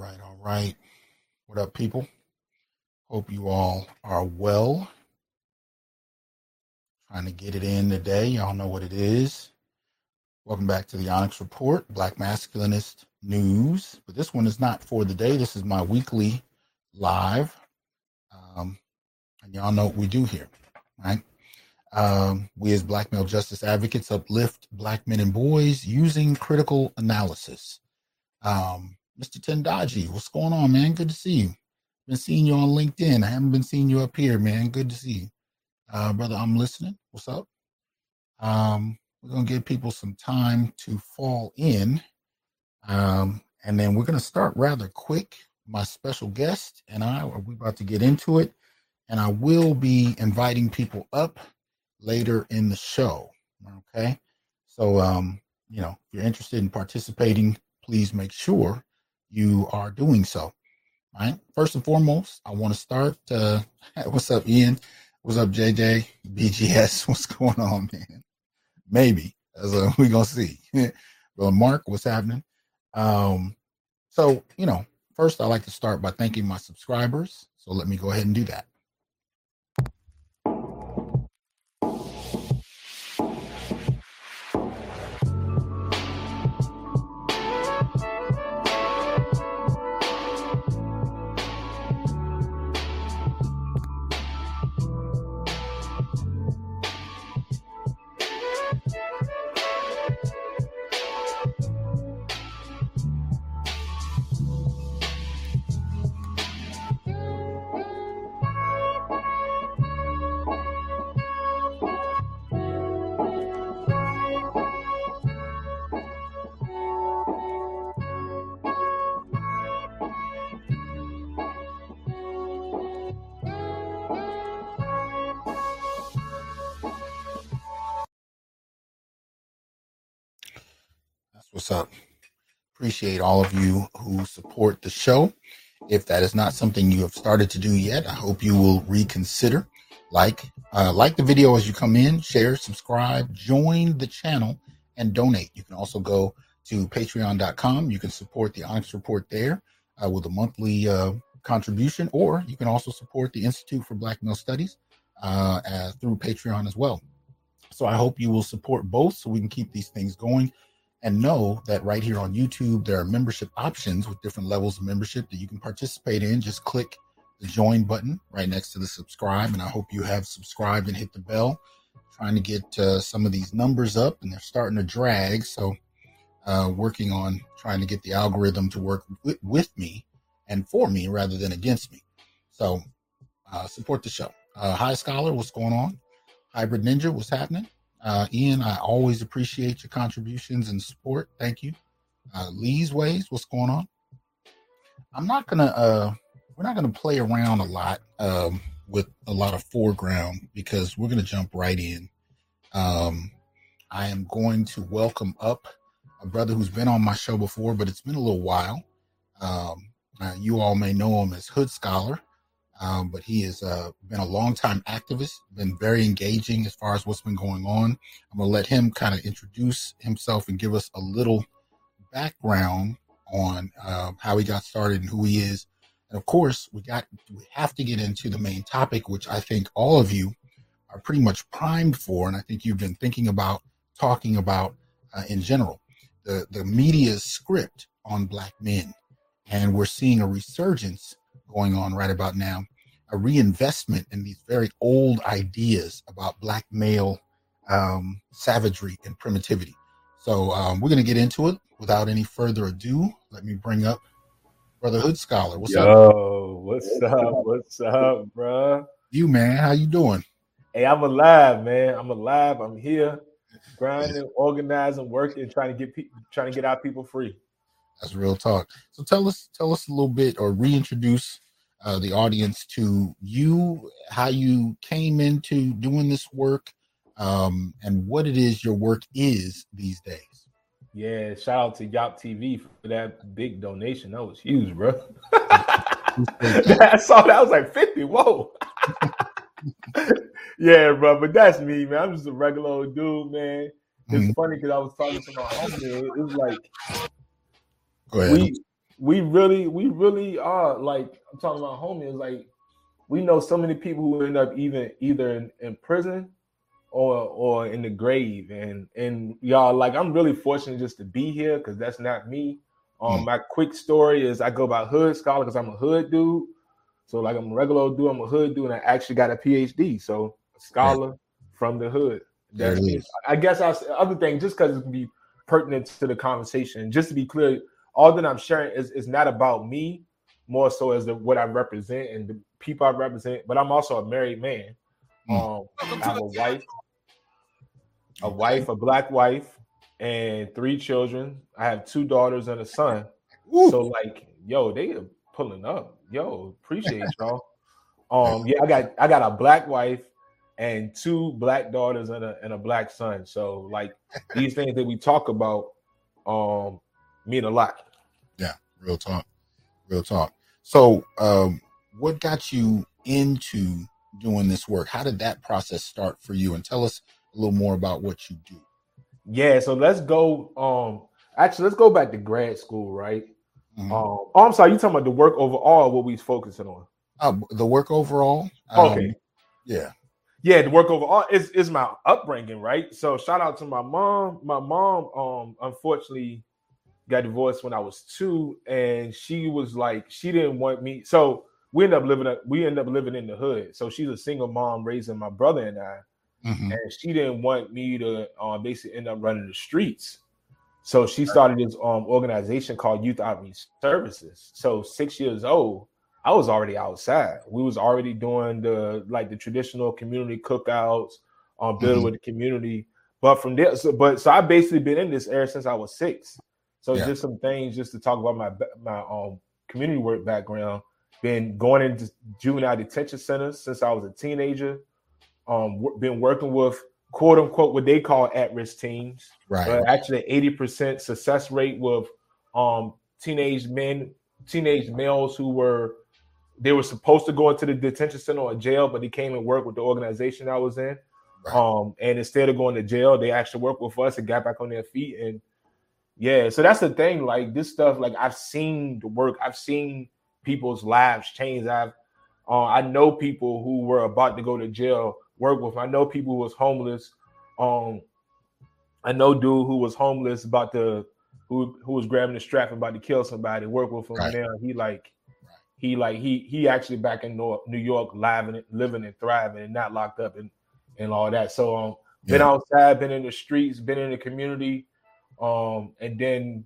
All right. What up, people? Hope you all are well. Trying to get it in today. Y'all know what it is. Welcome back to the Onyx Report, Black Masculinist News. But this one is not for the day. This is my weekly live. Um, and y'all know what we do here, right? Um, we as black male justice advocates uplift black men and boys using critical analysis. Um, Mr. Tendaji, what's going on, man? Good to see you. Been seeing you on LinkedIn. I haven't been seeing you up here, man. Good to see you. Uh, brother, I'm listening. What's up? Um, we're gonna give people some time to fall in. Um, and then we're gonna start rather quick. My special guest and I are we about to get into it, and I will be inviting people up later in the show. Okay. So um, you know, if you're interested in participating, please make sure you are doing so. Right. First and foremost, I want to start. Uh, what's up, Ian? What's up, JJ? BGS? What's going on, man? Maybe. As uh, we gonna see. well, Mark, what's happening? Um, so you know, first I like to start by thanking my subscribers. So let me go ahead and do that. Appreciate all of you who support the show. If that is not something you have started to do yet, I hope you will reconsider. Like, uh, like the video as you come in, share, subscribe, join the channel, and donate. You can also go to patreon.com. You can support the Onyx Report there uh, with a monthly uh, contribution, or you can also support the Institute for Black Male Studies uh, as, through Patreon as well. So I hope you will support both so we can keep these things going and know that right here on YouTube, there are membership options with different levels of membership that you can participate in. Just click the join button right next to the subscribe. And I hope you have subscribed and hit the bell. Trying to get uh, some of these numbers up, and they're starting to drag. So, uh, working on trying to get the algorithm to work with, with me and for me rather than against me. So, uh, support the show. Uh, Hi, Scholar, what's going on? Hybrid Ninja, what's happening? Uh, Ian, I always appreciate your contributions and support. Thank you. Uh, Lee's Ways, what's going on? I'm not gonna. Uh, we're not gonna play around a lot um, with a lot of foreground because we're gonna jump right in. Um, I am going to welcome up a brother who's been on my show before, but it's been a little while. Um, uh, you all may know him as Hood Scholar um, but he has uh, been a longtime activist, been very engaging as far as what's been going on. I'm going to let him kind of introduce himself and give us a little background on uh, how he got started and who he is. And of course, we got we have to get into the main topic, which I think all of you are pretty much primed for, and I think you've been thinking about talking about uh, in general. The the media's script on black men, and we're seeing a resurgence going on right about now a reinvestment in these very old ideas about black male um, savagery and primitivity. So um, we're going to get into it without any further ado. Let me bring up Brotherhood Scholar. What's Yo, up? Yo, what's up? What's up, bro? You man, how you doing? Hey, I'm alive, man. I'm alive. I'm here, grinding, organizing, working, trying to get people, trying to get our people free. That's real talk. So tell us, tell us a little bit, or reintroduce uh, the audience to you, how you came into doing this work, um, and what it is your work is these days. Yeah, shout out to Yop TV for that big donation. That was huge, bro. I saw that. I was like 50. Whoa. yeah, bro. But that's me, man. I'm just a regular old dude, man. It's mm-hmm. funny because I was talking to my homie. It was like we we really, we really are like I'm talking about homies. Like we know so many people who end up even either in, in prison or or in the grave. And and y'all, like I'm really fortunate just to be here because that's not me. Um, mm. my quick story is I go by hood scholar because I'm a hood dude. So like I'm a regular dude, I'm a hood dude, and I actually got a PhD. So a scholar from the hood. That's I guess I other thing just because it can be pertinent to the conversation. Just to be clear, all that I'm sharing is, is not about me, more so as the what I represent and the people I represent. But I'm also a married man. Mm. Um, I have a wife, a wife, a black wife, and three children. I have two daughters and a son. Ooh. So like, yo, they are pulling up. Yo, appreciate y'all. Um, yeah, I got I got a black wife and two black daughters and a, and a black son. So like these things that we talk about um mean a lot. Yeah, real talk. Real talk. So um what got you into doing this work? How did that process start for you? And tell us a little more about what you do. Yeah, so let's go um actually let's go back to grad school, right? Mm-hmm. Um, oh, I'm sorry, you talking about the work overall, what we focusing on? Uh, the work overall. Um, okay. Yeah yeah, the work overall is is my upbringing, right? So shout out to my mom. My mom, um, unfortunately, got divorced when I was two, and she was like, she didn't want me. So we end up living, we end up living in the hood. So she's a single mom raising my brother and I, mm-hmm. and she didn't want me to uh, basically end up running the streets. So she started this um organization called Youth Outreach Services. So six years old, I was already outside. We was already doing the like the traditional community cookouts, um, building mm-hmm. with the community. But from there, so, but so I basically been in this ever since I was six. So yeah. just some things just to talk about my my um community work background. Been going into juvenile detention centers since I was a teenager. Um, been working with quote unquote what they call at risk teams. Right. But actually, eighty percent success rate with um teenage men, teenage males who were they were supposed to go into the detention center or jail, but they came and worked with the organization I was in. Right. Um, and instead of going to jail, they actually worked with us and got back on their feet. And yeah, so that's the thing. Like this stuff, like I've seen the work, I've seen people's lives change. I've uh, I know people who were about to go to jail work with. I know people who was homeless. Um, I know dude who was homeless about to who who was grabbing the strap about to kill somebody. Work with him right. now. He like he like he he actually back in New York, living, living and thriving, and not locked up and and all that. So um, yeah. been outside, been in the streets, been in the community, um, and then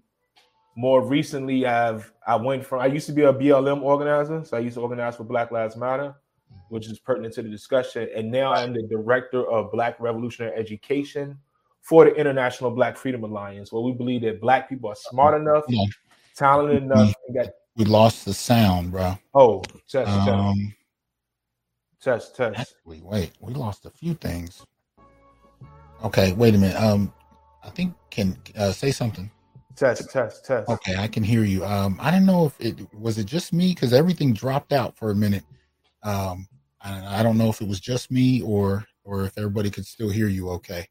more recently, I've I went from I used to be a BLM organizer, so I used to organize for Black Lives Matter, which is pertinent to the discussion, and now I'm the director of Black Revolutionary Education for the International Black Freedom Alliance, where we believe that Black people are smart enough, talented enough, and got we lost the sound, bro. Oh, test, um, test, test, test. Wait, wait, we lost a few things. Okay, wait a minute. Um, I think can uh, say something. Test, test, test. Okay, I can hear you. Um, I don't know if it was it just me because everything dropped out for a minute. Um, I, I, don't know if it was just me or or if everybody could still hear you. Okay,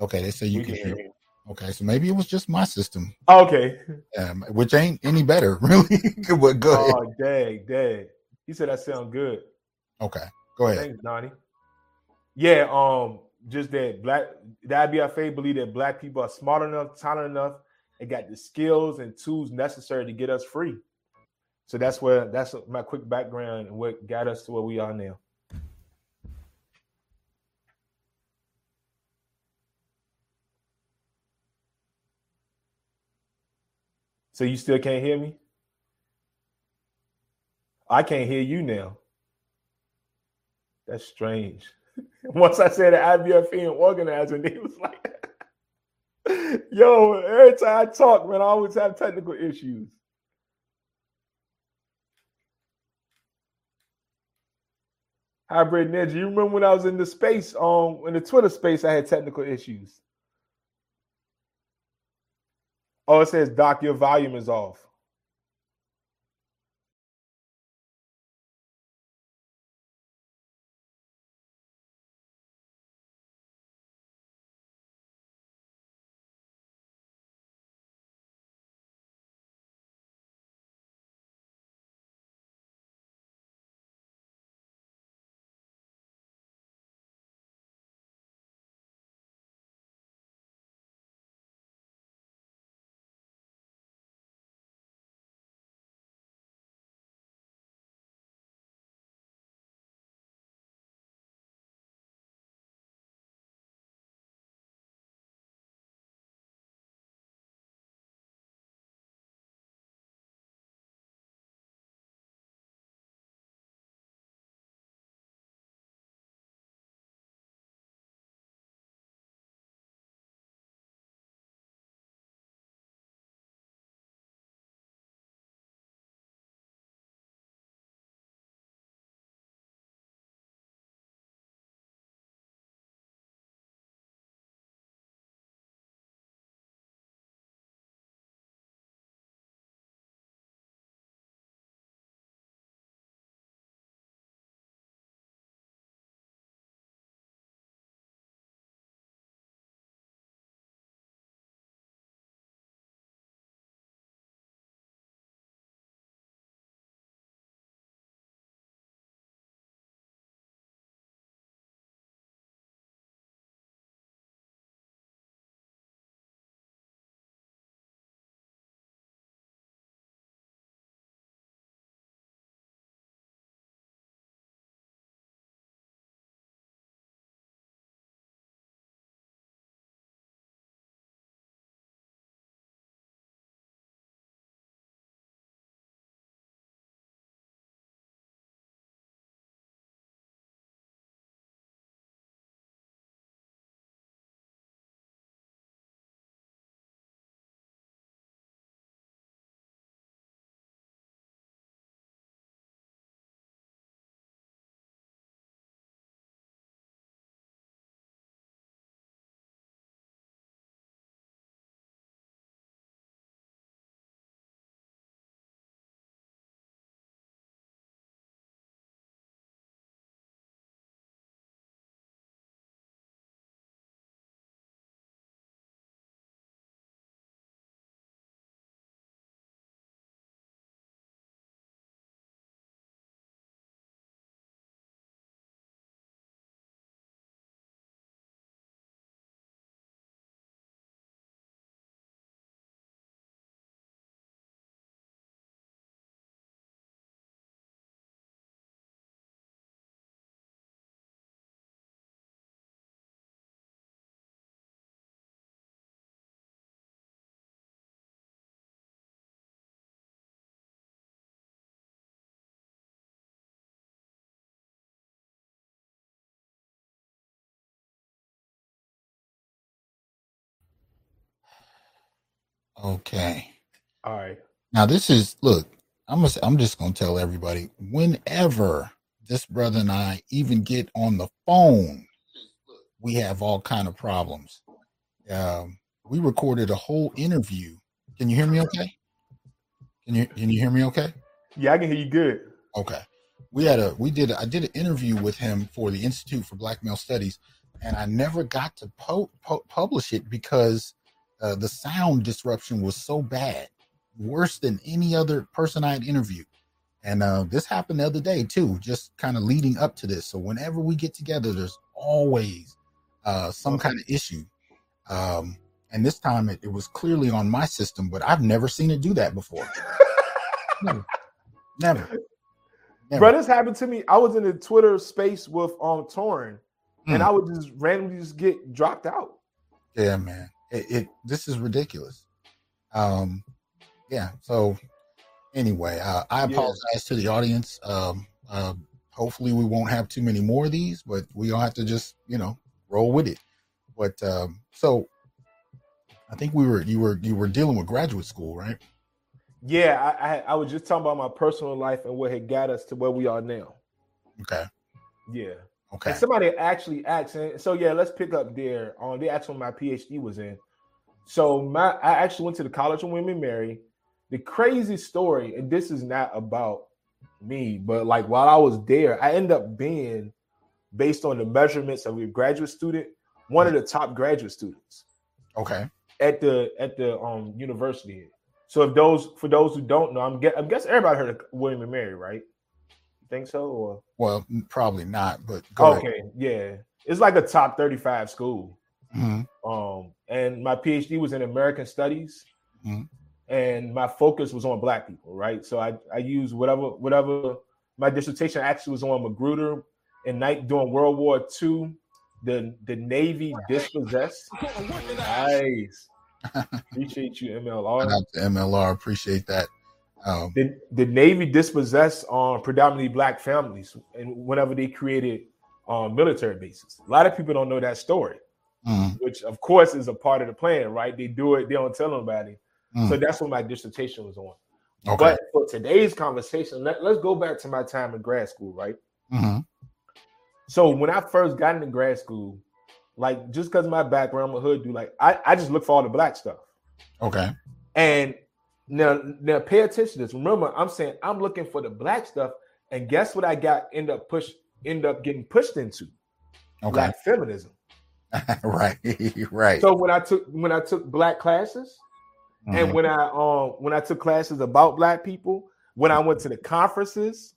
okay, they say you we can hear. hear Okay, so maybe it was just my system. Okay. Um, which ain't any better, really. but go ahead. Oh, dang, dang. He said that sound good. Okay, go ahead. Thanks, Donnie. Yeah, um, just that black the IBFA believe that black people are smart enough, talented enough, and got the skills and tools necessary to get us free. So that's where that's my quick background and what got us to where we are now. So you still can't hear me? I can't hear you now. That's strange. Once I said the IBFA organizer, and he was like, yo, every time I talk, man, I always have technical issues. Hybrid Ninja, you remember when I was in the space, um, in the Twitter space, I had technical issues. Oh, it says, Doc, your volume is off. Okay. All right. Now this is look. I'm gonna, I'm just gonna tell everybody. Whenever this brother and I even get on the phone, we have all kind of problems. Um, we recorded a whole interview. Can you hear me? Okay. Can you can you hear me? Okay. Yeah, I can hear you good. Okay. We had a we did I did an interview with him for the Institute for Black Male Studies, and I never got to po- po- publish it because uh, the sound disruption was so bad, worse than any other person I had interviewed. And uh, this happened the other day too, just kind of leading up to this. So whenever we get together, there's always uh, some kind of issue. Um, and this time it, it was clearly on my system, but I've never seen it do that before. never. never. Never. Bro, this happened to me. I was in the Twitter space with um Torn, and Mm. I would just randomly just get dropped out. Yeah, man. It, it this is ridiculous. Um, yeah. So anyway, uh, I Yeah. apologize to the audience. Um, uh, hopefully we won't have too many more of these, but we all have to just you know roll with it. But um, so I think we were you were you were dealing with graduate school, right? Yeah, I, I I was just talking about my personal life and what had got us to where we are now. Okay. Yeah. Okay. And somebody actually asked, and so yeah, let's pick up there. On they asked when my PhD was in. So my I actually went to the College of William and Mary. The crazy story, and this is not about me, but like while I was there, I ended up being based on the measurements of a graduate student, one of the top graduate students Okay. at the at the um university. So if those for those who don't know, I'm guess I guess everybody heard of William and Mary, right? You think so? Or Well, probably not, but go ahead. okay, yeah, it's like a top 35 school. Mhm. Um, and my PhD was in American Studies, Mhm. and my focus was on Black people, right? So I I used whatever whatever my dissertation actually was on Magruder and night during World War II, the the Navy dispossessed. Nice, appreciate you, MLR. out to MLR. Appreciate that. Um, The, the Navy dispossessed um, predominantly black families, and whenever they created um, military bases, a lot of people don't know that story. mm, which of course is a part of the plan, right? They do it, they don't tell nobody. Mm. So that's what my dissertation was on. okay. But for today's conversation, let, let's go back to my time in grad school, right? Mhm. So when I first got into grad school, like just because my background, a hood dude, like I, I just look for all the black stuff. Okay. And now, now pay attention to this. Remember, I'm saying I'm looking for the black stuff, and guess what I got end up push end up getting pushed into? Okay. Black feminism. right. right. So when I took when I took black classes, And Mhm. when I um when I took classes about black people, when I went to the conferences,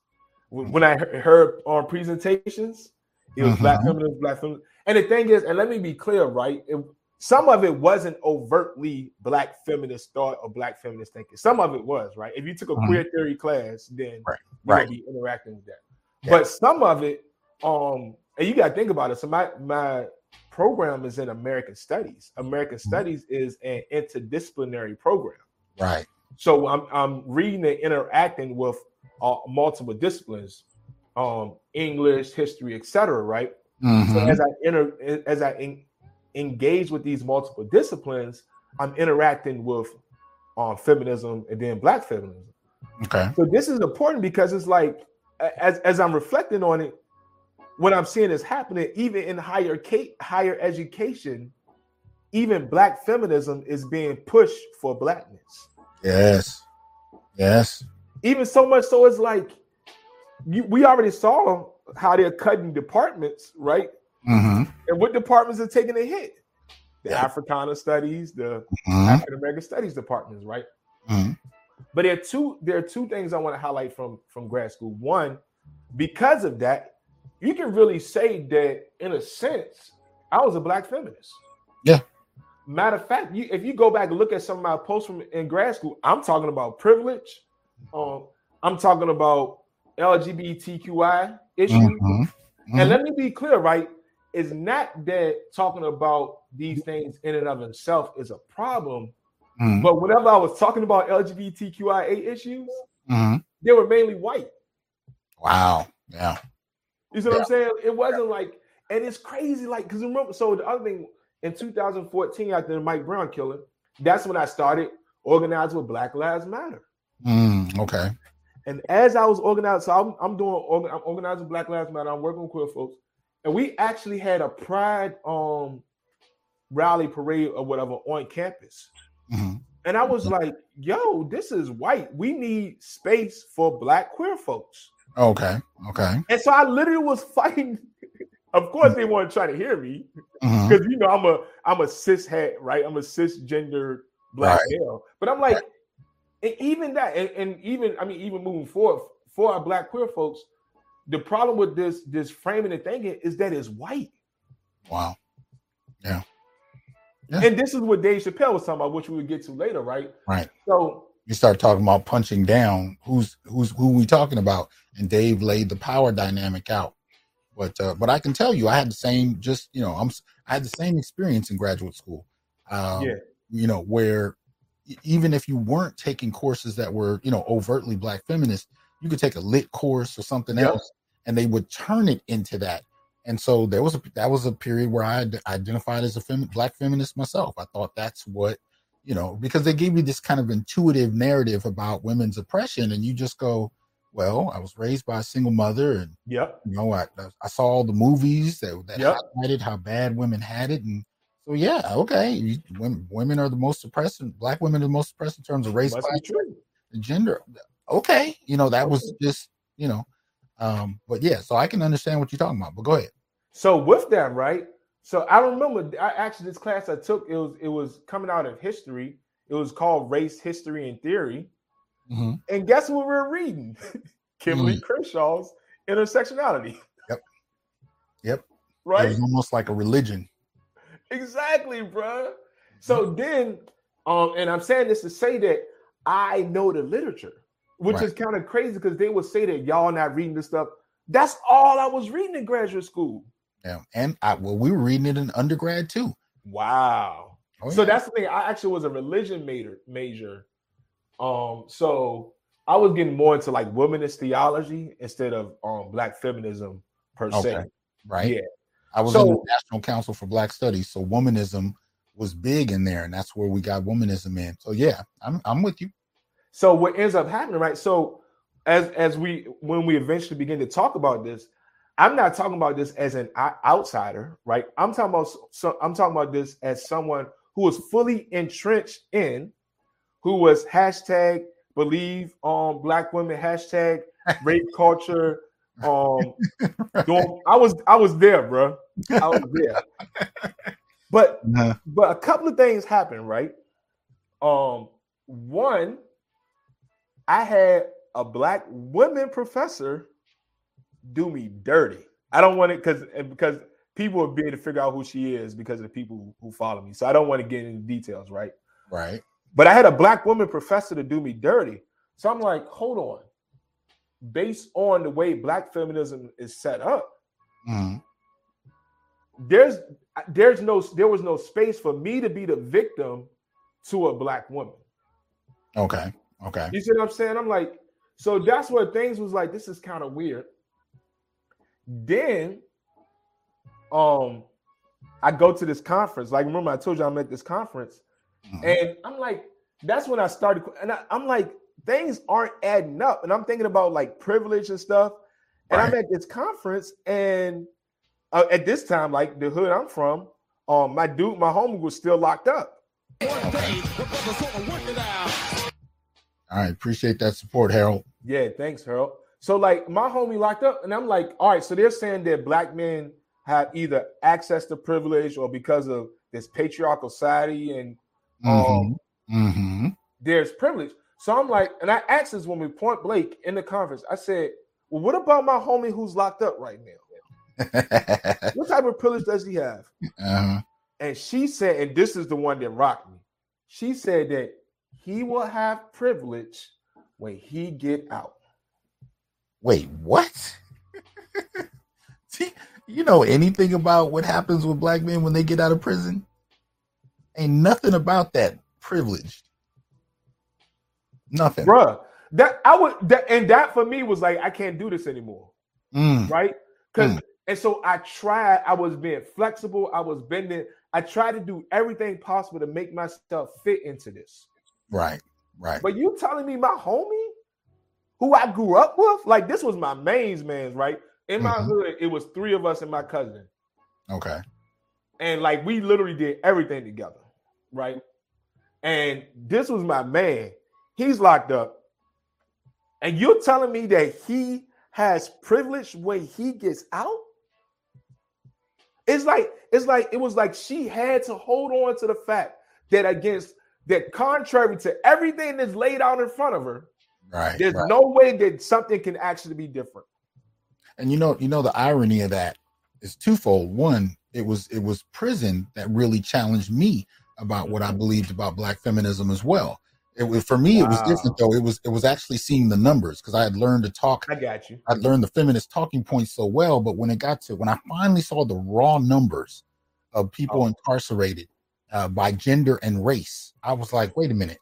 when when I heard on presentations, it was black Mhm. feminists, black feminists. And the thing is, and let me be clear, right? It, some of it wasn't overtly black feminist thought or black feminist thinking. Some of it was, right? If you took a Mhm. queer theory class, then Right, you're right. be interacting with that. Yeah. But some of it, um, and you gotta think about it. So my my program is in American Studies. American Mm-hmm. Studies is an interdisciplinary program. right. So I'm I'm reading and interacting with uh, multiple disciplines, um, English, history, etc. Right. So Mhm. as I enter, as I en- engage with these multiple disciplines, I'm interacting with um, feminism and then Black feminism. Okay. So this is important because it's like as as I'm reflecting on it, what I'm seeing is happening even in higher higher education. Even Black feminism is being pushed for blackness. Yes. Yes. even so much so it's like you, we already saw how they're cutting departments, right? hmm And what departments are taking a hit? The Yeah. Africana studies, the hmm African American studies departments, right? hmm But there are two there are two things I want to highlight from from grad school. One, because of that, you can really say that in a sense, I was a black feminist. Yeah. Matter of fact, you, if you go back and look at some of my posts from in grad school, I'm talking about privilege. Um, I'm talking about LGBTQI issues. hmm And let me be clear, right? It's not that talking about these things in and of itself is a problem, hmm but whenever I was talking about LGBTQIA issues, hmm they were mainly white. Wow. Yeah. You see what I'm saying? It wasn't like, and it's crazy, like, because remember, so the other thing in 2014, after the Mike Brown killing, that's when I started organize with Black Lives Matter. Mm, okay. And as I was organized, so I'm, I'm doing I'm organizing Black Lives Matter. I'm working with queer folks, and we actually had a Pride um rally parade or whatever on campus. hmm And I was like, yo, this is white. We need space for black queer folks. Okay. Okay. And so I literally was fighting. of course, they weren't trying to hear me because you know I'm a I'm a cis het, right? I'm a cisgender black Right. male. But I'm like, and even that, and, and even I mean, even moving forward for our black queer folks, the problem with this this framing and thinking is that it's white. Wow. Yeah. Yeah. And this is what Dave Chappelle was talking about, which we would get to later, right? Right. So You start talking about punching down. Who's who's who we talking about? And Dave laid the power dynamic out. But uh, but I can tell you, I had the same. Just you know, I'm I had the same experience in graduate school. Um, Yeah. You know, where even if you weren't taking courses that were you know overtly black feminist, you could take a lit course or something Yep. else, and they would turn it into that. And so there was a that was a period where I identified as a femi- black feminist myself. I thought that's what you know because they gave you this kind of intuitive narrative about women's oppression, and you just go, well, I was raised by a single mother, and yep. you know, I I saw all the movies that that Yep. highlighted how bad women had it, and so yeah, okay, you, women, women are the most oppressed, and black women are the most oppressed in terms of race, class, gender. Okay, you know that was just you know, um, but yeah, so I can understand what you're talking about. But go ahead. So with that, right? So I remember I actually this class I took, it was it was coming out of history. It was called Race, History, and Theory. Mhm. And guess what we were reading? Kimberlé Crenshaw's intersectionality. Yep. Yep. It Right? was almost like a religion. Exactly, bruh. So then, um, and I'm saying this to say that I know the literature, which Right. is kind of crazy because they would say that y'all not reading this stuff. That's all I was reading in graduate school. Yeah, and I well, we were reading it in undergrad too. Wow. Oh, so that's the thing. I actually was a religion major major. Um, so I was getting more into like womanist theology instead of um black feminism per se. Right. Yeah. I was in the National Council for Black Studies, so womanism was big in there, and that's where we got womanism in. So yeah, I'm I'm with you. So what ends up happening, right? So as as we when we eventually begin to talk about this, I'm not talking about this as an outsider, right? I'm talking about so I'm talking about this as someone who was fully entrenched in, who was hashtag believe on black women, hashtag rape culture. Um, doing- I was I was there, bro. I was there. But but a couple of things happened, right? Um, one, I had a black women professor do me dirty. I don't want it because because people will be able to figure out who she is because of the people who, follow me. So I don't want to get into details, right? right. But I had a black woman professor to do me dirty. So I'm like, hold on. Based on the way black feminism is set up, Mhm. there's there's no there was no space for me to be the victim to a black woman. Okay. Okay. You see what I'm saying? I'm like, so that's where things was like, this is kind of weird. Then um I go to this conference. Like, remember, I told you I'm at this conference, Mhm. and I'm like, that's when I started, and I, am like, things aren't adding up. And I'm thinking about like privilege and stuff. And I'm at this conference, and uh, at this time, like the hood I'm from, um, my dude, my homie was still locked up. All right. Appreciate that support, Harold. Yeah, thanks, Harold. So like my homie locked up, and I'm like, all right, so they're saying that black men have either access to privilege or because of this patriarchal society and hmm um hmm there's privilege. So I'm like, and I asked this woman point Blake in the conference. I said, Well, what about my homie who's locked up right now? What type of privilege does he have? uh-huh. And she said, and this is the one that rocked me. She said that he will have privilege when he get out. Wait, what? See, you know anything about what happens with black men when they get out of prison? Ain't nothing about that privileged. Nothing. Bruh, that I would that and that for me was like, I can't do this anymore. Mm, right? Because Mm. and so I tried, I was being flexible, I was bending, I tried to do everything possible to make myself fit into this. Right, right. But you telling me my homie, who I grew up with, like this was my mains man's, right? In my mm-hmm. hood, it was three of us and my cousin. Okay. And like we literally did everything together, right? And this was my man. He's locked up. And you're telling me that he has privilege when he gets out? It's like it's like it was like she had to hold on to the fact that against that contrary to everything that's laid out in front of her, right? There's right. no way that something can actually be different. And you know, you know, the irony of that is twofold. One, it was it was prison that really challenged me about what I mm-hmm. believed about black feminism as well. It was for me, wow. it was different though. It was it was actually seeing the numbers because I had learned to talk. I got you. I'd learned the feminist talking points so well, but when it got to when I finally saw the raw numbers of people oh. incarcerated uh, by gender and race, I was like, wait a minute,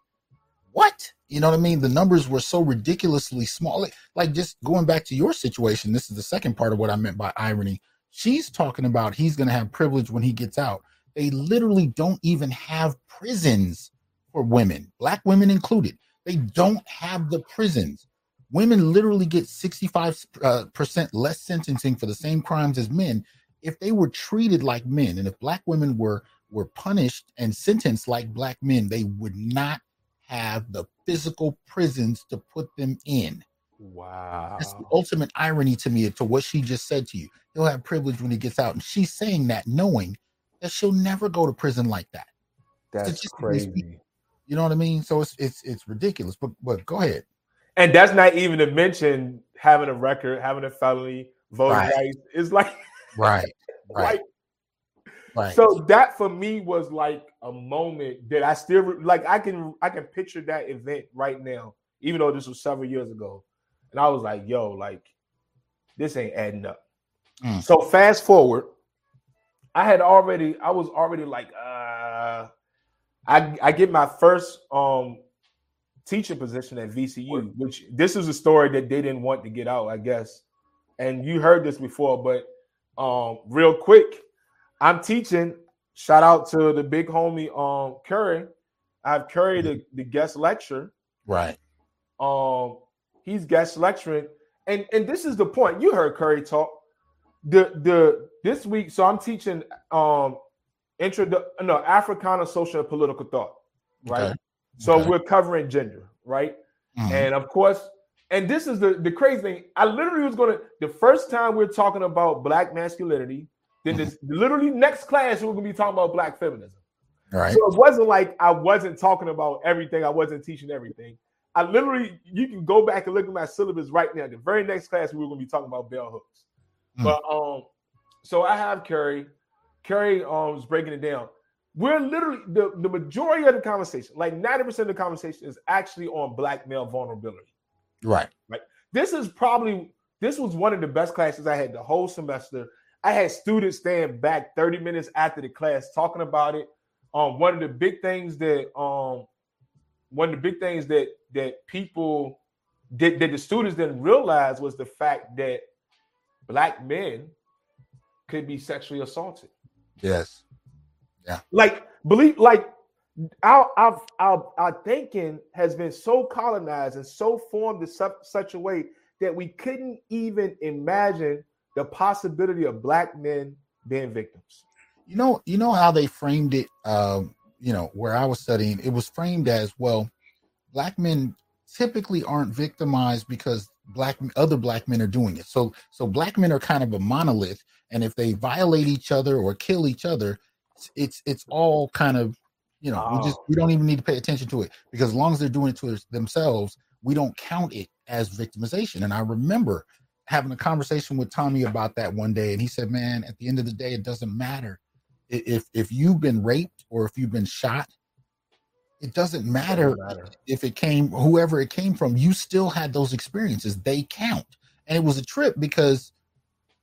what? You know what I mean? The numbers were so ridiculously small. Like, like just going back to your situation, this is the second part of what I meant by irony. She's talking about he's going to have privilege when he gets out. They literally don't even have prisons for women, black women included. They don't have the prisons. Women literally get 65 uh, percent less sentencing for the same crimes as men if they were treated like men. And if black women were were punished and sentenced like black men, they would not have the physical prisons to put them in. Wow. That's the ultimate irony to me to what she just said to you. He'll have privilege when he gets out. And she's saying that knowing that she'll never go to prison like that. That's crazy. You know what I mean? So it's it's it's ridiculous. But but go ahead. And that's not even to mention having a record, having a felony, voting right. rights. It's like right, right, right. So that for me was like a moment that I still like. I can I can picture that event right now, even though this was several years ago, and I was like, yo, like this ain't adding up. Mm. So fast forward, I had already I was already like, uh I I get my first um teacher position at VCU, which this is a story that they didn't want to get out, I guess. And you heard this before, but um real quick, I'm teaching. Shout out to the big homie um Curry. I have Curry the, the guest lecture. Right. Um he's guest lecturing. And and this is the point. You heard Curry talk. The the this week, so I'm teaching um intro no Africana social and political thought, right? Okay. So okay. we're covering gender, right? Mm-hmm. And of course, and this is the the crazy thing. I literally was gonna the first time we're talking about black masculinity, then this literally next class we're gonna be talking about black feminism. Right. So it wasn't like I wasn't talking about everything. I wasn't teaching everything. I literally, you can go back and look at my syllabus right now. The very next class we were gonna be talking about bell hooks. Mm-hmm. But um, so I have Curry Kerry um, was breaking it down. We're literally the, the majority of the conversation, like 90% of the conversation, is actually on black male vulnerability. Right. Right. This is probably this was one of the best classes I had the whole semester. I had students staying back 30 minutes after the class talking about it. Um, one of the big things that um one of the big things that that people did that the students didn't realize was the fact that black men could be sexually assaulted. Yes. Yeah. Like believe like our our our, our thinking has been so colonized and so formed in su- such a way that we couldn't even imagine the possibility of black men being victims. You know, you know how they framed it. Um, you know, where I was studying, it was framed as well. Black men typically aren't victimized because black other black men are doing it. So, so black men are kind of a monolith, and if they violate each other or kill each other it's it's all kind of you know oh. we just we don't even need to pay attention to it because as long as they're doing it to themselves we don't count it as victimization and i remember having a conversation with tommy about that one day and he said man at the end of the day it doesn't matter. If if you've been raped or if you've been shot it doesn't matter, it doesn't matter. if it came whoever it came from. You still had those experiences. They count. And it was a trip because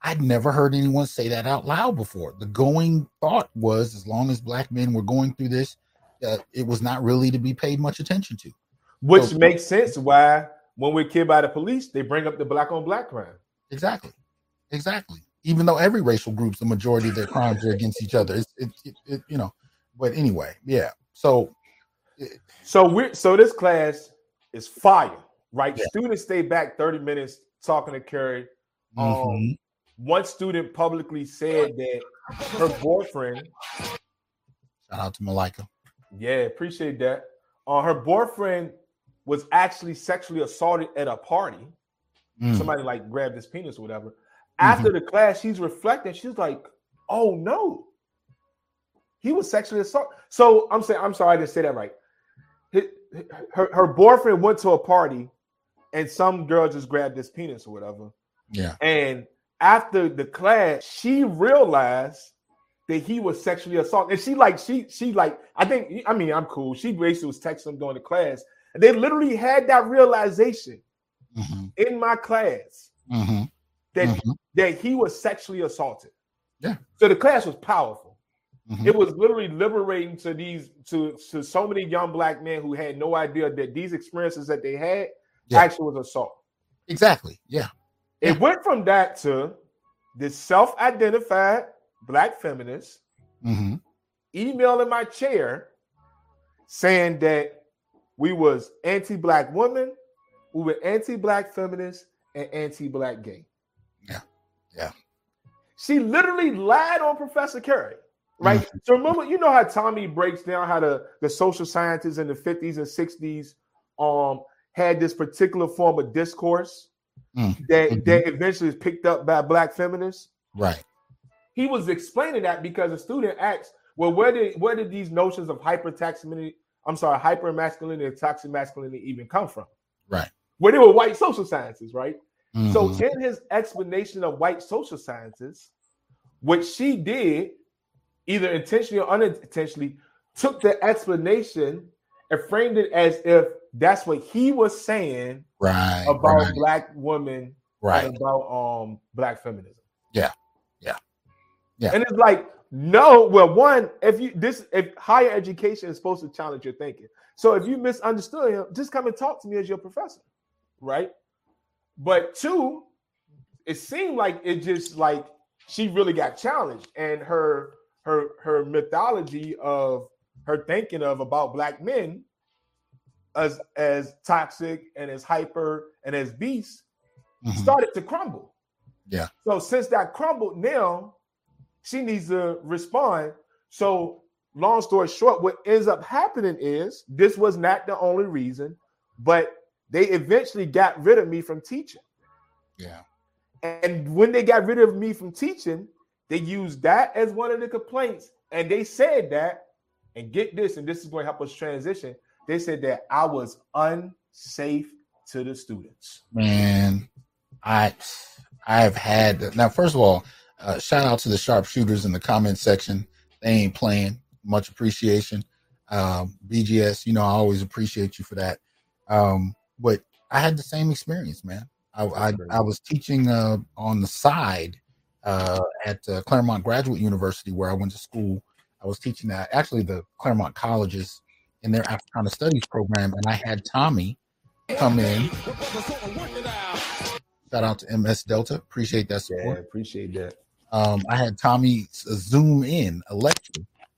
I'd never heard anyone say that out loud before. The going thought was as long as black men were going through this, uh, it was not really to be paid much attention to. Which so, makes sense why when we're killed by the police, they bring up the black on black crime. Exactly. Exactly. Even though every racial groups, the majority of their crimes are against each other. It's, it, it, it, you know, but anyway, yeah. So So we're so this class is fire, right? Yeah. Students stay back 30 minutes talking to Curry. Um, Mhm. one student publicly said that her boyfriend, Shout out to Malika. yeah, appreciate that. Uh, her boyfriend was actually sexually assaulted at a party. Mm. Somebody like grabbed his penis or whatever. After the class, she's reflecting. She's like, "Oh no, he was sexually assaulted." So I'm saying, I'm sorry, I didn't say that right. Hi- Her, her boyfriend went to a party, and some girl just grabbed his penis or whatever. Yeah. And after the class, she realized that he was sexually assaulted. And she like she she like I think I mean I'm cool. She basically was texting him during the class, they literally had that realization hmm in my class hmm that Mhm. that he was sexually assaulted. Yeah. So the class was powerful. Mhm. It was literally liberating to these to to so many young black men who had no idea that these experiences that they had Yeah. actually was assault. Exactly. Yeah. It went from that to this self-identified black feminist hmm emailing my chair saying that we was anti-black women, we were anti-black feminists, and anti-black gay. Yeah. Yeah. She literally lied on Professor Curry. Right. Mm-hmm. So remember, you know how Tommy breaks down how the, the social scientists in the 50s and 60s um had this particular form of discourse Mm. that, Mhm. that eventually is picked up by black feminists Right. he was explaining that because a student asked, "Well, where did where did these notions of hypertaxonomy, I'm sorry, hyper masculinity and toxic masculinity even come from?" Right. Where they were white social sciences, right? So Mhm. in his explanation of white social sciences, what she did, either intentionally or unintentionally, took the explanation and framed it as if that's what he was saying right. about right. black women Right. and about um black feminism. Yeah. Yeah. Yeah. And it's like, no, well, one, if you this if higher education is supposed to challenge your thinking. So if you misunderstood him, just come and talk to me as your professor, right? But two, it seemed like it just like she really got challenged and her her her mythology of her thinking of about black men as as toxic and as hyper and as beasts Mhm. started to crumble. Yeah. So since that crumbled, now she needs to respond. So long story short, what ends up happening is this was not the only reason, but they eventually got rid of me from teaching. Yeah. And when they got rid of me from teaching, they used that as one of the complaints. And they said that, and get this, and this is going to help us transition. They said that I was unsafe to the students. Man, I I've had now. First of all, uh, shout out to the sharpshooters in the comment section. They ain't playing. Much appreciation. Um, BGS, you know I always appreciate you for that. Um, but I had the same experience, man. I I, I was teaching uh, on the side uh, at uh, Claremont Graduate University where I went to school. I was teaching that actually the Claremont colleges in their Africana Studies program, and I had Tommy come in. Shout out to MS Delta. Appreciate that support. appreciate that. Um, I had Tommy zoom in a lecture,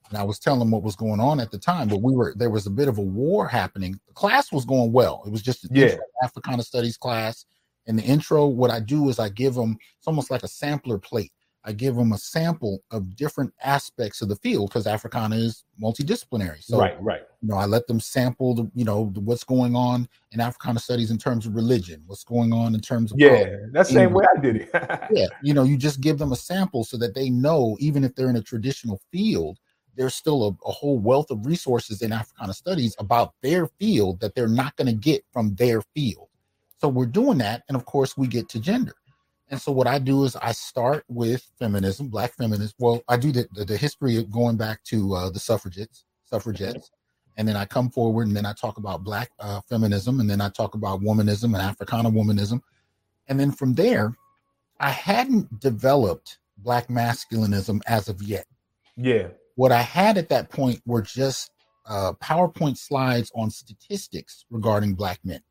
and I was telling him what was going on at the time. But we were there was a bit of a war happening. The class was going well. It was just an Yeah. Africana Studies class. In the intro, what I do is I give them it's almost like a sampler plate. I give them a sample of different aspects of the field because Africana is multidisciplinary. So right, right. you know, I let them sample the, you know, the, what's going on in Africana studies in terms of religion, what's going on in terms of Yeah, that's the same way I did it. yeah, you know, you just give them a sample so that they know, even if they're in a traditional field, there's still a, a whole wealth of resources in Africana studies about their field that they're not going to get from their field. So we're doing that, and of course, we get to gender. And so what I do is I start with feminism, black feminism. Well, I do the, the, the history of going back to uh, the suffragettes, suffragettes, and then I come forward and then I talk about black uh, feminism, and then I talk about womanism and Africana womanism, and then from there, I hadn't developed black masculinism as of yet. yeah, What I had at that point were just uh, PowerPoint slides on statistics regarding black men,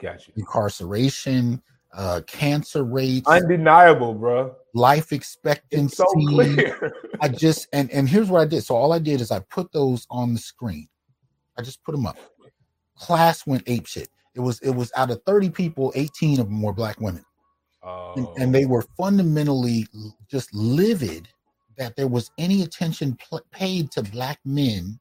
got you. incarceration, uh, cancer rates, Undeniable, bro. life It's expectancy. so clear. I just and and here's what I did. So all I did is I put those on the screen, I just put them up. Class went ape shit. It was it was out of 30 people, 18 of them were black women. Oh. And, and they were fundamentally just livid that there was any attention pl- paid to black men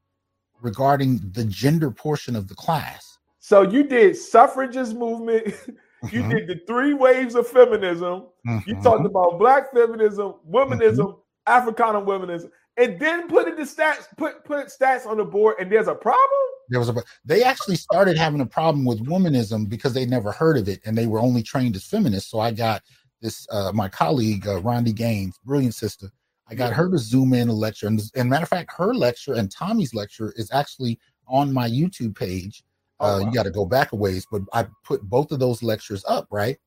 regarding the gender portion of the class. so you did suffragist movement. you Mhm, did the three waves of feminism. You mhm. talked about black feminism, womanism, Africana womanism, and then put it the stats, put put stats on the board, and there's a problem. there was a they actually started having a problem with womanism because they never heard of it and they were only trained as feminists so i got this uh my colleague uh, rondi gaines brilliant sister i got her to zoom in a lecture and, and matter of fact her lecture and tommy's lecture is actually on my youtube page Oh, uh wow. you got to go back a ways but i put both of those lectures up right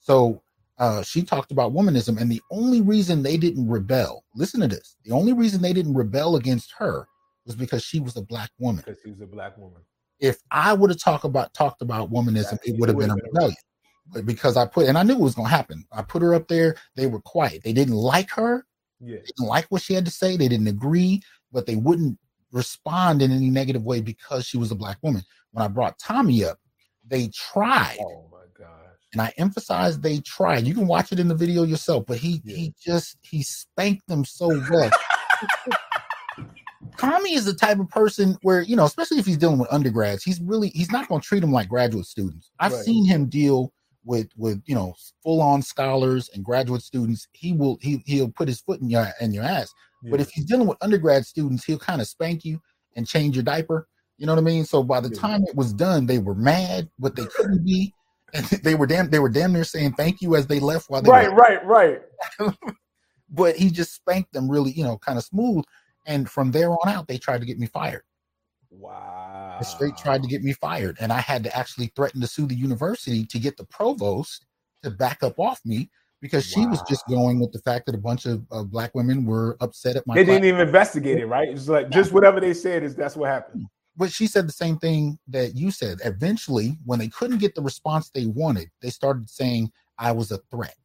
so uh, she talked about womanism, and the only reason they didn't rebel, listen to this, the only reason they didn't rebel against her was because she was a black woman Because she's a black woman. if I would have talked about talked about womanism, it would have been a would've been a rebellion. But because I put and I knew it was gonna happen, I put her up there. They were quiet. They didn't like her. Yeah. They didn't like what she had to say. They didn't agree, but they wouldn't respond in any negative way because she was a black woman. When I brought Tommy up, they tried, Oh my gosh. and I emphasize they tried. You can watch it in the video yourself, but he Yeah. he just he spanked them so well. Tommy is the type of person where, you know, especially if he's dealing with undergrads, he's really he's not going to treat them like graduate students. I've Right. seen him deal with with you know full-on scholars and graduate students. He will he he'll put his foot in your in your ass. But if he's dealing with undergrad students, he'll kind of spank you and change your diaper. You know what I mean? So by the Yeah. time it was done, they were mad, but they couldn't be. And they were damn they were damn near saying thank you as they left while they right, were right, right. but he just spanked them really, you know, kind of smooth. And from there on out, they tried to get me fired. Wow. They straight tried to get me fired. And I had to actually threaten to sue the university to get the provost to back up off me because she was just going with the fact that a bunch of, of black women were upset at my They didn't even investigate it, right? It's like just whatever they said is that's what happened. But she said the same thing that you said. Eventually, when they couldn't get the response they wanted, they started saying I was a threat.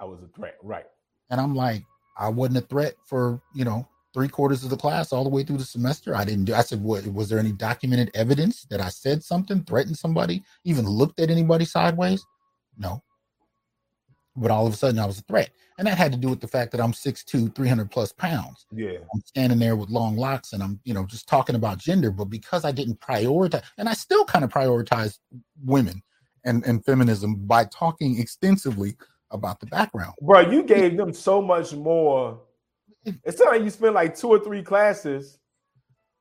I was a threat, right? And I'm like, I wasn't a threat for, you know, three quarters of the class all the way through the semester. I didn't do I said, what was there any documented evidence that I said something, threatened somebody, even looked at anybody sideways? No. But all of a sudden I was a threat. And that had to do with the fact that I'm 6'2, 300 plus pounds. Yeah. I'm standing there with long locks and I'm, you know, just talking about gender. But because I didn't prioritize, and I still kind of prioritize women and, and feminism by talking extensively about the background. Bro, you gave them so much more. It's not like you spent like two or three classes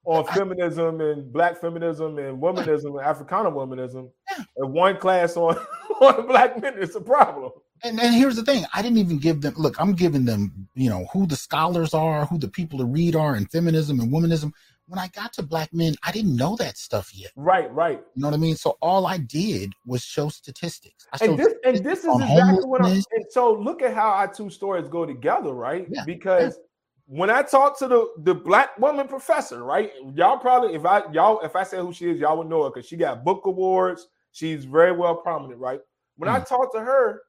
on I- feminism and black feminism and womanism and Africana womanism, Yeah. and one class on on black men. It's a problem. And here's the thing: I didn't even give them. Look, I'm giving them, you know, who the scholars are, who the people to read are, and feminism and womanism. When I got to black men, I didn't know that stuff yet. Right, right. You know what I mean? So all I did was show statistics. I And this and this is exactly what I'm. And so look at how our two stories go together, right? Yeah, Because when I talk to the the black woman professor, right? Y'all probably if I y'all if I say who she is, y'all would know her because she got book awards. She's very well prominent, right? When I mm. talk to her,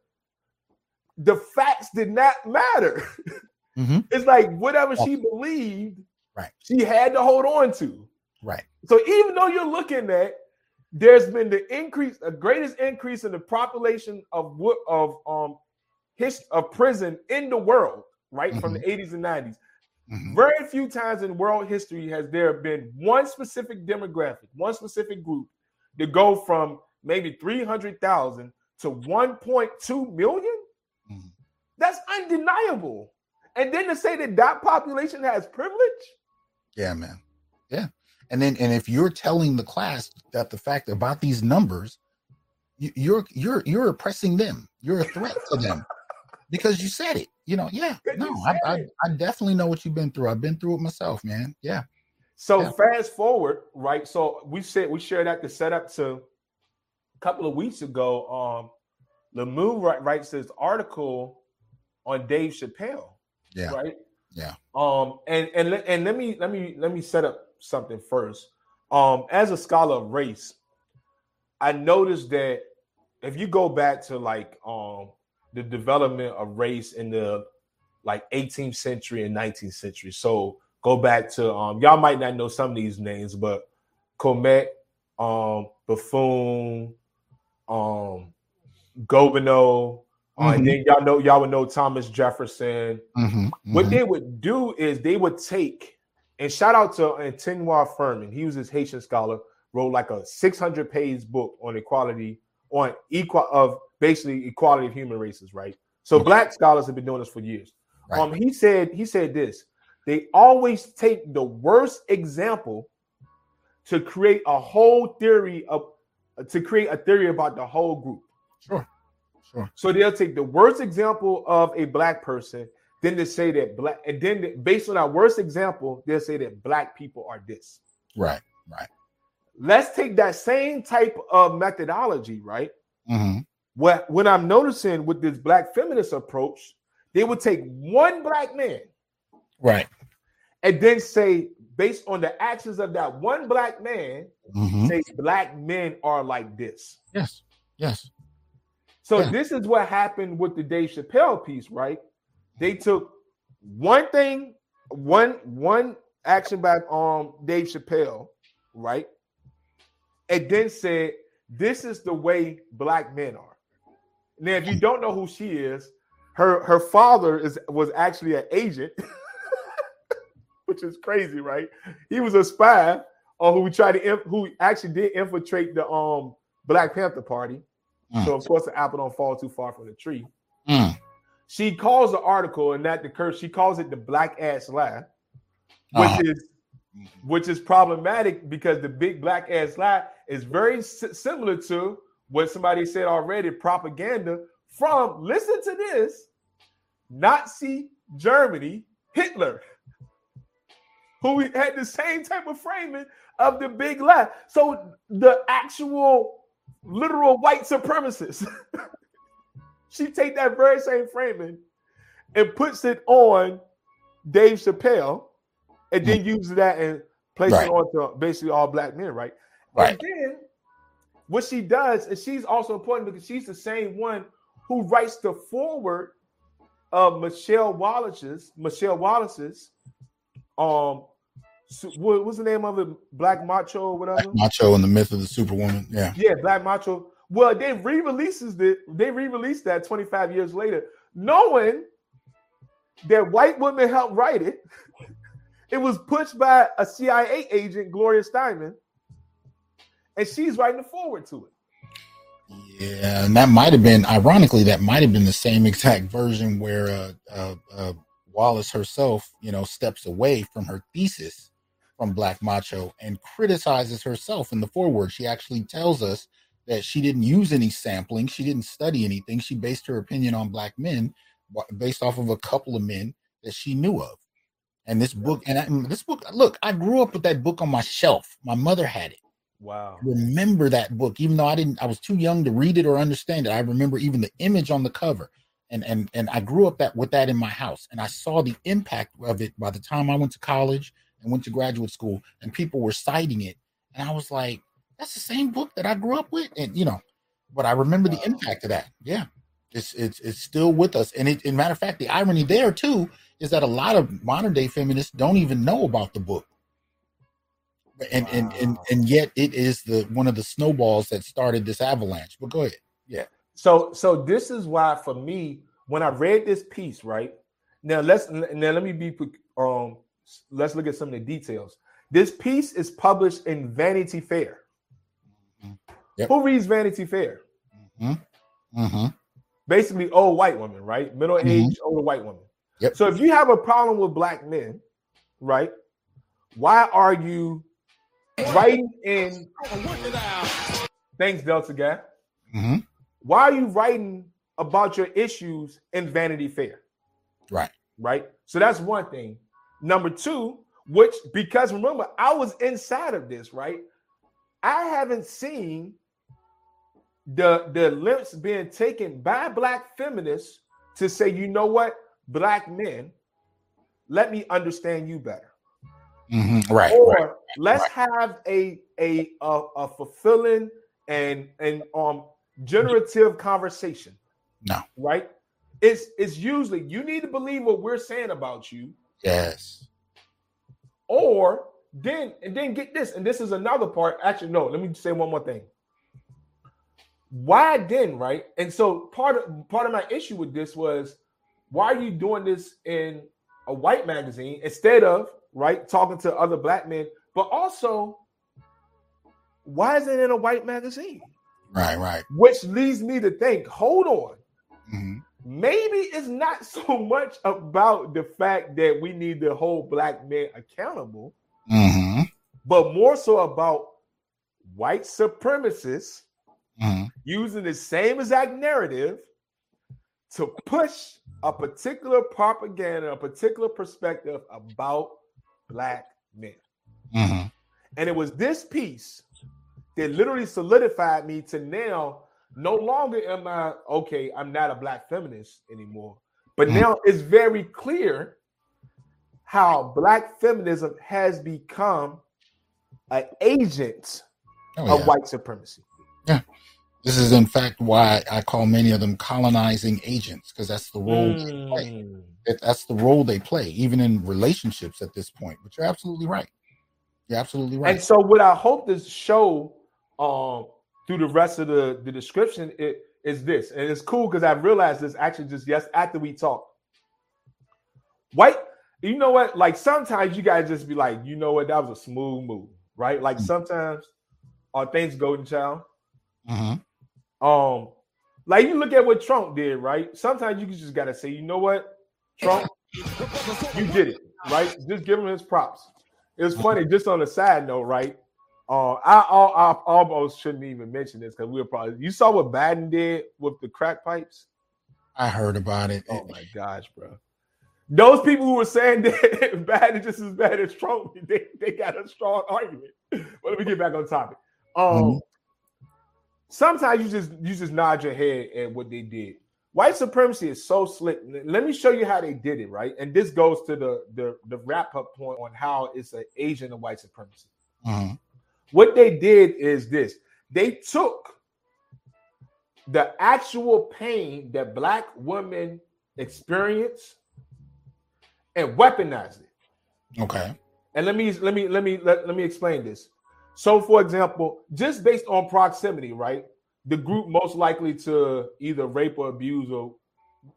the facts did not matter. Mhm. It's like whatever she believed, Right. She had to hold on to. right. So even though you're looking at, there's been the increase, the greatest increase in the population of what of um his of prison in the world, right from the 80s and 90s. Mhm. Very few times in world history has there been one specific demographic, one specific group to go from maybe 300,000 to 1.2 million. That's undeniable. And then to say that that population has privilege, Yeah, man. Yeah. And then and if you're telling the class that the fact about these numbers, you, you're you're you're oppressing them. You're a threat to them because you said it. You know, yeah. No, I, I. I definitely know what you've been through. I've been through it myself, man. Yeah. So Yeah. fast forward, right? So we said we shared that the setup to a couple of weeks ago. Um, Lemieux wri- writes this article on Dave Chappelle, Yeah. right? Yeah. Um, and and let, and let me let me let me set up something first. Um, as a scholar of race, I noticed that if you go back to like um the development of race in the like 18th century and 19th century, so go back to um y'all might not know some of these names, but Comet, um, Buffon, um, Gobineau, uh, and Mhm. then y'all know y'all would know Thomas Jefferson. Mhm, What mhm. they would do is they would take and shout out to Antoine Firmin. He was this Haitian scholar, wrote like a 600 page book on equality, on equal of basically equality of human races, right? So Okay. black scholars have been doing this for years. Right. Um, he said he said this. They always take the worst example to create a whole theory of to create a theory about the whole group. Sure. Sure. So they'll take the worst example of a black person, then they say that black, and then based on that worst example, they'll say that black people are this. Right. Right. Let's take that same type of methodology, right? hmm What when I'm noticing with this black feminist approach, they would take one black man Right. and then say, based on the actions of that one black man, hmm say black men are like this. Yes. Yes. So Yeah. this is what happened with the Dave Chappelle piece, right? They took one thing, one one action by um Dave Chappelle, right? And then said, "This is the way black men are." Now, if you don't know who she is, her her father is was actually an agent, which is crazy, right? He was a spy, or who tried to who actually did infiltrate the um Black Panther Party. Mm. So of course the apple don't fall too far from the tree. Mm. She calls the article and that the curse. She calls it the black ass lie, which Uh-huh. is which is problematic because the big black ass lie is very s- similar to what somebody said already. Propaganda from listen to this Nazi Germany, Hitler, who had the same type of framing of the big lie. So the actual literal white supremacists. she take that very same framing and puts it on Dave Chappelle, and then uses that and places Right. it onto basically all black men, right? Right. And then what she does is she's also important because she's the same one who writes the forward of Michele Wallace's Michele Wallace's um what, what's the name of it? Black Macho or whatever. Macho and the myth of the superwoman. Yeah. Yeah, Black Macho. Well, they re-releases it. They re-released that 25 years later, knowing that white women helped write it. It was pushed by a CIA agent, Gloria Steinem, and she's writing the forward to it. Yeah, and that might have been, ironically, that might have been the same exact version where uh, uh, uh, Wallace herself, you know, steps away from her thesis from Black Macho and criticizes herself in the foreword. She actually tells us that she didn't use any sampling, she didn't study anything. She based her opinion on black men based off of a couple of men that she knew of. And this book, and I, this book, look, I grew up with that book on my shelf. My mother had it Wow. remember that book, even though I didn't, I was too young to read it or understand it. I remember even the image on the cover, and and and I grew up that with that in my house, and I saw the impact of it by the time I went to college and went to graduate school, and people were citing it, and I was like, that's the same book that I grew up with, and you know, but I remember the impact of that. Yeah, it's it's it's still with us, and it, in matter of fact, the irony there too is that a lot of modern day feminists don't even know about the book and and and and yet it is the one of the snowballs that started this avalanche. But go ahead. Yeah. So, so this is why for me, when I read this piece, right now, let's now let me be um, let's look at some of the details. This piece is published in Vanity Fair. Yep. Who reads Vanity Fair? Mm-hmm. Basically, old white women, right? Middle aged, older white women. Yep. So if you have a problem with black men, right? Why are you writing in? Thanks, Delta guy. Mm-hmm. Why are you writing about your issues in Vanity Fair? Right. Right. So that's one thing. Number two, which because remember, I was inside of this, right? I haven't seen the the lengths being taken by black feminists to say, you know what, black men, let me understand you better. Mm-hmm. Right. or right. let's right. have a, a a a fulfilling and and um generative conversation. No. Right? It's it's usually you need to believe what we're saying about you, Yes. or then and then get this, and this is another part. Actually, no, let me say one more thing. Why then, right? And so part of part of my issue with this was why are you doing this in a white magazine instead of right talking to other black men, but also why is it in a white magazine? Right, right. Which leads me to think, hold on. Mm-hmm. Maybe it's not so much about the fact that we need to hold black men accountable, Mm-hmm. but more so about white supremacists Mm-hmm. using the same exact narrative to push a particular propaganda, a particular perspective about black men. Mm-hmm. And it was this piece that literally solidified me to now no longer am I okay, I'm not a black feminist anymore. But Mhm. now it's very clear how black feminism has become an agent Oh, of white supremacy. Yeah. This is, in fact, why I call many of them colonizing agents, because that's the role they play. Mm. That's the role they play, even in relationships at this point. But you're absolutely right. You're absolutely right. And so what I hope this show um through the rest of the, the description it, is this. And it's cool because I realized this actually just yes after we talked. White, you know what? Like sometimes you guys just be like, you know what, that was a smooth move, right? Like Mm. sometimes are things golden child. Mhm. Um, like you look at what Trump did, right? Sometimes you just gotta say, you know what, Trump, you did it, right? Just give him his props. It's funny, just on a side note, right? Uh, I, I, I almost shouldn't even mention this because we were probably you saw what Biden did with the crack pipes. I heard about it. Oh my gosh, bro. Those people who were saying that Biden is just as bad as Trump, they, they got a strong argument. But let me get back on topic. Um, Mhm. sometimes you just you just nod your head at what they did. White supremacy is so slick. Let me show you how they did it, right? And this goes to the the, the wrap up point on how it's an agent of white supremacy. Mhm. What they did is this: they took the actual pain that black women experience and weaponized it. Okay. And let me let me let me let, let me explain this. So, for example, just based on proximity, right? The group most likely to either rape or abuse or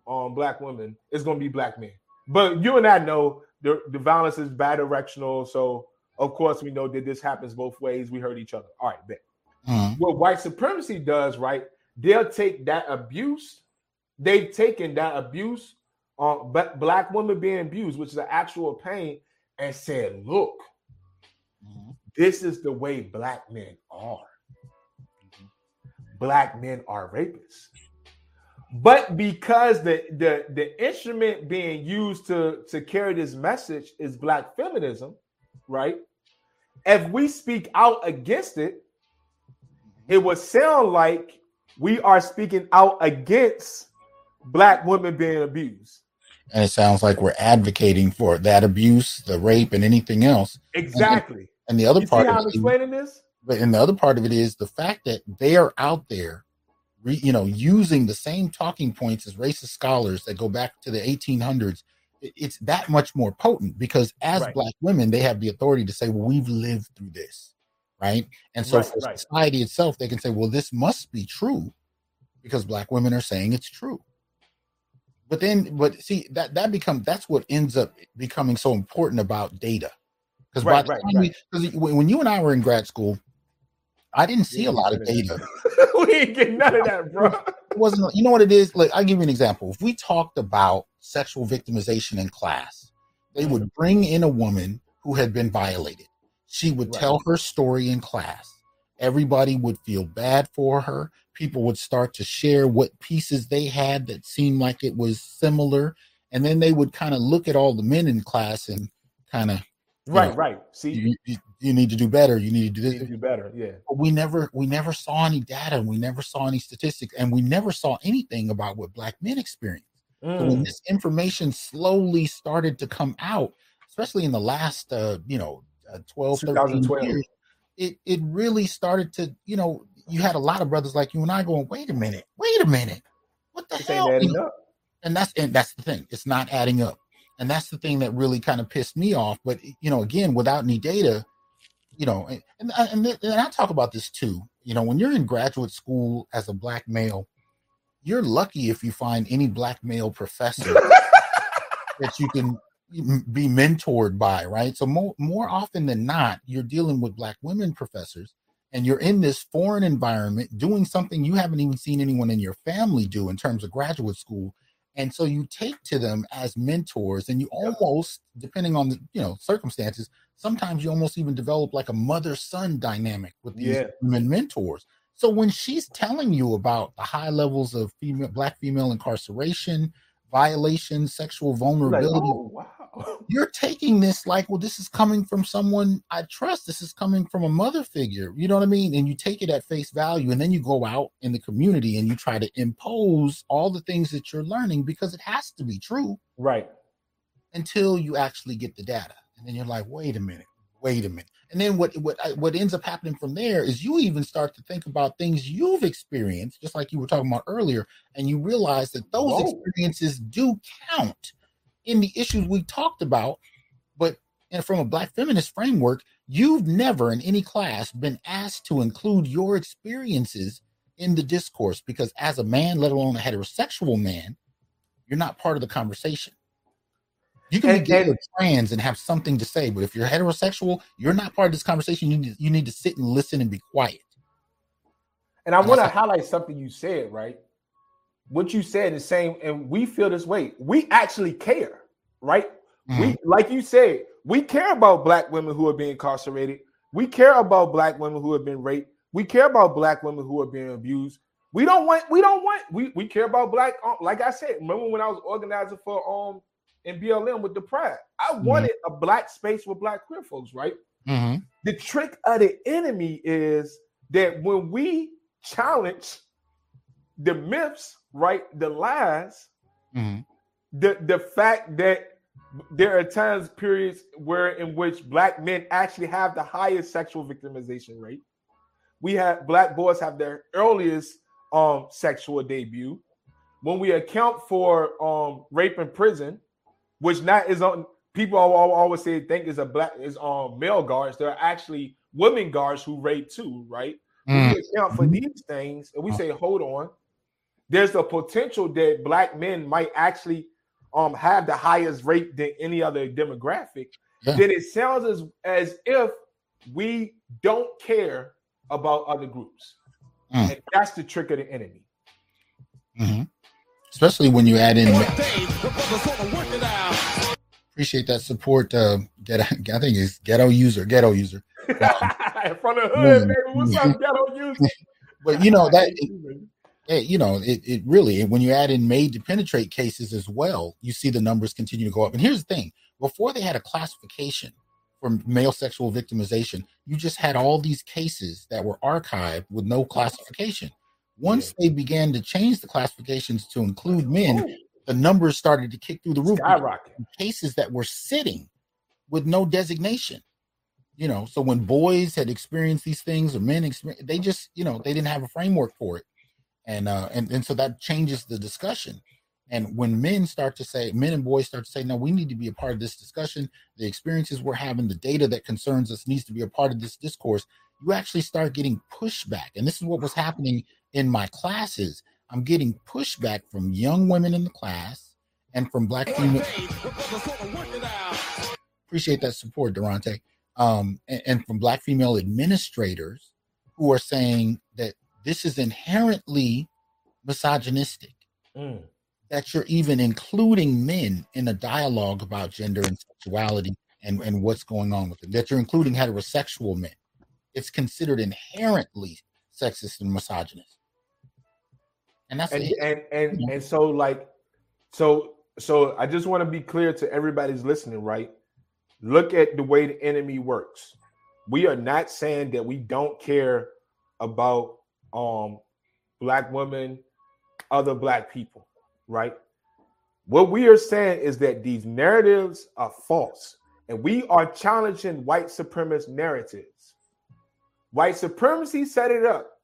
um, black women is going to be black men. But you and I know the, the violence is bidirectional. So, of course, we know that this happens both ways. We hurt each other. All right, bet. Mhm. What white supremacy does, right? They'll take that abuse. They've taken that abuse on but black women being abused, which is an actual pain, and said, look, Mhm. this is the way black men are. Black men are rapists. But because the, the, the instrument being used to, to carry this message is black feminism, right? If we speak out against it, it would sound like we are speaking out against black women being abused. And it sounds like we're advocating for that abuse, the rape, and anything else. Exactly. And the other You see part how of I'm it, explaining this? but and the other part of it is the fact that they are out there, re, you know, using the same talking points as racist scholars that go back to the 1800s. It- It's that much more potent because as Right. black women, they have the authority to say, "Well, we've lived through this." right? And so Right, for right. society itself, they can say, well, this must be true because black women are saying it's true. But then, but see that that become that's what ends up becoming so important about data. Because Right, by the right, time because when you and I were in grad school, I didn't see a lot of of data. we ain't getting none of that, bro. It wasn't, you know what it is? Like, I'll give you an example. If we talked about sexual victimization in class, they would bring in a woman who had been violated. She would Right. tell her story in class. Everybody would feel bad for her. People would start to share what pieces they had that seemed like it was similar. And then they would kind of look at all the men in class and kind of, Right, Yeah. right. See, you you, you, need to do better. You need to do to do better. Yeah. but we never we never saw any data we never saw any statistics and we never saw anything about what black men experience so when Mm. this information slowly started to come out especially in the last uh you know uh, 12 13 2012. years it it really started to you know you had a lot of brothers like you and i going wait a minute wait a minute what the This hell ain't adding up. and that's and that's the thing it's not adding up And that's the thing that really kind of pissed me off. But you know, again, without any data, you know, and and, and, and I talk about this too. You know, when you're in graduate school as a black male, you're lucky if you find any black male professor that you can be mentored by, right? So more more often than not, you're dealing with black women professors and you're in this foreign environment doing something you haven't even seen anyone in your family do in terms of graduate school. And so you take to them as mentors and you almost depending on the, you know, circumstances, sometimes you almost even develop like a mother-son dynamic with these yeah. women mentors. So when she's telling you about the high levels of female black female incarceration, violation, sexual vulnerability, like, oh, wow you're taking this like, well, this is coming from someone I trust. This is coming from a mother figure. You know what I mean? And you take it at face value, and then you go out in the community and you try to impose all the things that you're learning because it has to be true. Right. Until you actually get the data. And then you're like, wait a minute, wait a minute. And then what what uh, what ends up happening from there is you even start to think about things you've experienced, just like you were talking about earlier, and you realize that those Whoa. experiences do count in the issues we talked about, but and from a black feminist framework, you've never in any class been asked to include your experiences in the discourse because as a man, let alone a heterosexual man, you're not part of the conversation. You can and, be gay or trans and have something to say, but if you're heterosexual, you're not part of this conversation. You need to, you need to sit and listen and be quiet. And I want to highlight something you said, right? what you said is same, and we feel this way. We actually care, right? Mm-hmm. We like you said, we care about black women who are being incarcerated. We care about black women who have been raped. We care about black women who are being abused. We don't want, we don't want, we, we care about black, um, like I said, remember when I was organizing for um in BLM with the pride? I mm-hmm. wanted a black space with black queer folks, right? Mm-hmm. The trick of the enemy is that when we challenge the myths right? The lies, mm-hmm. the the fact that there are times periods where in which black men actually have the highest sexual victimization rate. We have black boys have their earliest um sexual debut. When we account for um rape in prison, which not is on people always say think is a black is um male guards. There are actually women guards who rape too, right? Mm. We account for these things and we say, hold on, there's a potential that black men might actually um have the highest rate than any other demographic, yeah. then it sounds as as if we don't care about other groups. Mm. And that's the trick of the enemy. Mm-hmm. Especially when you add in. Appreciate that support. Uh, get I think it's ghetto user, ghetto user. Um, From the hood, baby. What's up, ghetto user? But you know that you know, it, it really, when you add in made to penetrate cases as well, you see the numbers continue to go up. And here's the thing before they had a classification for male sexual victimization, you just had all these cases that were archived with no classification. Once they began to change the classifications to include men, the numbers started to kick through the roof. Cases that were sitting with no designation. You know, so when boys had experienced these things or men, experience, they just, you know, they didn't have a framework for it and uh and, and so that changes the discussion and when men start to say men and boys start to say no we need to be a part of this discussion the experiences we're having the data that concerns us needs to be a part of this discourse you actually start getting pushback and this is what was happening in my classes i'm getting pushback from young women in the class and from black female appreciate that support durante um, and, and from black female administrators who are saying that this is inherently misogynistic. Mm. That you're even including men in a dialogue about gender and sexuality and, and what's going on with it. That you're including heterosexual men. It's considered inherently sexist and misogynist. And that's and it. and and, and so like so so I just want to be clear to everybody's listening, right? Look at the way the enemy works. We are not saying that we don't care about um black women, other black people, right? What we are saying is that these narratives are false, and we are challenging white supremacist narratives. White supremacy set it up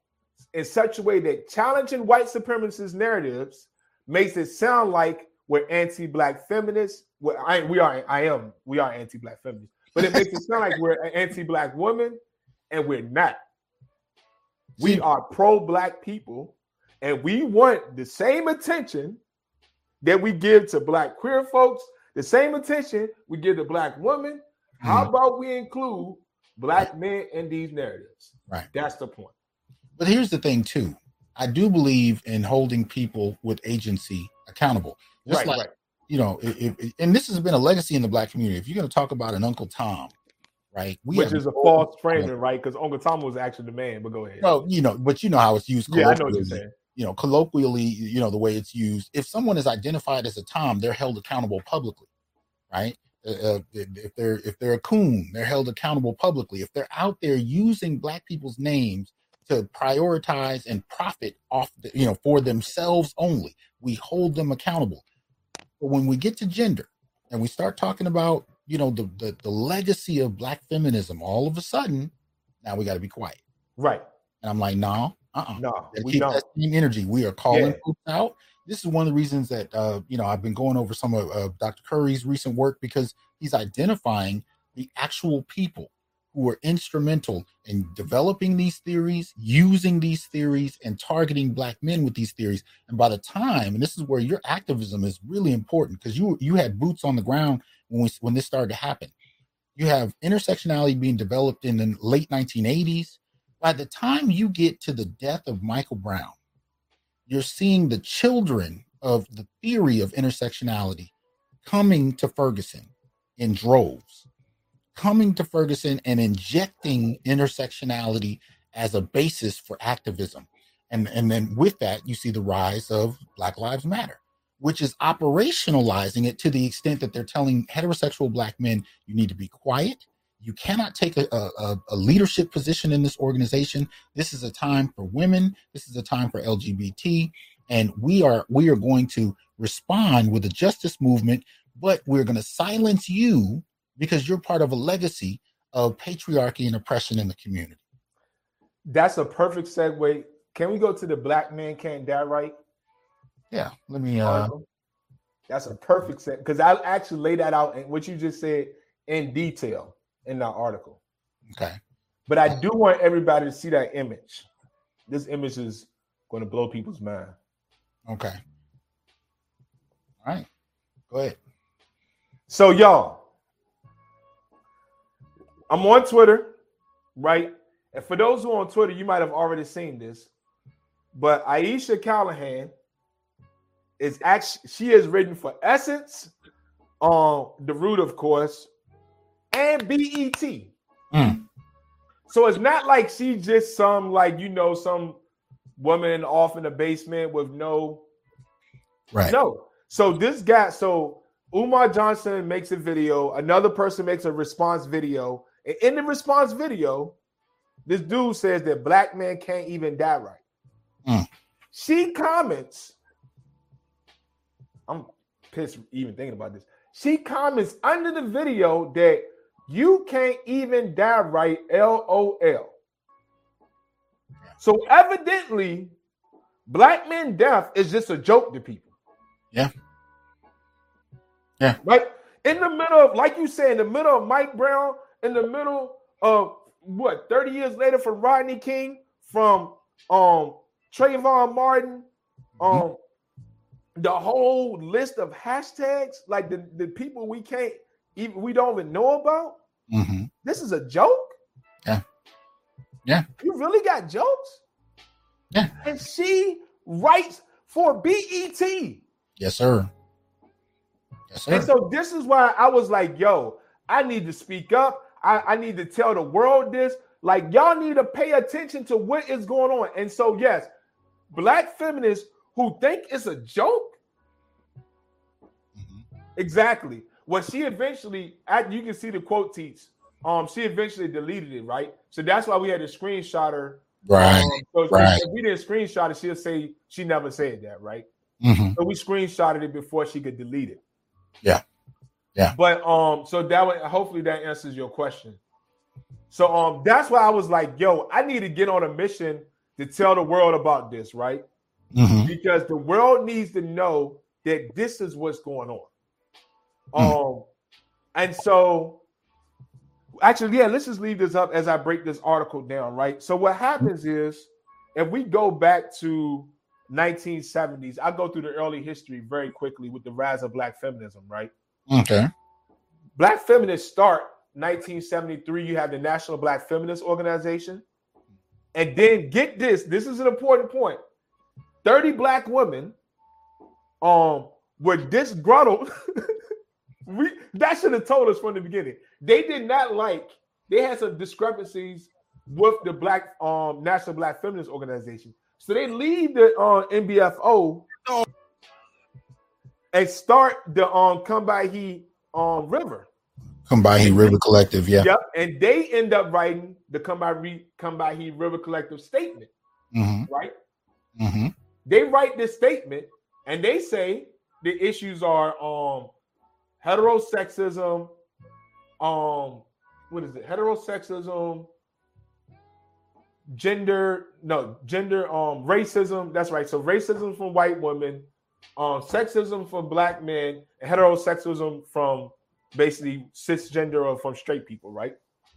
in such a way that challenging white supremacist narratives makes it sound like we're anti-black feminists. Well, I we are I am we are anti-black feminists, but it makes it sound like we're anti-black women, and we're not. We are pro-black people, and we want the same attention that we give to black queer folks, the same attention we give to black women. How mm. about we include black men in these narratives? Right. That's the point. But here's the thing, too. I do believe in holding people with agency accountable. Just right, like, right. you know, if, if, and this has been a legacy in the black community. If you're going to talk about an Uncle Tom, right? We Which is a false framing, right? Because Uncle Tom was actually the man. But go ahead. Well, you know, but you know how it's used. Yeah, I know what you're saying. You know, colloquially, you know, the way it's used. If someone is identified as a Tom, they're held accountable publicly, right? Uh, uh if they're if they're a coon, they're held accountable publicly. If they're out there using black people's names to prioritize and profit off, the, you know, for themselves only, we hold them accountable. But when we get to gender and we start talking about you know the, the the, legacy of black feminism all of a sudden now we got to be quiet right and i'm like no uh-uh. no we keep don't. that same energy we are calling yeah. out this is one of the reasons that uh you know i've been going over some of uh, dr curry's recent work because he's identifying the actual people who were instrumental in developing these theories, using these theories, and targeting black men with these theories. And by the time, and this is where your activism is really important because you you had boots on the ground when we, when this started to happen. You have intersectionality being developed in the late 1980s. By the time you get to the death of Michael Brown, you're seeing the children of the theory of intersectionality coming to Ferguson in droves coming to Ferguson and injecting intersectionality as a basis for activism. And, and then with that, you see the rise of Black Lives Matter, which is operationalizing it to the extent that they're telling heterosexual Black men, you need to be quiet. You cannot take a, a, a leadership position in this organization. This is a time for women. This is a time for LGBT. And we are we are going to respond with a justice movement, but we're going to silence you because you're part of a legacy of patriarchy and oppression in the community. That's a perfect segue. Can we go to the Black Man Can't Die Right? Yeah, let me. uh That's a perfect set because I actually lay that out and what you just said in detail in that article. Okay. But I do want everybody to see that image. This image is going to blow people's mind. Okay. All right. Go ahead. So, y'all, I'm on Twitter, right? And for those who are on Twitter, you might have already seen this, but Aisha Callahan is actually she is written for Essence, um, the root, of course, and BET. Mm. So it's not like she's just some like you know some woman off in the basement with no right. No. So this guy, so Umar Johnson makes a video, another person makes a response video, in the response video, this dude says that black men can't even die right. Mm. She comments, I'm pissed even thinking about this. She comments under the video that you can't even die right, LOL. So evidently, black men death is just a joke to people. Yeah. Yeah. Right? In the middle of, like you say, in the middle of Mike Brown in the middle of what 30 years later from Rodney King, from um Trayvon Martin, um the whole list of hashtags, like the, the people we can't even we don't even know about. Mm-hmm. This is a joke. Yeah. Yeah. You really got jokes? Yeah. And she writes for BET. Yes, sir. Yes, sir. And so this is why I was like, yo, I need to speak up. I, I need to tell the world this. Like, y'all need to pay attention to what is going on. And so, yes, black feminists who think it's a joke. Mm-hmm. Exactly. Well, she eventually, you can see the quote tweets. Um, she eventually deleted it, right? So that's why we had to screenshot her. Right. Um, so right. if we didn't screenshot it, she'll say she never said that, right? Mm-hmm. So we screenshotted it before she could delete it. Yeah. Yeah. But um, so that would hopefully that answers your question. So um, that's why I was like, yo, I need to get on a mission to tell the world about this, right? Mm-hmm. Because the world needs to know that this is what's going on. Mm. Um, and so actually, yeah, let's just leave this up as I break this article down, right? So what happens is if we go back to 1970s, I go through the early history very quickly with the rise of black feminism, right? Okay. Black feminists start 1973. You have the National Black Feminist Organization. And then get this, this is an important point. 30 black women um were disgruntled. we that should have told us from the beginning. They did not like, they had some discrepancies with the black um National Black Feminist Organization. So they leave the uh, NBFO and start the um Combahee um River. Combahee River Collective, yeah. Yep. And they end up writing the Combahee, Combahee River Collective statement. Mm-hmm. Right? Mm-hmm. They write this statement and they say the issues are um heterosexism, um, what is it? Heterosexism, gender, no, gender, um, racism. That's right. So racism from white women, um, sexism from black men, and heterosexism from basically cisgender or from straight people, right?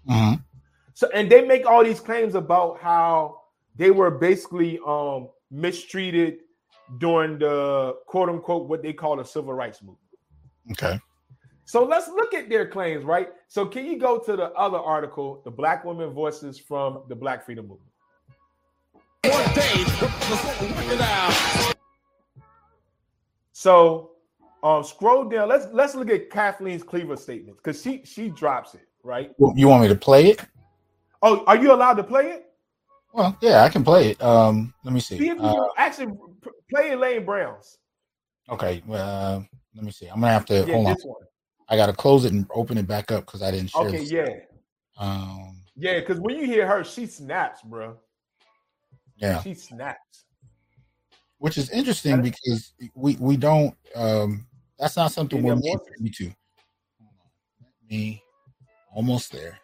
Mm-hmm. So and they make all these claims about how they were basically um mistreated during the quote unquote what they call the civil rights movement. Okay. So let's look at their claims, right? So can you go to the other article, the Black Women Voices from the Black Freedom Movement? So um scroll down. Let's let's look at Kathleen's Cleaver statement because she she drops it, right? You want me to play it? Oh, are you allowed to play it? Well, yeah, I can play it. Um, let me see. see uh, actually play Elaine Brown's. Okay, uh, let me see. I'm gonna have to yeah, hold on. One. I gotta close it and open it back up because I didn't share. Okay, yeah. Um, yeah, because when you hear her, she snaps, bro. Yeah, she snaps. Which is interesting because we we don't. Um, that's not something we're me to. Me, almost there.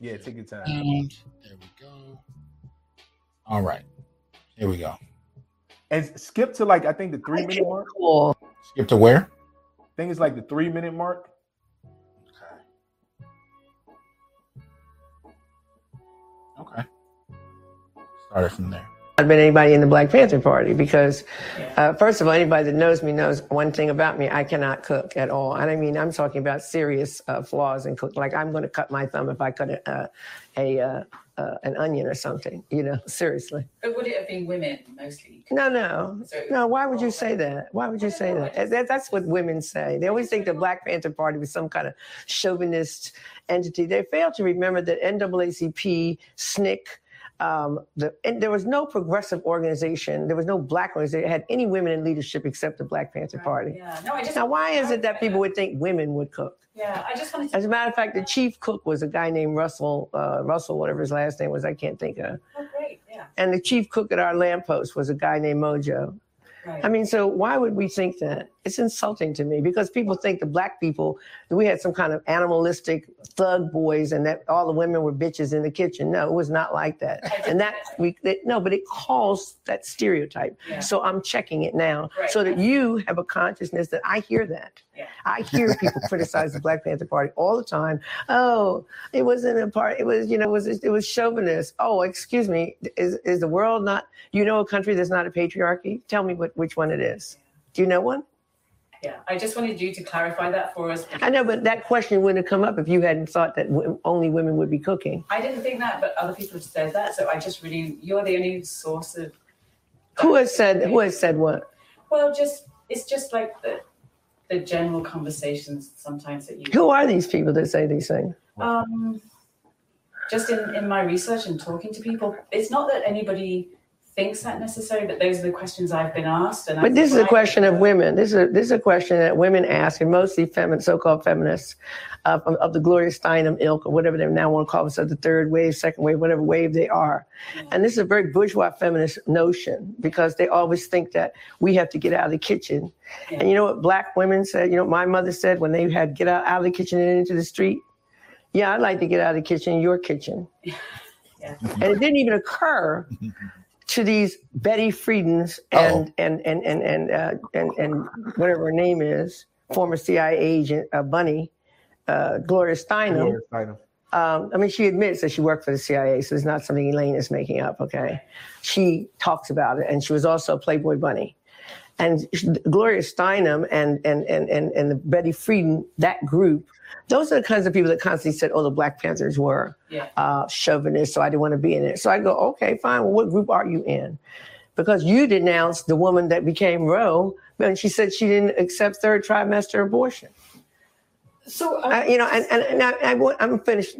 Yeah, take your time. And there we go. All right, here we go. And skip to like I think the three minute mark. Cool. Skip to where? I think it's like the three minute mark. Okay. Okay. Started from there. I've been anybody in the Black Panther Party because, uh, first of all, anybody that knows me knows one thing about me: I cannot cook at all. And I mean, I'm talking about serious uh, flaws in cooking. Like I'm going to cut my thumb if I cut a, uh, a uh, uh, an onion or something, you know, seriously. But would it have been women mostly? No, no, so no. Why would you say that? Why would you say that? that? That's what women say. They always think the Black Panther Party was some kind of chauvinist entity. They fail to remember that NAACP, SNCC, um, the, and there was no progressive organization. There was no black organization that had any women in leadership except the Black Panther right. Party. Yeah. No, I just. Now, why is it that people would think women would cook? Yeah, I just wanted. As a matter of fact, the chief cook was a guy named Russell. Uh, Russell, whatever his last name was, I can't think of. Oh, great! Yeah. And the chief cook at our lamppost was a guy named Mojo. Right. I mean, so why would we think that? It's insulting to me because people think the black people we had some kind of animalistic thug boys and that all the women were bitches in the kitchen. No, it was not like that. And that we that, no, but it calls that stereotype. Yeah. So I'm checking it now right. so that you have a consciousness that I hear that. Yeah. I hear people criticize the Black Panther Party all the time. Oh, it wasn't a part. It was, you know, it was it was chauvinist. Oh, excuse me. Is is the world not? You know, a country that's not a patriarchy? Tell me what which one it is. Do you know one? Yeah, I just wanted you to clarify that for us. I know, but that question wouldn't have come up if you hadn't thought that w- only women would be cooking. I didn't think that, but other people have said that. So I just really, you're the only source of. Who has said? Who has said what? Well, just it's just like the the general conversations sometimes that you. Who are these people that say these things? Um, just in in my research and talking to people, it's not that anybody thinks that necessary, but those are the questions I've been asked. And but this is a question of women. This is a, this is a question that women ask, and mostly feminine, so-called feminists uh, of, of, the Gloria Steinem ilk, or whatever they now want to call themselves, the third wave, second wave, whatever wave they are. Yeah. And this is a very bourgeois feminist notion because they always think that we have to get out of the kitchen. Yeah. And you know what black women said? You know, my mother said when they had get out, out of the kitchen and into the street. Yeah, I'd like to get out of the kitchen, your kitchen. Yeah. And it didn't even occur to these Betty Friedens and and and and and, uh, and and whatever her name is, former CIA agent uh, Bunny, uh, Gloria Steinem. Gloria Steinem. Um, I mean, she admits that she worked for the CIA, so it's not something Elaine is making up. Okay, she talks about it, and she was also a Playboy Bunny. And Gloria Steinem and and and and and the Betty Friedan, that group, those are the kinds of people that constantly said, "Oh, the Black Panthers were Yeah. uh, chauvinists, so I didn't want to be in it." So I go, "Okay, fine. Well, what group are you in?" Because you denounced the woman that became Roe, and she said she didn't accept third trimester abortion. So uh, I, you know, and, and, and I, I, wa- I'm finished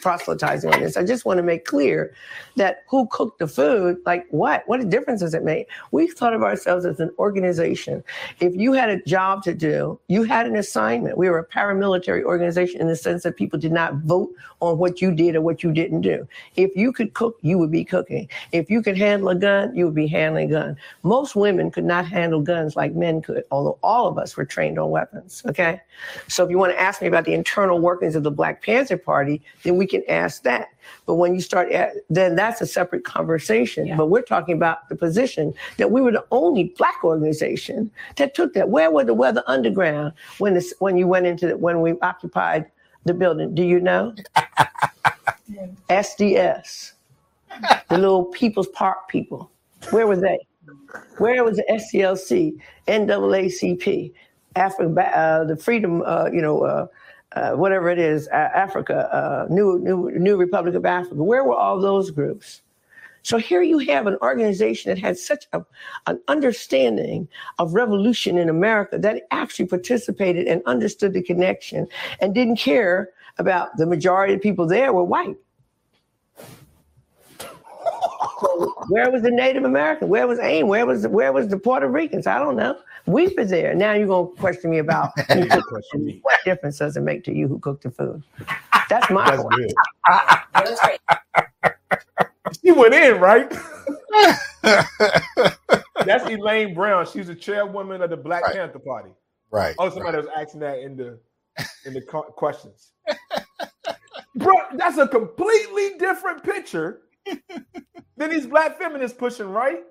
proselytizing on this. I just want to make clear that who cooked the food, like what? What difference does it make? We thought of ourselves as an organization. If you had a job to do, you had an assignment. We were a paramilitary organization in the sense that people did not vote on what you did or what you didn't do. If you could cook, you would be cooking. If you could handle a gun, you would be handling a gun. Most women could not handle guns like men could, although all of us were trained on weapons. Okay. So if you want to ask me about the internal workings of the Black Panther Party, then we can ask that. But when you start, at, then that's a separate conversation. Yeah. But we're talking about the position that we were the only Black organization that took that. Where were the Weather Underground when this, when you went into the, when we occupied the building? Do you know? SDS, the little People's Park people. Where were they? Where was the SCLC, NAACP, Africa, uh, the Freedom, uh, you know, uh, uh, whatever it is, Africa, uh, New, New, New Republic of Africa? Where were all those groups? So here you have an organization that had such a, an understanding of revolution in America that actually participated and understood the connection and didn't care about the majority of people there were white. Where was the Native American? Where was AIM? Where was where was the Puerto Ricans? I don't know. We were there. Now you're gonna question me about who Yeah, question me. what difference does it make to you who cooked the food? That's my That's point. good. That's great. She went in, right? That's Elaine Brown. She's the chairwoman of the Black Right. Panther Party. right. Oh, somebody was asking that in the in the questions. Bro, that's a completely different picture than these black feminists pushing, right?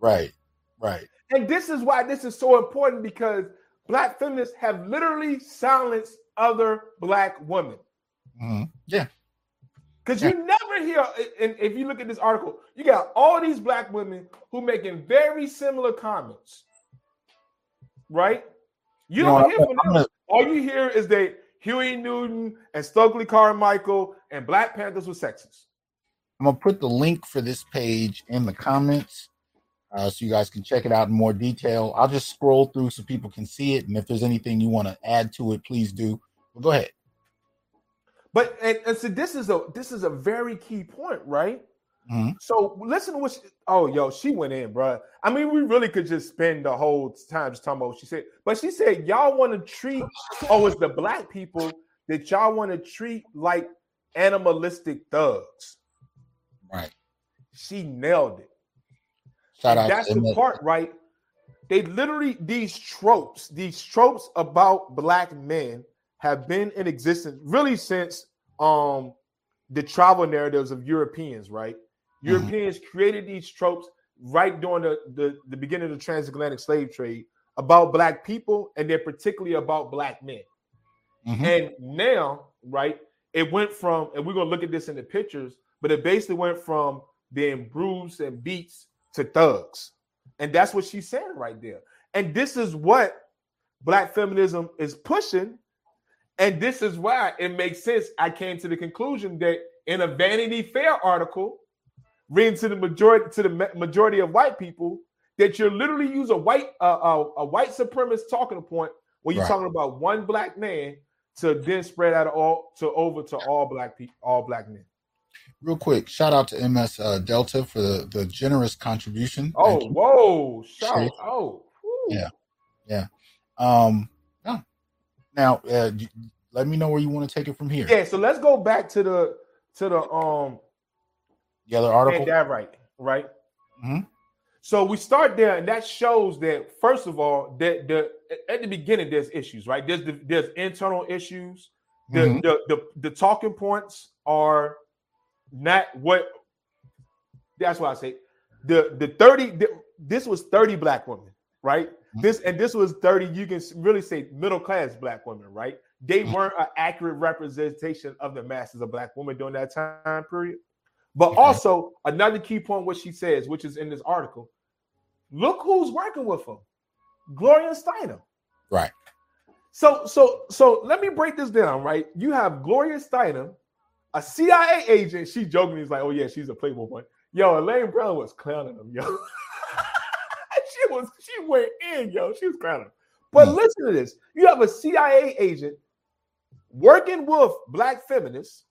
Right. Right. And this is why this is so important because black feminists have literally silenced other black women. Mhm. Yeah. Because you never hear, and if you look at this article, you got all these black women who making very similar comments, right? You don't hear from them. All you hear is that Huey Newton and Stokely Carmichael and Black Panthers were sexist. I'm gonna put the link for this page in the comments, uh, so you guys can check it out in more detail. I'll just scroll through so people can see it, and if there's anything you want to add to it, please do. Well, go ahead. But and, and so this is a this is a very key point, right? Mhm. So listen to what. She, oh, yo, she went in, bro. I mean, we really could just spend the whole time just talking about what she said. But she said y'all want to treat, oh, it's the black people that y'all want to treat like animalistic thugs. Right. She nailed it. Shout And out. that's the part, right? They literally these tropes, these tropes about black men have been in existence really since um the travel narratives of Europeans, right? Mhm. Europeans created these tropes right during the, the, the beginning of the transatlantic slave trade about black people and they're particularly about black men. Mhm. And now, right, it went from, and we're gonna look at this in the pictures, but it basically went from being bruised and beats to thugs. And that's what she's saying right there. And this is what black feminism is pushing. And this is why it makes sense. I came to the conclusion that in a Vanity Fair article, reading to the majority to the majority of white people, that you're literally use a white uh, uh, a white supremacist talking point when you're Right. talking about one black man to then spread out all to over to all black people, all black men. Real quick, shout out to MS uh, Delta for the, the generous contribution. Oh, whoa! Shout Shit. out! Whew. Yeah. Um, no. Now, uh, let me know where you want to take it from here. Yeah, so let's go back to the to the um The other article. that right, right? Mhm. So we start there, and that shows that first of all, that the at the beginning there's issues, right? There's the, there's internal issues. The, Mhm. the the the talking points are not what. That's why I say the the 30 the, this was 30 black women, right? Mhm. This and this was 30, you can really say middle class black women, right? They Mhm. weren't an accurate representation of the masses of black women during that time period. But also another key point, what she says, which is in this article. Look who's working with them. Gloria Steinem. Right. So, so, so let me break this down, right? You have Gloria Steinem, a CIA agent. She jokingly is like, "Oh yeah, she's a Playboy boy." Yo, Elaine Brown was clowning him, yo. she was, she went in, yo. She was clowning. him. But Hmm. listen to this: you have a CIA agent working with black feminists.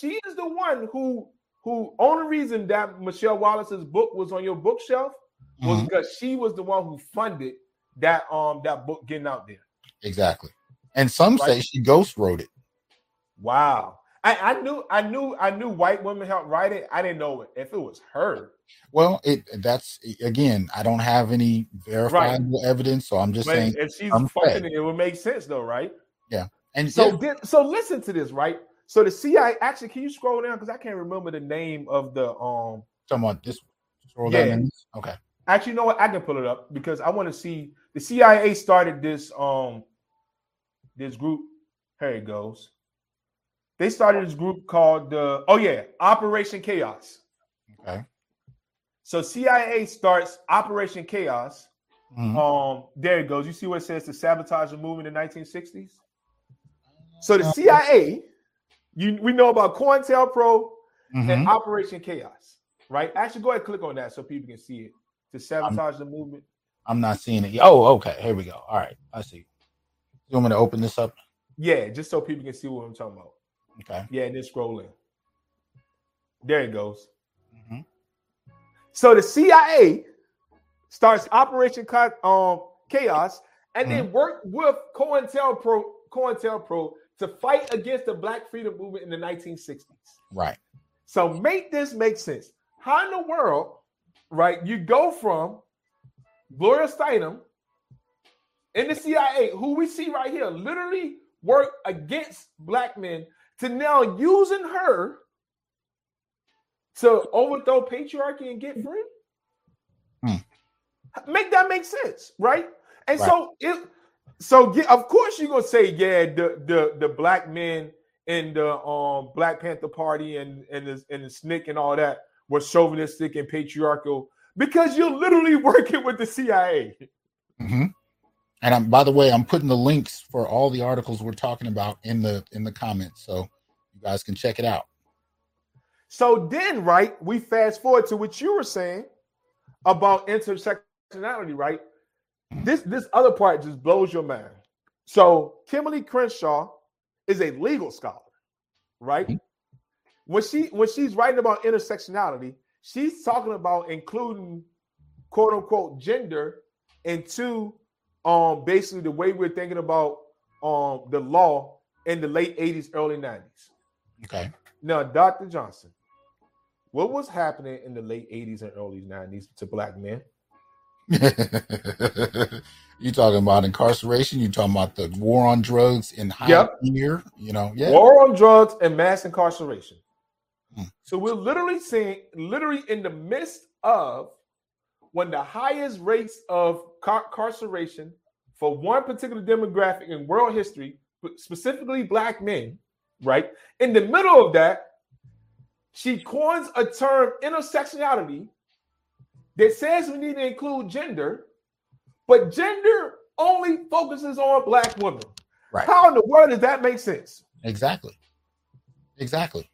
She is the one who, who only reason that Michele Wallace's book was on your bookshelf was Mhm. because she was the one who funded that um that book getting out there. Exactly. And some say she ghost wrote it. Wow. I, I knew I knew I knew white women helped write it. I didn't know if it was her. Well, it that's again, I don't have any verifiable evidence, so I'm just But saying. if she's I'm fucking it, it would make sense though, right? Yeah. And So so then, so listen to this, right? So the CIA actually can you scroll down because I can't remember the name of the um someone this. Scroll. Yeah. this? Okay. actually you know what I can pull it up because I want to see the CIA started this um this group. Here it goes. They started this group called the oh yeah, Operation Chaos. Okay. So CIA starts Operation Chaos. Mhm. Um, there it goes. You see what it says to sabotage the movement in the 1960s. So the Uh, CIA, you we know about COINTELPRO Mhm. and Operation Chaos, right? Actually, go ahead and click on that so people can see it to sabotage the movement. I'm not seeing it. Oh, okay. Here we go. All right. I see. You want me to open this up? Yeah, just so people can see what I'm talking about. Okay. Yeah, and then scrolling. There it goes. Mhm. So the CIA starts Operation um, Chaos and then work with COINTELPRO, COINTELPRO to fight against the Black Freedom Movement in the 1960s. Right. So make this make sense. How in the world, right? You go from Gloria Steinem in the CIA, who we see right here, literally work against black men, to now using her to overthrow patriarchy and get free. Hmm. Make that make sense, right? And so it so yeah, of course you're gonna say, yeah, the the the black men in the um Black Panther Party and and the and the SNCC and all that were chauvinistic and patriarchal because you're literally working with the CIA. hmm And I'm, by the way, I'm putting the links for all the articles we're talking about in the in the comments, so you guys can check it out. So then, right, we fast forward to what you were saying about intersectionality, right? This this other part just blows your mind. So Kimberlé Crenshaw is a legal scholar, right? Mhm. When she when she's writing about intersectionality, she's talking about including quote unquote gender into um basically the way we're thinking about um the law in the late 80s, early 90s. Okay. Now, Dr. Johnson, what was happening in the late 80s and early 90s to black men? you talking about incarceration? You talking about the war on drugs in high Yep. gear? You know, yeah. War on drugs and mass incarceration. Hmm. So we're literally seeing, literally in the midst of when the highest rates of car- incarceration for one particular demographic in world history, specifically black men, right? In the middle of that, she coins a term intersectionality that says we need to include gender, but gender only focuses on black women. Right. How in the world does that make sense? Exactly. Exactly.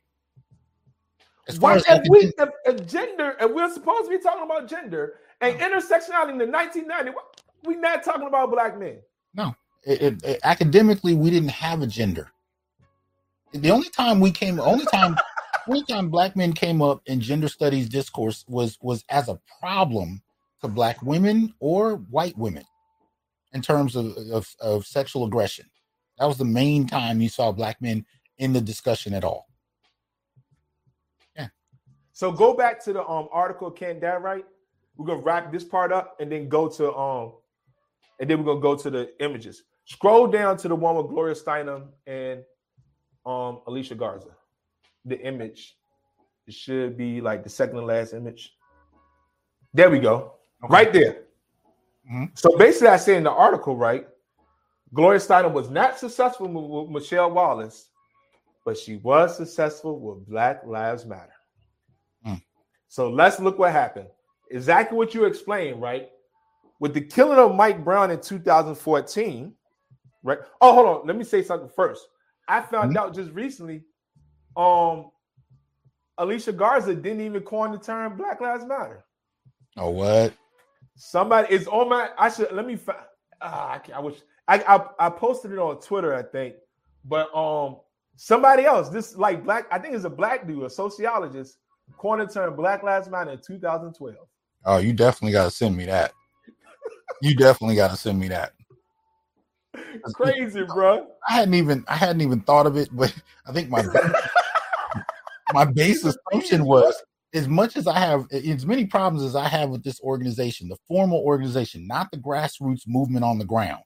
As far Why, as if, we, if, if gender, and we're supposed to be talking about gender and intersectionality in the 1990s, we're not talking about black men. it, it- it- academically we didn't have a gender the only time we came only time only time black men came up in gender studies discourse was was as a problem to black women or white women in terms of, of, of sexual aggression that was the main time you saw black men in the discussion at all Yeah. So go back to the um article, Can't That Right? We're gonna wrap this part up and then go to um and then we're gonna go to the images. Scroll down to the one with Gloria Steinem and um Alicia Garza. The image. It should be like the second to last image. There we go. Okay. Right there. Mhm. So basically, I say in the article, right? Gloria Steinem was not successful with, with Michele Wallace, but she was successful with Black Lives Matter. Mm. So let's look what happened. Exactly what you explained, right? With the killing of Mike Brown in 2014, right? Oh, hold on. Let me say something first. I found Mhm. out just recently, um, Alicia Garza didn't even coin the term Black Lives Matter. Oh, what? Somebody is on my. I should let me. Find, ah, I, I wish I, I I posted it on Twitter, I think, but um, somebody else. This like black. I think it's a black dude, a sociologist, coined the term Black Lives Matter in 2012. Oh, you definitely got to send me that. you definitely got to send me that. Crazy, bro. I hadn't even I hadn't even thought of it, but I think my my base assumption was as much as I have as many problems as I have with this organization, the formal organization, not the grassroots movement on the ground,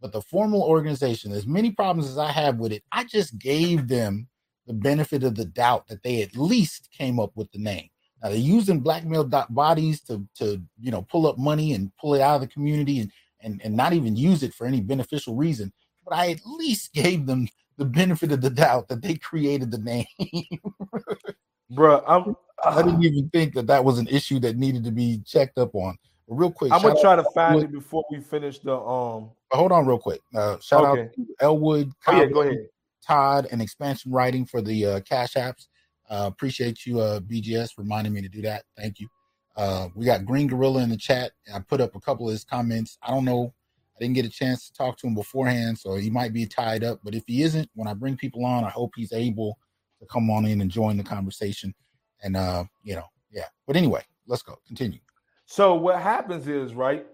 but the formal organization, as many problems as I have with it, I just gave them the benefit of the doubt that they at least came up with the name. Now they're using blackmail dot bodies to to you know pull up money and pull it out of the community and and, and not even use it for any beneficial reason. But I at least gave them the benefit of the doubt that they created the name. Bro, I'm I didn't even think that that was an issue that needed to be checked up on. But real quick, I'm gonna try to find Elwood- it before we finish the um. hold on, real quick. Uh, shout Okay. out to Elwood, Oh yeah, go ahead. Todd, and Expansion Writing for the uh, Cash Apps. Uh, appreciate you, uh, BGS, reminding me to do that. Thank you. Uh, we got Green Gorilla in the chat. I put up a couple of his comments. I don't know. I didn't get a chance to talk to him beforehand, so he might be tied up. But if he isn't, when I bring people on, I hope he's able to come on in and join the conversation. And uh, you know, yeah. But anyway, let's go. Continue. So what happens is right,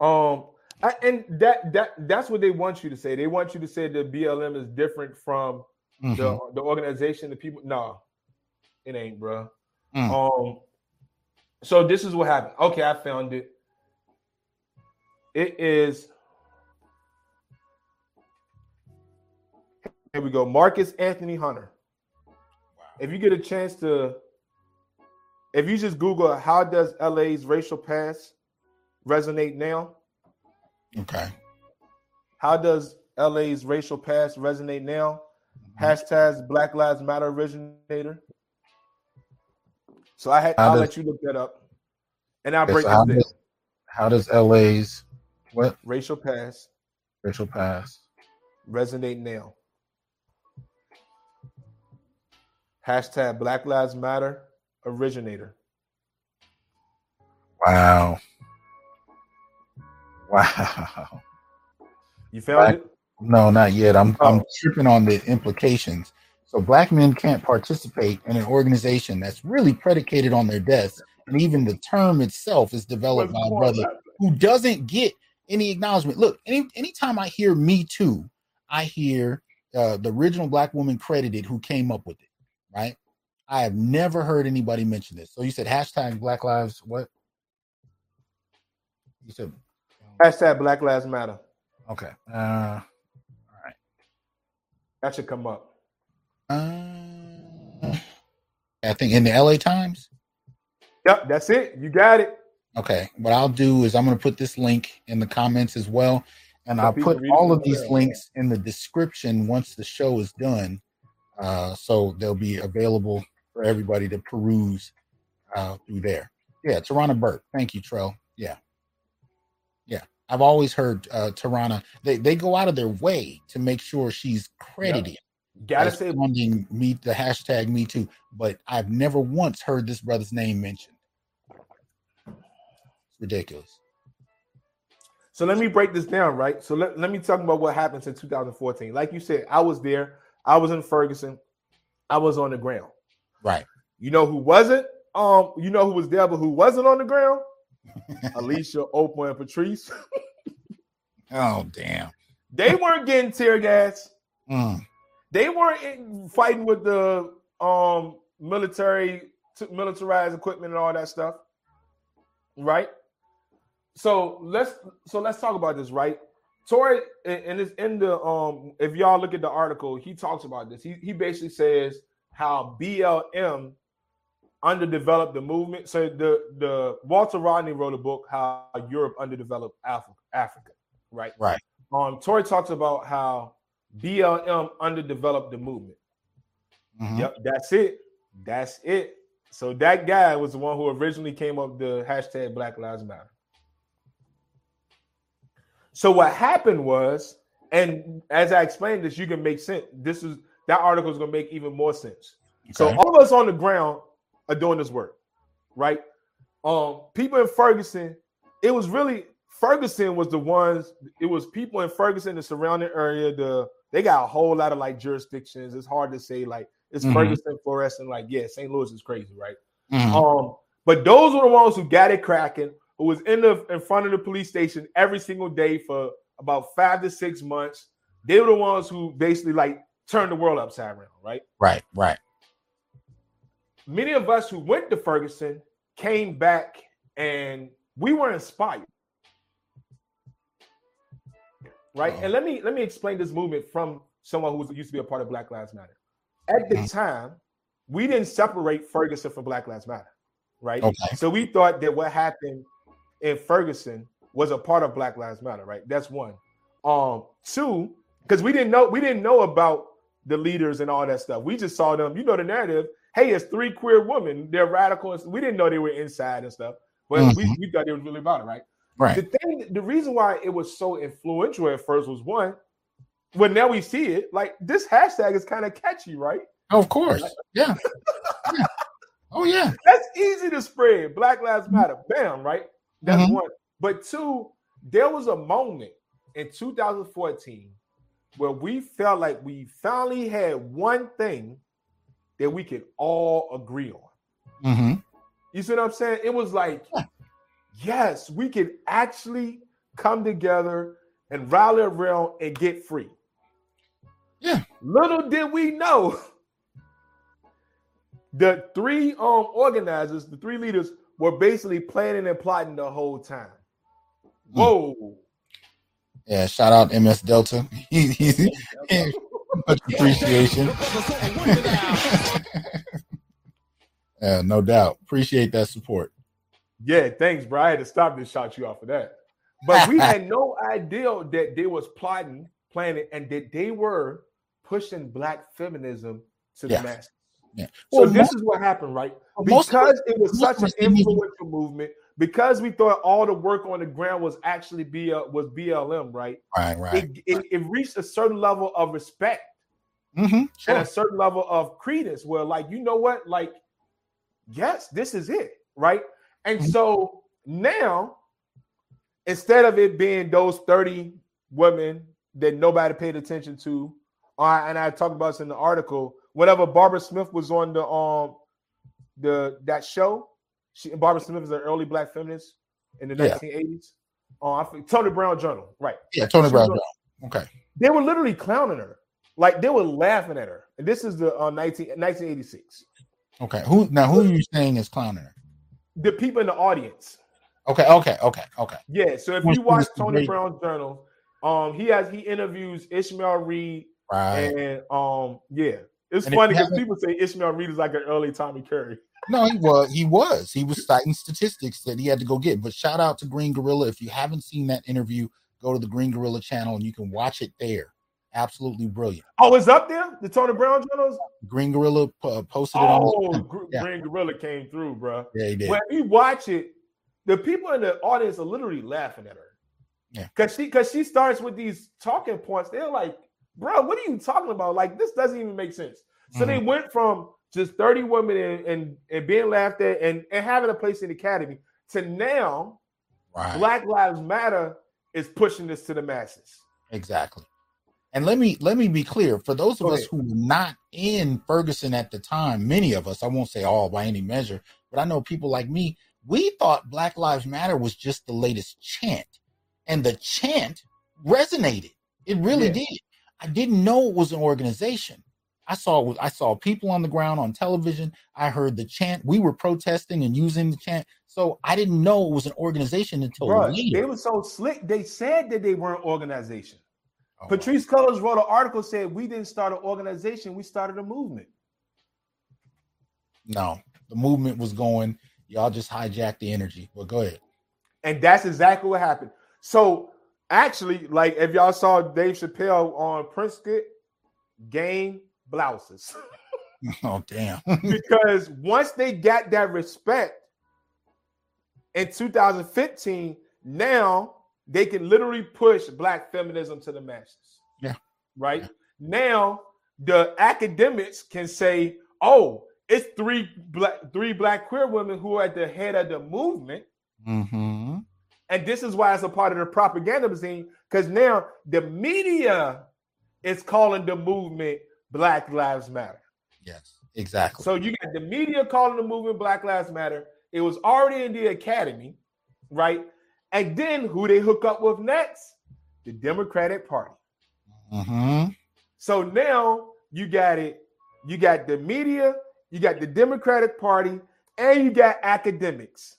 um, I, and that that that's what they want you to say. They want you to say that BLM is different from Mhm. the the organization, the people. No, it ain't, bro. Mm. Um, so this is what happened. Okay, I found it. It is. Here we go. Marcus Anthony Hunter. If you get a chance to, if you just Google how does LA's racial past resonate now? Okay. How does LA's racial past resonate now? Hashtags Black Lives Matter originator. So I had How I'll does- let you look that up. And I'll Okay, break so how this does, how does LA's what Racial past racial pass? resonate now. Hashtag Black Lives Matter originator. Wow. Wow. You found Black- it? No, not yet. I'm I'm Oh. tripping on the implications. So black men can't participate in an organization that's really predicated on their deaths, and even the term itself is developed by a brother who doesn't get any acknowledgement. Look, any anytime I hear "Me Too," I hear uh, the original black woman credited who came up with it. Right? I have never heard anybody mention this. So you said hashtag Black Lives what? You said Hashtag Black Lives Matter. okay. Uh, That should come up. Uh, I think in the LA Times. Yep, that's it. You got it. Okay, what I'll do is I'm going to put this link in the comments as well, and So I'll put all of these links in the description once the show is done, uh, so they'll be available for everybody to peruse uh, through there. Yeah, Tarana Burke. Thank you, Trell. Yeah, yeah. I've always heard uh, Tarana. They they go out of their way to make sure she's credited Gotta say funding me the hashtag Me Too, but I've never once heard this brother's name mentioned. It's ridiculous. So let me break this down, right? So let, let me talk about what happened in 2014. Like you said, I was there. I was in Ferguson. I was on the ground. Right. You know who wasn't? Um, you know who was there, but who wasn't on the ground? Alicia, Opal, and Patrice. Oh damn. They weren't getting tear gas. Mm. They weren't in- fighting with the um military militarized equipment and all that stuff. Right? So let's so let's talk about this, right? Tory and and it's in the um if y'all look at the article, he talks about this. He he basically says how BLM underdeveloped the movement. So the the Walter Rodney wrote a book how Europe underdeveloped Africa, Africa, right? Right. Um, Tori talks about how BLM underdeveloped the movement. Mhm. Yep, that's it. That's it. So that guy was the one who originally came up the hashtag Black Lives Matter. So what happened was, and as I explained this, you can make sense. This is that article is going to make even more sense. So all of us on the ground are doing this work, right? Um, people in Ferguson, it was really Ferguson was the ones. It was people in Ferguson, the surrounding area. The they got a whole lot of like jurisdictions. It's hard to say like it's Mhm. Ferguson, Florissant. Like yeah, St. Louis is crazy, right? Mhm. Um, but those were the ones who got it cracking, who was in the in front of the police station every single day for about five to six months. They were the ones who basically like turned the world upside down, right? Right. Right. Many of us who went to Ferguson came back and we were inspired. Right. Uh-oh. And let me let me explain this movement from someone who was, used to be a part of Black Lives Matter. At the time, we didn't separate Ferguson from Black Lives Matter. Right. Okay. So we thought that what happened in Ferguson was a part of Black Lives Matter, right? That's one. Um, two, because we didn't know we didn't know about the leaders and all that stuff. We just saw them, you know, the narrative. Hey, it's three queer women. They're radicals. We didn't know they were inside and stuff, but we, Mhm. we thought they was really about it, right? Right. The thing, the reason why it was so influential at first was one. Well, now we see it. Like this hashtag is kind of catchy, right? Of course. Yeah. yeah. Oh yeah. That's easy to spread. Black Lives Matter. Bam, right? That's Mhm. one. But two, there was a moment in 2014 where we felt like we finally had one thing that we could all agree on. hmm You see what I'm saying? It was like, Yeah. Yes, we could actually come together and rally around and get free. Yeah. Little did we know the three um organizers, the three leaders, were basically planning and plotting the whole time. Hmm. Whoa. Yeah. Shout out MS Delta. He- he- he- much appreciation. yeah, no doubt. Appreciate that support. Yeah, thanks, bro. I had to stop this, shout you off for that. But we had no idea that they was plotting, planning, and that they were pushing black feminism to Yeah. the masses. Yeah. So Well, this is what happened, right? most Because it was such an us didn't even- influential movement, because we thought all the work on the ground was actually BL was BLM, right? Right. Right. It, it, it reached a certain level of respect hmm and a certain level of credence where like you know what like yes this is it right and so now instead of it being those 30 women that nobody paid attention to uh, and i talked about this in the article whenever barbara smith was on the um the that show she barbara smith is an early black feminist in the Yeah. 1980s uh, I think Tony Brown Journal, right? Yeah. Tony She Brown. Brown. Okay. They were literally clowning her. Like they were laughing at her. And this is the uh, 19, 1986. Okay. Who now? Who are you saying is clowning her? The people in the audience. Okay. Okay. Okay. Okay. Yeah. So if you watch Tony? Brown's journal, um, he has he interviews Ishmael Reed Right. and um, yeah. It's And funny because people say Ishmael Reed is like an early Tommy Curry. No, he was. He was. He was citing statistics that he had to go get. But shout out to Green Gorilla. If you haven't seen that interview, go to the Green Gorilla channel and you can watch it there. Absolutely brilliant. Oh, it's up there? The Tony Brown journals? Green Gorilla uh, posted it on. Oh. Gr- Yeah. Green Gorilla came through, bro. Yeah, he did. When you watch it, the people in the audience are literally laughing at her. Yeah. Cause she cause she starts with these talking points. They're like, bro, what are you talking about? Like, this doesn't even make sense. So Mm-hmm. they went from just 30 women and, and, and being laughed at and, and having a place in the academy to now Right. Black Lives Matter is pushing this to the masses. Exactly. And let me let me be clear for those of Go us ahead. who were not in Ferguson at the time, many of us, I won't say all by any measure, but I know people like me, we thought Black Lives Matter was just the latest chant. And the chant resonated. It really Yeah. did. I didn't know it was an organization. I saw I saw people on the ground on television. I heard the chant. We were protesting and using the chant. So I didn't know it was an organization until Bro, later. they were so slick. They said that they weren't organization. Oh, wow. Patrisse Cullors wrote an article said we didn't start an organization, we started a movement. No, the movement was going. Y'all just hijacked the energy. Well, go ahead. And that's exactly what happened. So actually, like if y'all saw Dave Chappelle on Prince game blouses. Oh damn. because once they got that respect in 2015, now they can literally push black feminism to the masses. Yeah. Right? Yeah. Now the academics can say, "Oh, it's three black three black queer women who are at the head of the movement." Mm-hmm. And this is why it's a part of the propaganda machine because now the media is calling the movement Black Lives Matter. Yes, exactly. So you got the media calling the movement Black Lives Matter. It was already in the academy, right? And then who they hook up with next? The Democratic Party. mm-hmm. So now you got it. You got the media, you got the Democratic Party, and you got academics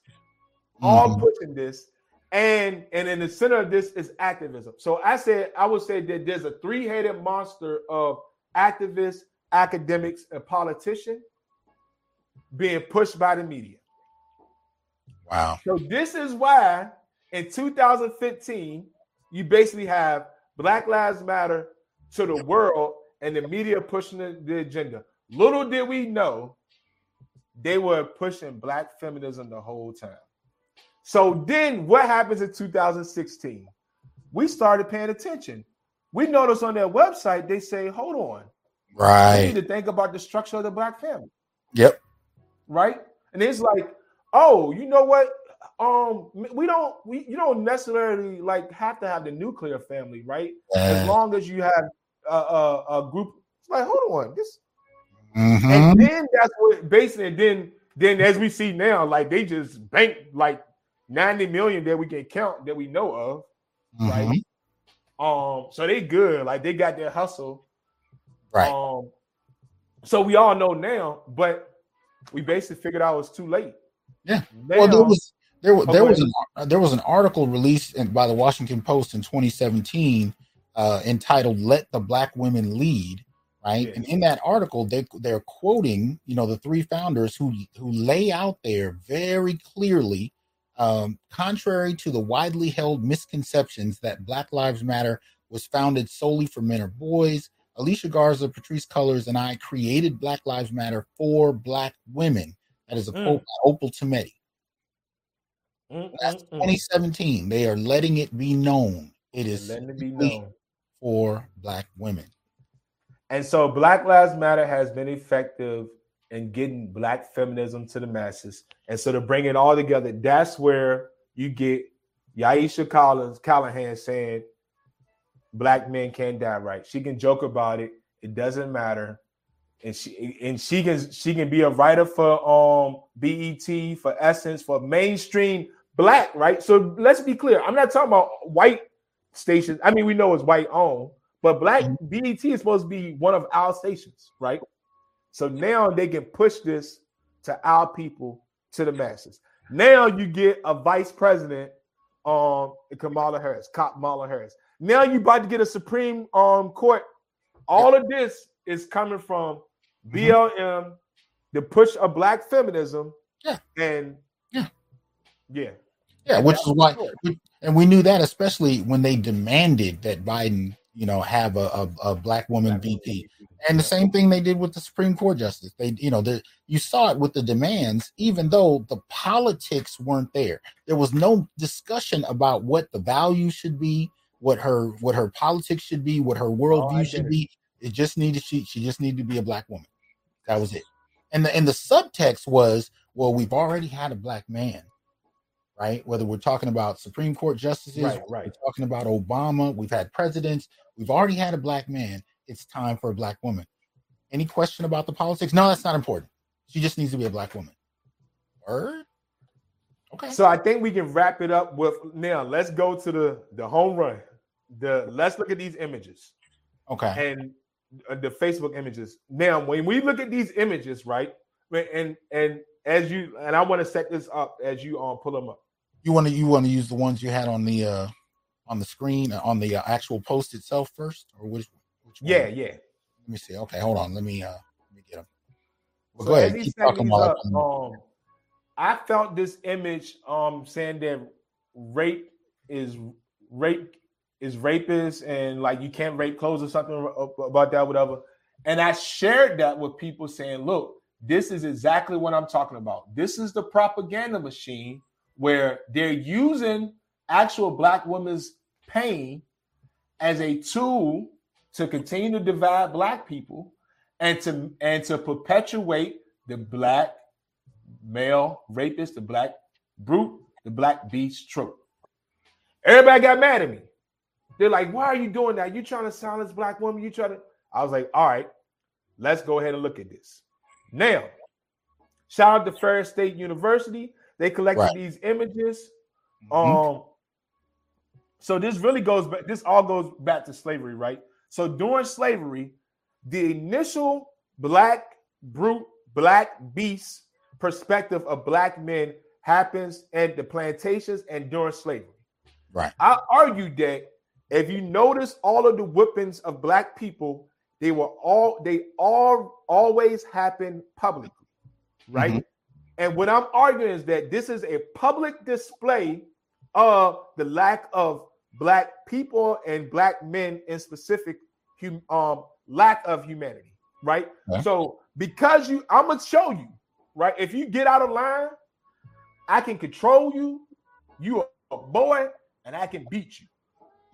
all Mhm. pushing this. And and in the center of this is activism. So I said I would say that there's a three-headed monster of activists, academics, and politicians being pushed by the media. Wow. So this is why in 2015 you basically have Black Lives Matter to the world and the media pushing the, the agenda. Little did we know they were pushing black feminism the whole time. So then what happens in 2016? We started paying attention. We noticed on their website they say, hold on, Right. we need to think about the structure of the black family Yep. right? And it's like, oh, you know what? Um, we don't we you don't necessarily like have to have the nuclear family, right? As long as you have a, a, a group. Like, hold on, this, Mhm. and then that's what basically, and then then as we see now, like they just bank like ninety million that we can count that we know of, right? Mhm. Um, so they good, like they got their hustle, Right. Um, so we all know now, but we basically figured out it was too late. Yeah. Now, well, there was there was there was an there was an article released in, by the Washington Post in 2017 uh, entitled "Let the Black Women Lead." Right, Yeah. and in that article, they they're quoting you know the three founders who who lay out there very clearly, um, contrary to the widely held misconceptions that Black Lives Matter was founded solely for men or boys. Alicia Garza, Patrisse Cullors, and I created Black Lives Matter for Black women. That is a Mm. quote by Opal Tometi. Mm, That's mm, mm. 2017. They are letting it be known. It is letting it be known. for black women. And so Black Lives Matter has been effective in getting black feminism to the masses. And so to bring it all together, that's where you get Yaisha Collins, Callahan saying black men can't die right. She can joke about it. It doesn't matter. And she and she can she can be a writer for um BET, for Essence, for mainstream black, right? So let's be clear. I'm not talking about white stations. I mean, we know it's white owned, but black BET is supposed to be one of our stations, right? So now they can push this to our people, to the masses. Now you get a vice president, um, Kamala Harris, cop Kamala Harris. Now you about to get a Supreme um Court. All of this is coming from. BLM, the push of black feminism, Yeah. and Yeah. yeah, Yeah, which is why, and we knew that especially when they demanded that Biden, you know, have a, a, a black woman VP. And the same thing they did with the Supreme Court justice. They, you know, the, you saw it with the demands, even though the politics weren't there. There was no discussion about what the value should be, what her what her politics should be, what her worldview should be. It just needed she she just needed to be a black woman. That was it. And the and the subtext was, well, we've already had a black man, right? Whether we're talking about Supreme Court justices, Right, right. we're talking about Obama, we've had presidents, we've already had a black man. It's time for a black woman. Any question about the politics? No, that's not important. She just needs to be a black woman. Word. Okay. So I think we can wrap it up with now. Let's go to the the home run. The let's look at these images Okay. and uh, the Facebook images. Now, when we look at these images, right, and and as you and I want to set this up as you um pull them up. You want to you want to use the ones you had on the uh on the screen uh, on the uh, actual post itself first, or which? which one? Yeah, yeah. Let me see. Okay, hold on. Let me uh let me get them. Well, go ahead. Keep talking up, come- um, I felt this image um saying that rape is rape is rapist and like you can't rape clothes or something about that, whatever. And I shared that with people saying, look, this is exactly what I'm talking about. This is the propaganda machine where they're using actual black women's pain as a tool to continue to divide black people and to and to perpetuate the black male rapist, the black brute, the black beast trope. Everybody got mad at me. They're like, why are you doing that? You trying to silence black women? You trying to. I was like, all right, let's go ahead and look at this. Now, shout out to Ferris State University. They collected Right. these images. Mhm. Um, so this really goes back, this all goes back to slavery, right? So during slavery, the initial black brute, black beast perspective of black men happens at the plantations and during slavery. Right. I argue that if you notice all of the whippings of black people, they were all they all always happen publicly, right? And what I'm arguing is that this is a public display of the lack of black people and black men in specific hum, um lack of humanity, right? Yeah. So because you I'm gonna show you, right? If you get out of line, I can control you, you are a boy, and I can beat you.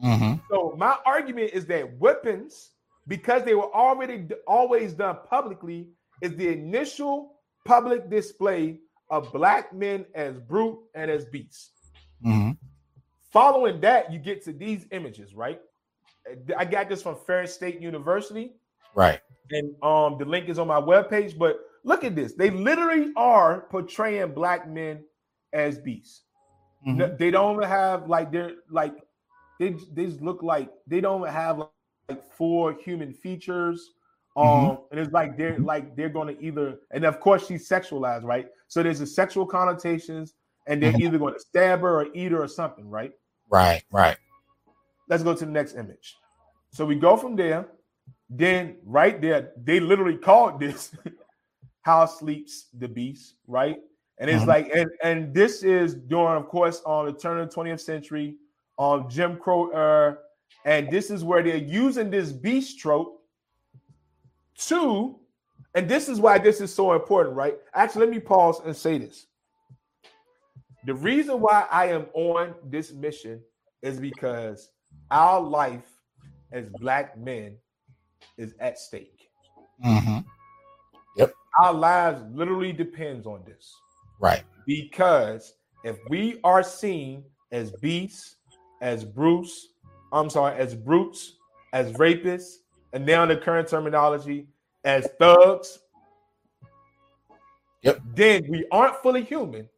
Mhm. So my argument is that weapons, because they were already d- always done publicly, is the initial public display of black men as brute and as beasts. Mhm. Following that, you get to these images, right? I got this from Ferris State University, Right. and um the link is on my webpage. But look at this: they literally are portraying black men as beasts. Mhm. No, they don't have like they're like they they just look like they don't have like four human features. Um, Mhm. and it's like they're like they're going to either, and of course she's sexualized, right? So there's a sexual connotations, and they're Mhm. either going to stab her or eat her or something, right? Right. Right. Let's go to the next image. So we go from there. Then right there, they literally called this "How Sleeps the Beast," right? And it's Mhm. like, and and this is during, of course, on the turn of the 20th century, on Jim Crow era, and this is where they're using this beast trope to, and this is why this is so important, right? Actually, let me pause and say this. The reason why I am on this mission is because our life as black men is at stake. hmm Our lives literally depends on this. Right. Because if we are seen as beasts, as Bruce, I'm sorry, as brutes, as rapists, and now in the current terminology, as thugs, Yep. then we aren't fully human.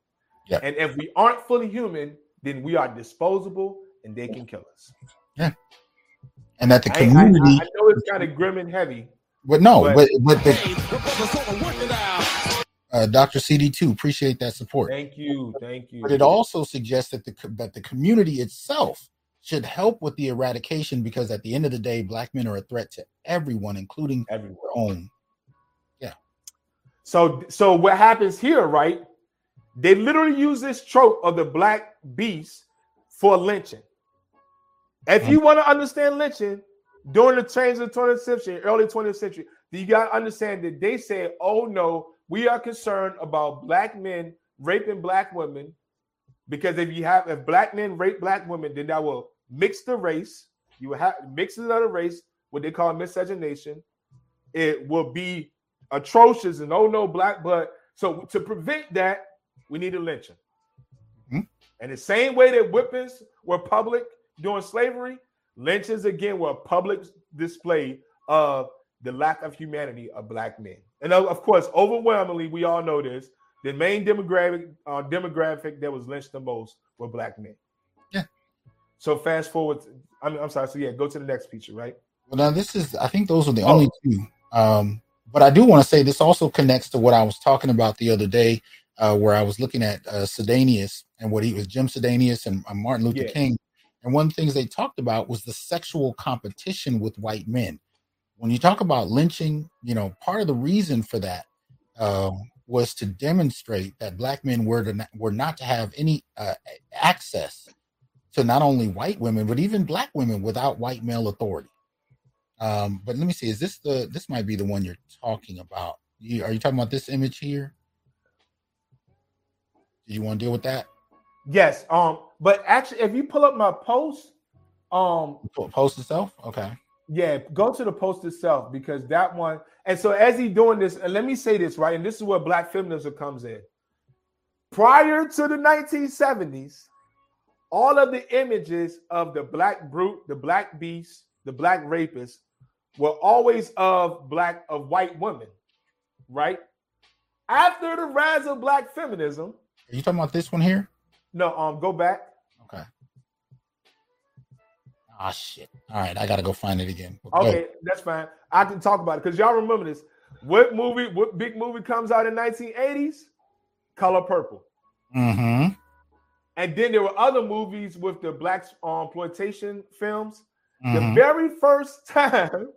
Yep. And if we aren't fully human, then we are disposable and they can kill us. Yeah. And that the I, I- community, I, I know it's kind of grim and heavy. but no, but- but but the uh, Dr. CD2 appreciate that support. Thank you. Thank you. But it also suggests that the that the community itself should help with the eradication because at the end of the day, black men are a threat to everyone, including everywhere. their own. Yeah. So, so what happens here, right? They literally use this trope of the black beast for lynching. If you mm-hmm. want to understand lynching during the change of the 20th century, early 20th century, you got to understand that they said, "Oh no, we are concerned about black men raping black women because if you have if black men rape black women, then that will mix the race. You will have mix the race, what they call miscegenation. It will be atrocious and oh no, black blood. So to prevent that, we need a lynching. Mhm. And the same way that whippings were public during slavery, lynchings again were a public display of the lack of humanity of black men. And of, of course, overwhelmingly, we all know this. The main demographic uh, demographic that was lynched the most were black men. So fast forward. I'm, I'm sorry. So yeah, go to the next picture, right? Well, now this is, I think those are the Oh. only two. Um, but I do want to say this also connects to what I was talking about the other day, uh, where I was looking at uh, Sidanius and what he was Jim Sidanius and uh, Martin Luther Yeah. King. And one of the things they talked about was the sexual competition with white men. When you talk about lynching, you know, part of the reason for that uh, was to demonstrate that black men were to not, were not to have any uh, access to not only white women but even black women without white male authority. Um, but let me see, is this the this might be the one you're talking about? You, are you talking about this image here? Do you want to deal with that? Yes. Um, but actually, if you pull up my post, um, post itself, okay. Yeah, go to the post itself because that one. And so as he doing this, and let me say this right, and this is where black feminism comes in. Prior to the 1970s, all of the images of the black brute, the black beast, the black rapist were always of black of white women, right? After the rise of black feminism, are you talking about this one here? No, um, go back. Okay. Ah, shit. All right, I gotta go find it again. Okay, that's fine. I can talk about it because y'all remember this. What movie? What big movie comes out in 1980s? Color Purple. Mm-hmm. And then there were other movies with the black um, exploitation films. Mm-hmm. The very first time,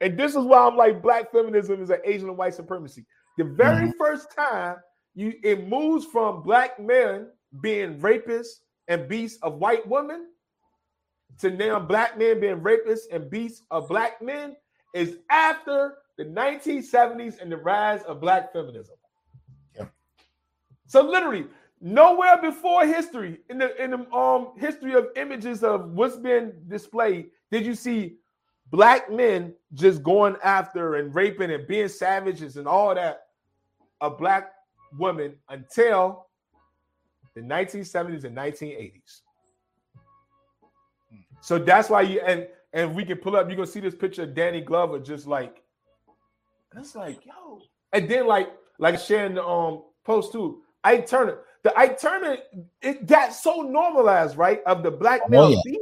and this is why I'm like black feminism is an Asian and white supremacy. The very mm-hmm. first time you it moves from black men being rapists and beasts of white women to now black men being rapists and beasts of black men is after the 1970s and the rise of black feminism. Yep. So literally, nowhere before history in the in the um history of images of what's been displayed did you see black men just going after and raping and being savages and all that a black woman until the 1970s and 1980s. So that's why you and and we can pull up. You're gonna see this picture of Danny Glover just like, and it's like, yo, and then like like sharing the um post too. Ike Turner, the Ike Turner, it got so normalized, right? Of the black oh, male oh, yeah.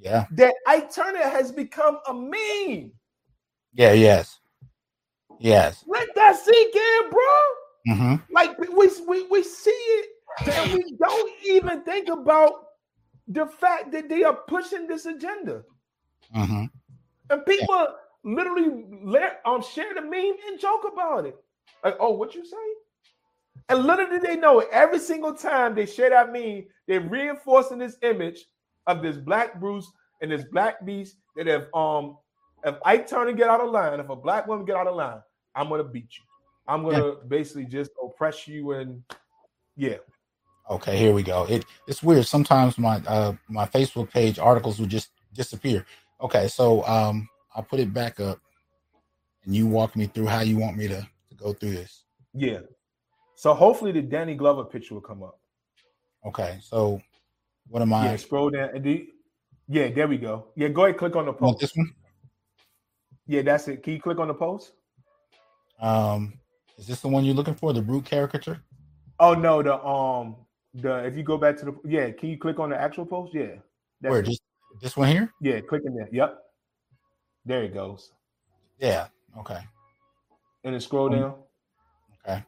yeah. That Ike Turner has become a meme. Yeah, yes. Yes. Let that sink in, bro. Mm-hmm. Like we, we we see it, and we don't even think about the fact that they are pushing this agenda. Mm-hmm. And people yeah. literally let, um, share the meme and joke about it. Like, oh, what you say? And little did they know, every single time they share that meme, they're reinforcing this image of this black Bruce and this black beast that if um if Ike Turner get out of line, if a black woman get out of line, I'm gonna beat you. I'm gonna yeah. basically just oppress you and yeah. Okay, here we go. It it's weird. Sometimes my uh my Facebook page articles will just disappear. Okay, so um I'll put it back up and you walk me through how you want me to, to go through this. Yeah. So hopefully the Danny Glover picture will come up. Okay, so what am I? Yeah, scroll down. You, yeah, there we go. Yeah, go ahead, click on the post. this one? Yeah, that's it. Can you click on the post? Um, is this the one you're looking for? The brute caricature? Oh no, the um the if you go back to the yeah, can you click on the actual post? Yeah. Where just this one here? Yeah, click in there. Yep. There it goes. Yeah. Okay. And then scroll down. Okay.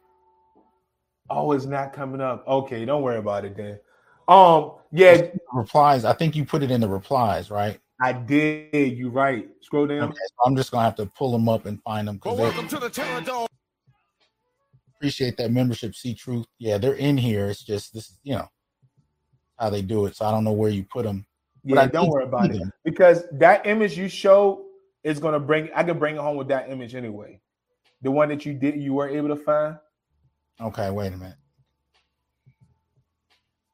Oh, it's not coming up. Okay, don't worry about it then. Um, yeah. Replies. I think you put it in the replies, right? I did. You right. Scroll down. Okay, so I'm just gonna have to pull them up and find them. Well, welcome to the Terror Dome appreciate that membership. See truth. Yeah, they're in here. It's just this, you know, how they do it. So I don't know where you put them. Yeah, don't worry about it because that image you show is gonna bring. I can bring it home with that image anyway. The one that you did, you were able to find. Okay, wait a minute.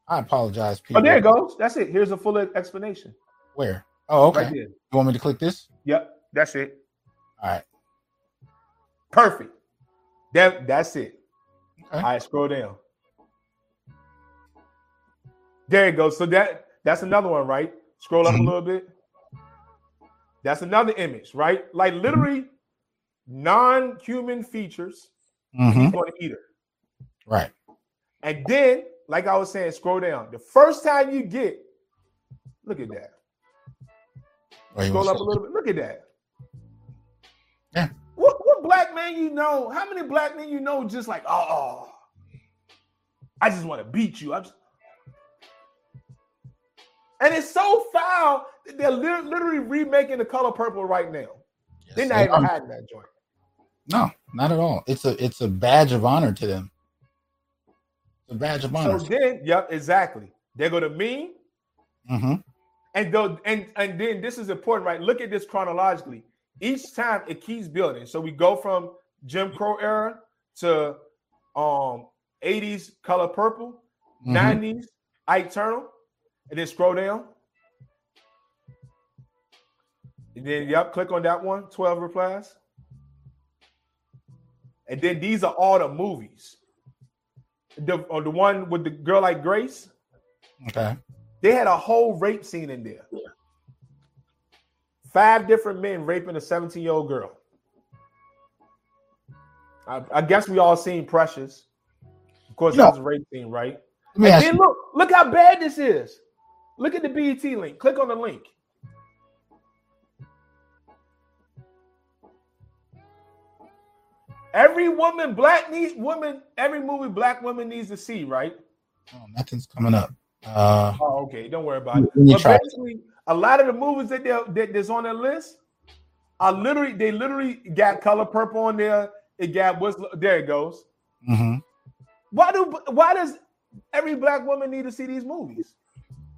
I apologize. People. Oh, there it goes. That's it. Here's a full explanation. Where? Oh, okay. Right you want me to click this? Yep, that's it. All right. Perfect. That that's it. Okay. All right, scroll down. There you go. So that that's another one, right? Scroll up mm-hmm. a little bit. That's another image, right? Like literally non-human features. Mm-hmm. He's going to eat her. Right. And then, like I was saying, scroll down. The first time you get, look at that. scroll up a little bit. Look at that. Yeah What, what black man you know? How many black men you know just like, oh, oh I just want to beat you. I just... And it's so foul that they're literally remaking the color purple right now. Yes, they're not even hiding that joint. No, not at all. It's a it's a badge of honor to them. A badge of honor. So then, yep, exactly. They go to me, hmm and though, and and then this is important, right? Look at this chronologically. Each time it keeps building. So we go from Jim Crow era to um 80s color purple, Mhm. 90s Ike Turner, and then scroll down. And then, yep, click on that one, 12 replies. And then these are all the movies. The, or the one with the girl like Grace, Okay. they had a whole rape scene in there. Five different men raping a 17 year old girl. I, I guess we all seen Precious. Of course, that was a rape scene, right? And then look, look how bad this is. Look at the BET link. Click on the link. Every woman, black needs woman, every movie black woman needs to see, right? Oh, nothing's coming up. Uh, Oh, okay. Don't worry about it. But basically, a lot of the movies that they're that that's on their list are literally they literally got color purple on there. It got what's there it goes. hmm Why do why does every black woman need to see these movies?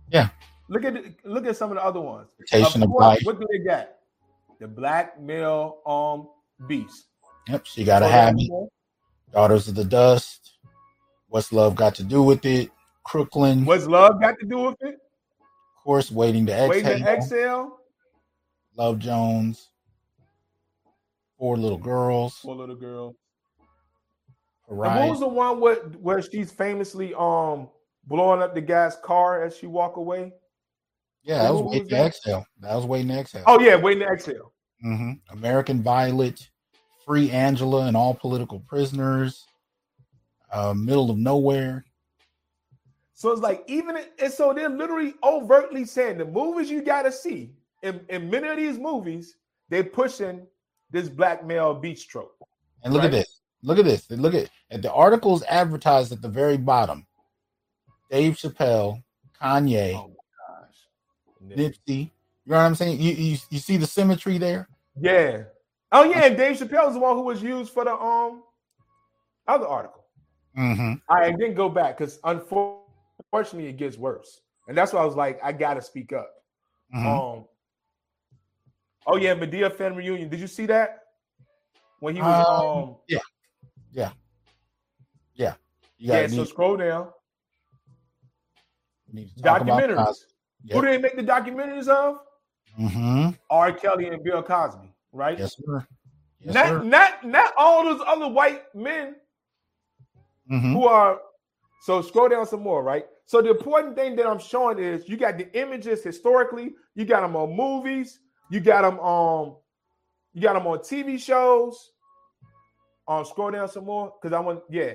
Yeah. Look at look at some of the other ones. Course. What do they got? The black male um beast. Yep. She got to So have that's it. Daughters of the Dust. What's love got to do with it? Crooklyn. What's love got to do with it? Of course, waiting to Waiting exhale. to exhale. Love Jones. Four little girls. Poor little girl. And Horizon. what was the one where where she's famously um blowing up the guy's car as she walk away? Yeah, that was was waiting to that? exhale. That was waiting to exhale. Oh yeah, waiting to exhale. Mm-hmm. American Violet, Free Angela and all political prisoners, uh, Middle of Nowhere. So it's like even and so they're literally overtly saying the movies you gotta see in, in many of these movies they're pushing this black male beach trope. And look at this. Look at this. Look at, at the articles advertised at the very bottom. Dave Chappelle, Kanye, Oh. Nipsey. You know what I'm saying? You, you you see the symmetry there? Yeah. Oh yeah, and Dave Chappelle is the one who was used for the um other article. Mm-hmm. Right, and then go back because unfortunately it gets worse. And that's why I was like, I gotta speak up. Mm-hmm. Um oh yeah, Madea fan reunion. Did you see that? When he was Um, um yeah, yeah, so scroll down. need to talk about Documentaries. Cosby. Who did they make the documentaries of? Mm-hmm. R. Kelly and Bill Cosby, right? Yes, sir. Yes, not sir. not not all those other white men Mhm. who are so scroll down some more, right? So the important thing that I'm showing is you got the images historically, you got them on movies, you got them on you got them on TV shows. Um, scroll down some more because I want yeah,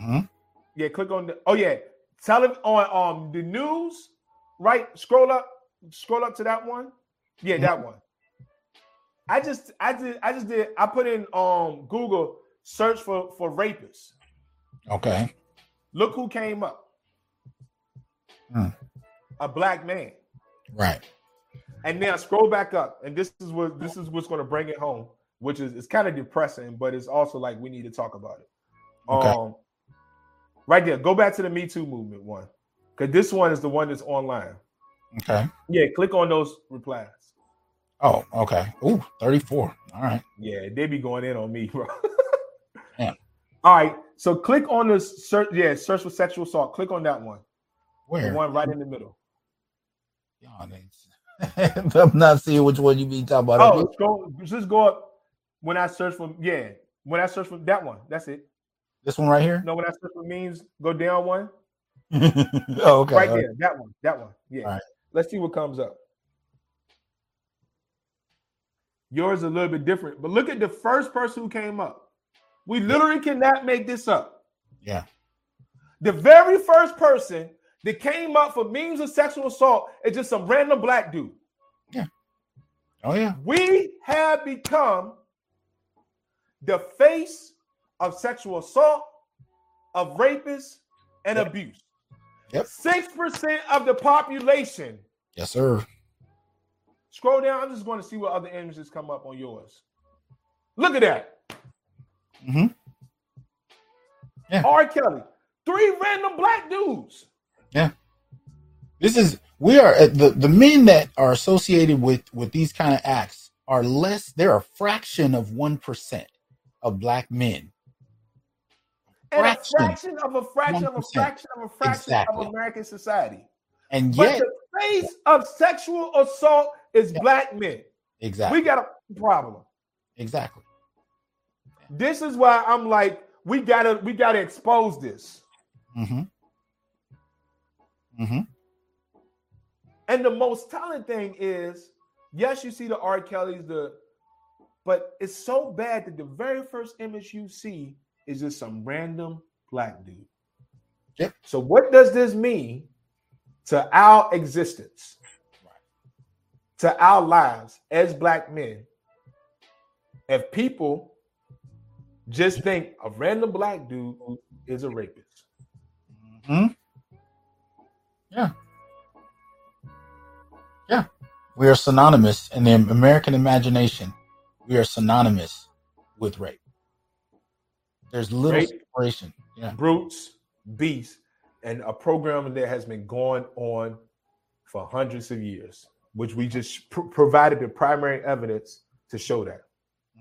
Mhm. yeah, click on the oh yeah, tell him on um the news, right? Scroll up, scroll up to that one. Yeah, Mm-hmm. that one. I just I did I just did I put in um Google search for for rapists. Okay. Look who came up. Hmm. A black man. Right. And now scroll back up, and this is what this is what's going to bring it home, which is it's kind of depressing, but it's also like we need to talk about it. Okay. Um, right there, go back to the Me Too movement one, because this one is the one that's online. Okay. Yeah, click on those replies. Oh, okay. Ooh, 34. All right. Yeah, they be going in on me, bro. Yeah. All right, so click on the search. Yeah, search for sexual assault. Click on that one, Where? the one right in the middle. Y'all I'm not seeing which one you be talking about. Oh, go just go up. When I search for yeah, when I search for that one, that's it. This one right here? No, when I search for memes, go down one. oh, okay. right all there, that one, that one. Yeah. All right. Let's see what comes up. Yours is a little bit different, but look at the first person who came up. We literally cannot make this up. Yeah. The very first person that came up for memes of sexual assault is just some random black dude. Yeah. Oh, yeah. We have become the face of sexual assault, of rapists, and Yep. abuse. Yep. Six percent of the population. Yes, sir. Scroll down. I'm just going to see what other images come up on yours. Look at that. Mm-hmm. Yeah. R. Kelly, three random black dudes. Yeah. This is we are uh, the the men that are associated with with these kind of acts are less. They're a fraction of one percent of black men, And Fraction. a fraction of a fraction of a fraction of a fraction Exactly. of American society. and But yet the face of sexual assault is Yeah. black men. exactly We got a problem. exactly. This is why I'm like, we gotta we gotta expose this. Mm-hmm. Mm-hmm. And the most telling thing is, yes, you see the R. Kelly's, the but it's so bad that the very first image you see is just some random black dude. Yep. So what does this mean to our existence? To our lives as black men? If people just think a random black dude is a rapist. hmm Yeah. Yeah. We are synonymous in the American imagination. We are synonymous with rape. There's little Rape. separation. Yeah. brutes, beasts, and a program that has been going on for hundreds of years, which we just pr- provided the primary evidence to show that.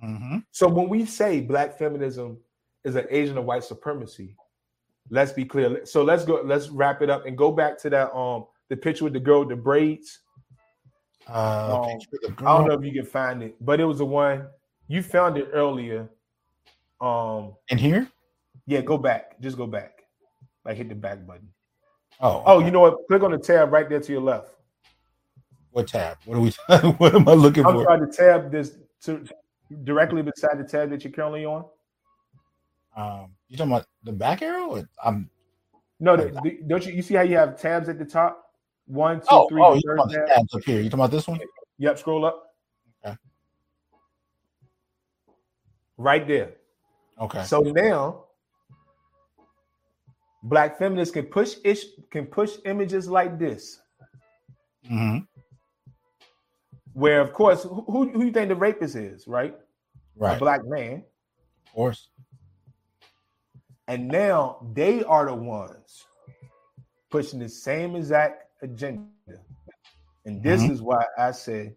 Mm-hmm. So when we say black feminism is an agent of white supremacy, let's be clear. So let's go. Let's wrap it up and go back to that um the picture with the girl with the braids. Uh, Um, the I don't know if you can find it, but it was the one you found it earlier. Um, in here. yeah, go back. Just go back. Like hit the back button. Oh, Oh, okay. you know what? Click on the tab right there to your left. What tab? What are we? what am I looking for? I'm for? trying to tab this to directly beside the tab that you're currently on. Um, you talking about the back arrow? Or I'm. No, the, the- don't you? You see how you have tabs at the top? One, two, Oh, three. oh, you third talking about the tab. tabs up here? You talking about this one? Yep, scroll up. Okay. Right there. Okay. So now, black feminists can push ish can push images like this, hmm where of course, who, who you think the rapist is, right? Right. A black man. Of course. And now they are the ones pushing the same exact agenda. And this Mhm. is why I say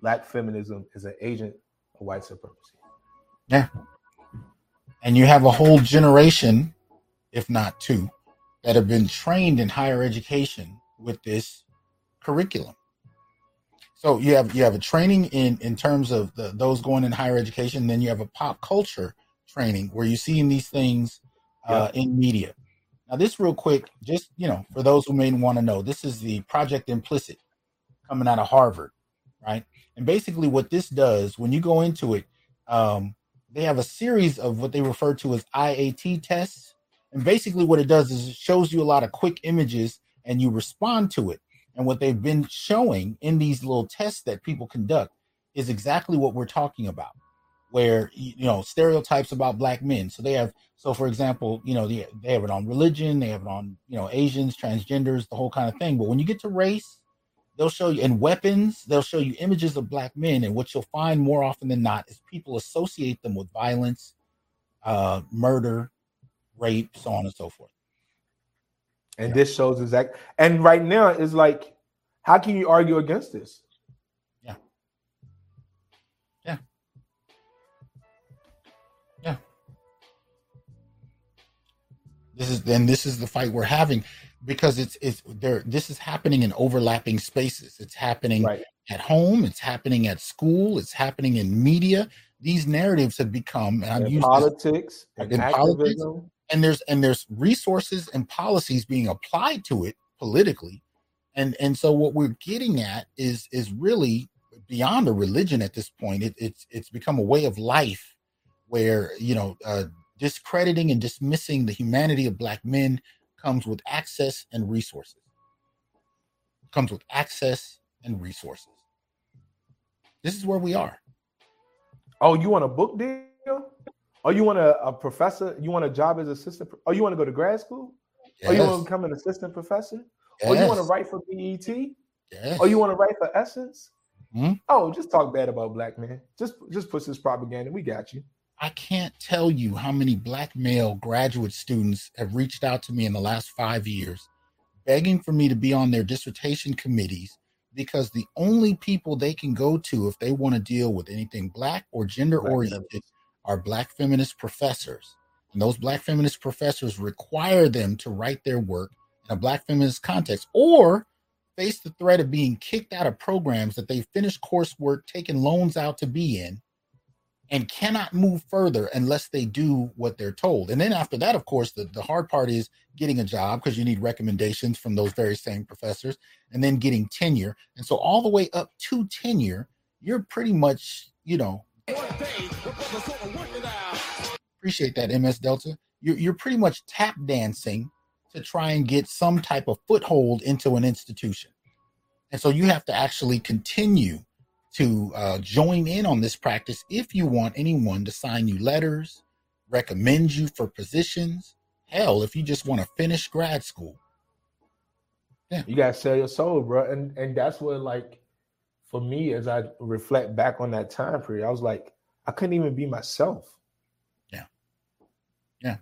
black feminism is an agent of white supremacy. Yeah. And you have a whole generation, if not two, that have been trained in higher education with this curriculum. So you have you have a training in in terms of the, those going in higher education. Then you have a pop culture training where you're seeing these things uh, in media. Now, this real quick, just you know, for those who may want to know, this is the Project Implicit coming out of Harvard, right? And basically, what this does when you go into it, um, they have a series of what they refer to as IAT tests. And basically, what it does is it shows you a lot of quick images and you respond to it. And what they've been showing in these little tests that people conduct is exactly what we're talking about, where, you know, stereotypes about black men. So they have, so for example, you know, they, they have it on religion, they have it on, you know, Asians, transgenders, the whole kind of thing. But when you get to race, they'll show you, and weapons, they'll show you images of black men. And what you'll find more often than not is people associate them with violence, uh, murder, rape, so on and so forth. And Yeah. this shows exact. And right now, it's like, how can you argue against this? Yeah. Yeah. Yeah. This is then this is the fight we're having because it's it's there this is happening in overlapping spaces. It's happening Right. at home, it's happening at school, it's happening in media. These narratives have become and I've In used this politics, and In politics, activism. And there's and there's resources and policies being applied to it politically. And and so what we're getting at is is really beyond a religion at this point. It, it's it's become a way of life where you know uh, discrediting and dismissing the humanity of black men comes with access and resources. Comes with access and resources. This is where we are. Oh, you want a book deal? Oh, you want a, a professor? You want a job as assistant? Oh, you want to go to grad school? Oh, you want to become an assistant professor? Oh, you want to write for BET? yes. Oh, you want to write for Essence? Hmm? Oh, just talk bad about black men. Just just push this propaganda. We got you. I can't tell you how many black male graduate students have reached out to me in the last five years, begging for me to be on their dissertation committees because the only people they can go to if they want to deal with anything black or gender oriented are black feminist professors. And those black feminist professors require them to write their work in a black feminist context or face the threat of being kicked out of programs that they've finished coursework, taken loans out to be in, and cannot move further unless they do what they're told. And then after that, of course, the, the hard part is getting a job because you need recommendations from those very same professors and then getting tenure. And so all the way up to tenure, you're pretty much, you know, appreciate that MS Delta. You're, you're pretty much tap dancing to try and get some type of foothold into an institution. And so you have to actually continue to uh, join in on this practice if you want anyone to sign you letters, recommend you for positions. Hell, if you just want to finish grad school. Yeah. You gotta sell your soul, bro. And and that's what like for me as I reflect back on that time period, I was like, I couldn't even be myself. Yeah. Yeah.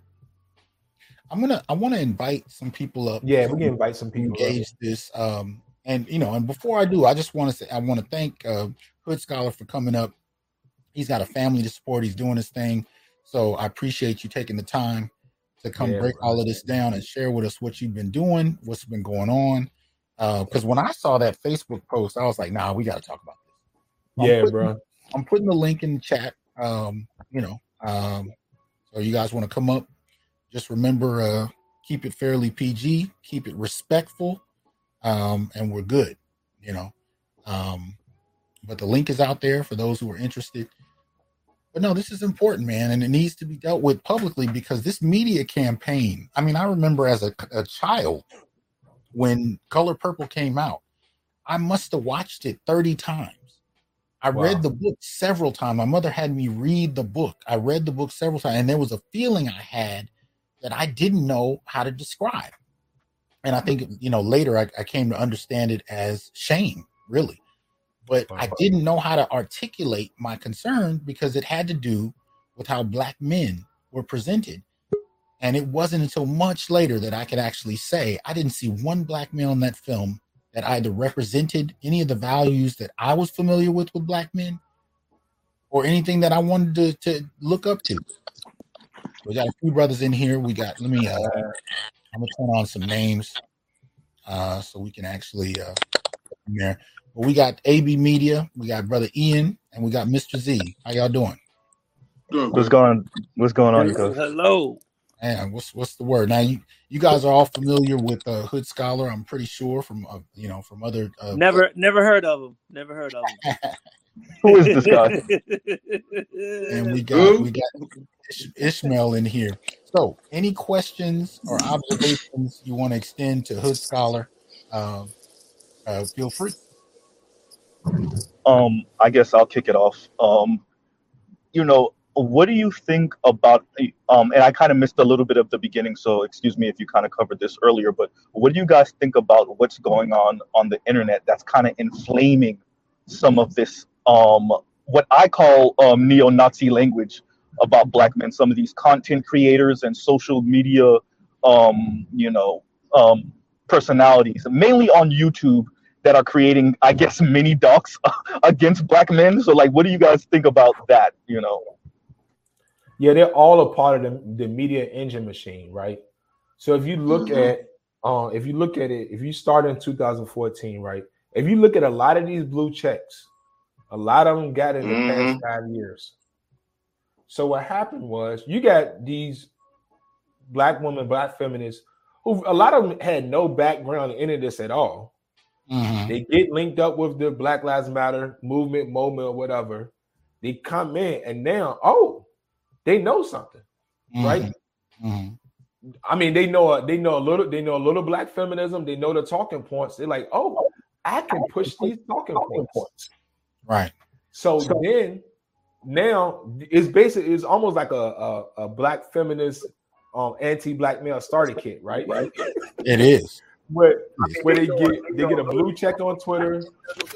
I'm gonna I want to invite some people up. Yeah, we can invite some people to engage up. this. Um and you know, and before I do, I just want to say I want to thank uh, Hood Scholar for coming up. He's got a family to support. He's doing his thing, so I appreciate you taking the time to come yeah, break all of this down and share with us what you've been doing, what's been going on. Because uh, when I saw that Facebook post, I was like, "Nah, we got to talk about this." I'm yeah, putting, bro. I'm putting the link in the chat. Um, you know, um, so you guys want to come up? Just remember, uh, keep it fairly PG, keep it respectful um, and we're good, you know. Um, but the link is out there for those who are interested. But no, this is important, man, and it needs to be dealt with publicly because this media campaign. I mean, I remember as a, a child when Color Purple came out, I must have watched it 30 times. I wow. read the book several times. My mother had me read the book. I read the book several times, and there was a feeling I had that I didn't know how to describe and I think you know later I, I came to understand it as shame, really. But I didn't know how to articulate my concern because it had to do with how black men were presented. And it wasn't until much later that I could actually say I didn't see one black male in that film that either represented any of the values that I was familiar with with black men or anything that I wanted to, to look up to. We got a few brothers in here. We got, let me, uh, I'm gonna turn on some names uh, so we can actually uh, there. But we got AB Media, we got brother Ian, and we got Mr. Z. How y'all doing? What's going What's going on? Hello. And what's what's the word? Now you you guys are all familiar with uh, Hood Scholar. I'm pretty sure from uh, you know from other. Uh, never never heard of him. Never heard of him. Who is this guy? and we got we got Ishmael in here. So, any questions or observations you want to extend to Hood Scholar, uh, uh, feel free. Um, I guess I'll kick it off. Um, you know, what do you think about? Um, and I kind of missed a little bit of the beginning, so excuse me if you kind of covered this earlier. But what do you guys think about what's going on on the internet that's kind of inflaming some of this um, what I call um, neo-Nazi language about black men. Some of these content creators and social media, um, you know, um, personalities, mainly on YouTube, that are creating, I guess, mini docs against black men. So, like, what do you guys think about that? You know. Yeah, they're all a part of the, the media engine machine, right? So if you look mm-hmm. at uh, if you look at it, if you start in 2014, right? If you look at a lot of these blue checks, a lot of them got in the mm-hmm. past five years. So what happened was you got these black women, black feminists, who a lot of them had no background in any of this at all. Mm-hmm. They get linked up with the Black Lives Matter movement, moment, whatever. They come in and now, oh, they know something, mm-hmm. right? Mm-hmm. I mean, they know they know a little, they know a little black feminism. They know the talking points. They're like, oh, I can push these talking points. Right. So, so then now it's basically it's almost like a, a, a black feminist um anti-black male starter kit, right? Right. It is. where, where they get they get a blue check on Twitter,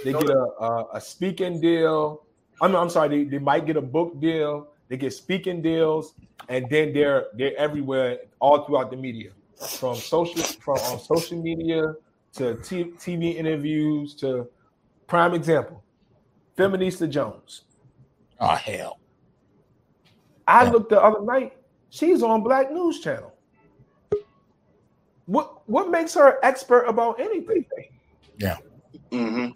they get a a, a speaking deal. I'm I'm sorry, they, they might get a book deal, they get speaking deals, and then they're they're everywhere all throughout the media, from social from on social media to t- TV interviews to prime example, Feminista Jones. Oh hell. I looked the other night. She's on Black News Channel. What what makes her expert about anything? Yeah. hmm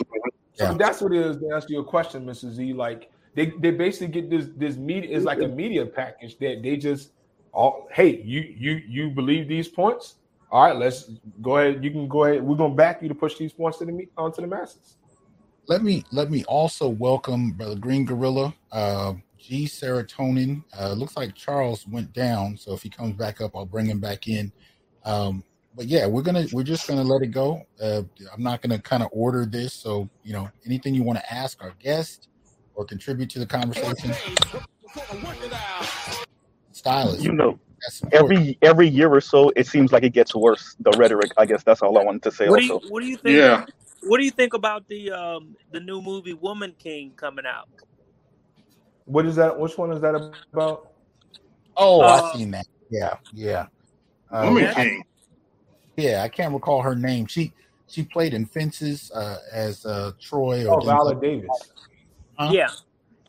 So Yeah. that's what it is. To answer your question, Mrs. Z, like they, they basically get this this media is like a media package that they just all hey you you you believe these points all right let's go ahead you can go ahead we're gonna back you to push these points to the onto the masses Let me let me also welcome Brother Green Gorilla, uh, G Serotonin. Uh, looks like Charles went down, so if he comes back up, I'll bring him back in. Um, but yeah, we're gonna we're just gonna let it go. Uh, I'm not gonna kind of order this, so you know anything you want to ask our guest or contribute to the conversation. Stylist, You know, every every year or so, it seems like it gets worse. The rhetoric, I guess that's all I wanted to say. What do you Also, What do you think? Yeah. What do you think about the um the new movie Woman King coming out? what is that which one is that about Oh, Uh, I seen that. Yeah, yeah. Uh, Woman. King. yeah, I can't recall her name. She she played in Fences uh, as uh, Troy or oh Viola Davis Huh? Yeah,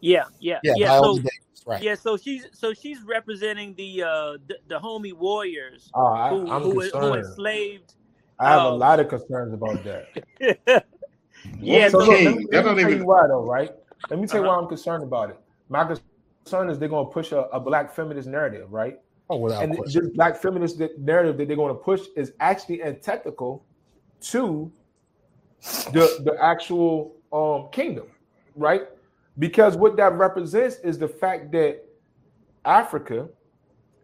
yeah, yeah, Yeah, yeah. Viola So Davis, right? yeah, so she's so she's representing the uh the, the Dahomey warriors oh I, who i'm who, who enslaved. i have a Oh. lot of concerns about that yeah, so so look, let me, let me tell even- you why though right let me tell you Uh-huh. why i'm concerned about it my concern is they're going to push a, a black feminist narrative right Oh, without and question. this black feminist narrative that they're going to push is actually antithetical to the the actual um kingdom, right? Because what that represents is the fact that Africa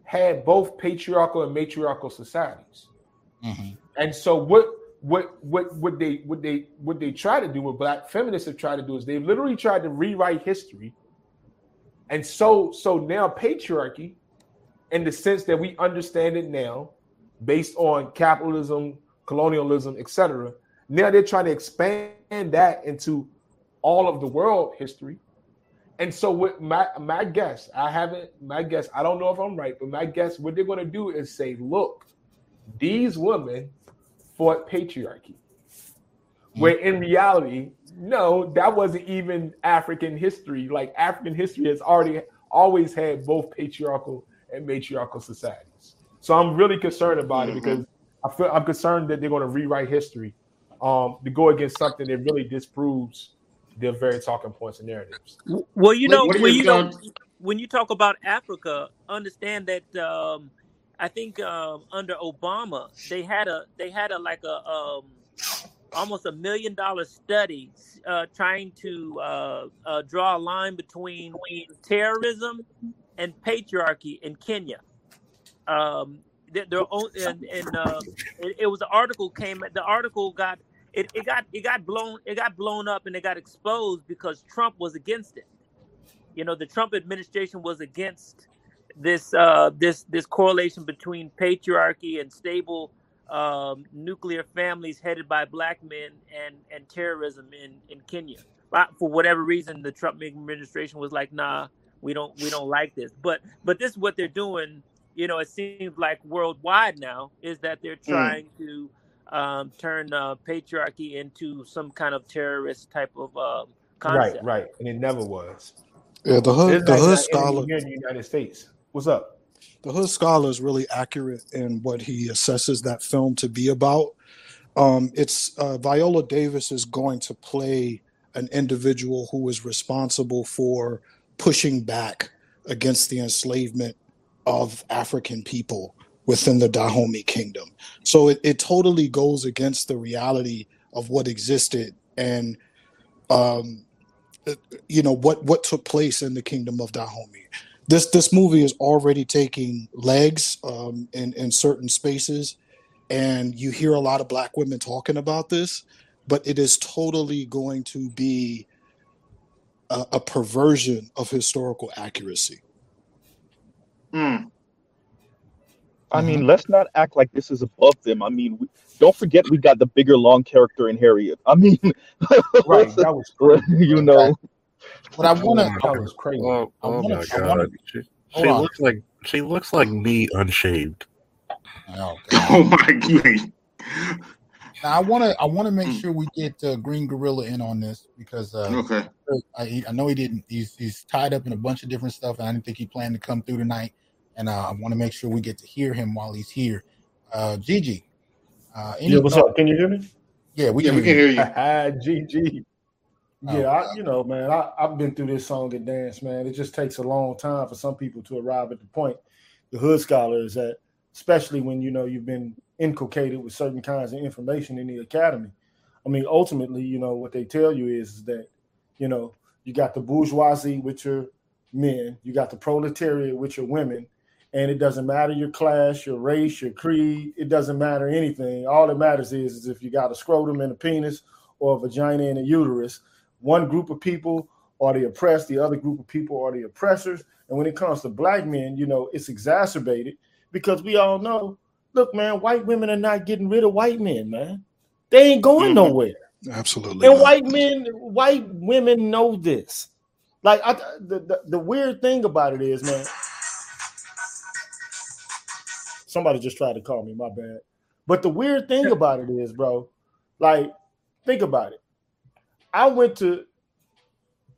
had both patriarchal and matriarchal societies. Mhm. And so what what what what they what they what they try to do, what black feminists have tried to do is they've literally tried to rewrite history. And so so now patriarchy, in the sense that we understand it now, based on capitalism, colonialism, etc. Now they're trying to expand that into all of the world history. And so what my my guess, I haven't my guess, I don't know if I'm right, but my guess what they're going to do is say, look, these women fought patriarchy. Where in reality, no, that wasn't even African history. Like African history has already always had both patriarchal and matriarchal societies. So I'm really concerned about it Mhm. because I feel I'm concerned that they're going to rewrite history um, to go against something that really disproves their very talking points and narratives. Well, you know, what are when you know, when you talk about Africa, understand that um, I think um, under Obama they had a they had a like a um, almost a million dollar study uh, trying to uh, uh, draw a line between terrorism and patriarchy in Kenya. Um, there, there, o- and, and uh, it, it was an article came. The article got it, it got it got blown it got blown up and it got exposed because Trump was against it. You know, the Trump administration was against this uh, this this correlation between patriarchy and stable um, nuclear families headed by black men and and terrorism in in Kenya. For whatever reason, the Trump administration was like, "Nah, we don't we don't like this." But but this is what they're doing. You know, it seems like worldwide now is that they're trying to um, turn uh, patriarchy into some kind of terrorist type of um, concept. Right, right. And it never was. Yeah, the It's hood, the not- hood scholar, here in the United States. What's up? the hood scholar is really accurate in what he assesses that film to be about. Um, it's uh, Viola Davis is going to play an individual who is responsible for pushing back against the enslavement of African people within the Dahomey kingdom. So it, it totally goes against the reality of what existed and um, you know what what took place in the kingdom of Dahomey. This this movie is already taking legs um, in in certain spaces, and you hear a lot of black women talking about this, but it is totally going to be a, a perversion of historical accuracy. Mm. I mean, let's not act like this is above them. I mean, we, don't forget we got the bigger long character in Harriet. I mean, Right, that was crazy. you know, But I want to. That was crazy. Oh, I oh wanna- my I wanna- god. She, Hold she on. looks like she looks like me unshaved. Oh, Oh my god. Now I want to. I want to make Mm. sure we get uh, Green Gorilla in on this because uh, Okay. I, I know he didn't. He's he's tied up in a bunch of different stuff, and I didn't think he planned to come through tonight. And uh, I want to make sure we get to hear him while he's here. Uh, Gigi, uh, any Yeah, what's thought- up? Can you hear me? Yeah, we Yeah, can we hear can you. hear you. GG. Oh, Yeah, I, you know, man, I, I've been through this song and dance, man. It just takes a long time for some people to arrive at the point the hood scholar is at, especially when you know you've been inculcated with certain kinds of information in the academy. I mean, ultimately, you know, what they tell you is, is that, you know, you got the bourgeoisie with your men, you got the proletariat with your women, and it doesn't matter your class, your race, your creed, it doesn't matter anything. All that matters is, is if you got a scrotum and a penis or a vagina and a uterus, one group of people are the oppressed, the other group of people are the oppressors. And when it comes to black men, you know, it's exacerbated because we all know, look, man, white women are not getting rid of white men, man. They ain't going Mhm. nowhere. Absolutely. And not. white men, white women know this. Like I, the, the the weird thing about it is, man. Somebody just tried to call me. My bad. But the weird thing about it is, bro. Like, think about it. I went to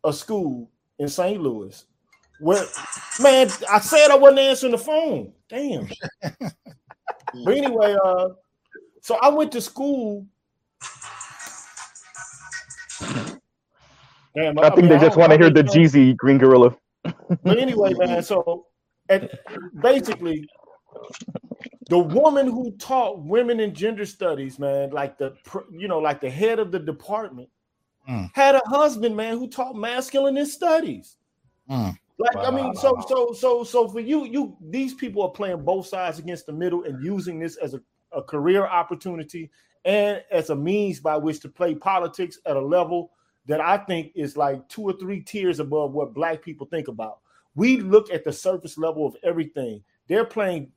a school in St. Louis where, man, I said I wasn't answering the phone. Damn. but anyway, uh, so I went to school. Damn, I think mean, they just want to hear the Jeezy Green Gorilla. but anyway, man, so and basically the woman who taught women in gender studies, man, like the you know, like the head of the department, Mm. had a husband, man, who taught masculinist studies. Mm. Like, I mean, so so so so for you, you these people are playing both sides against the middle and using this as a, a career opportunity and as a means by which to play politics at a level that I think is like two or three tiers above what black people think about. We look at the surface level of everything. They're playing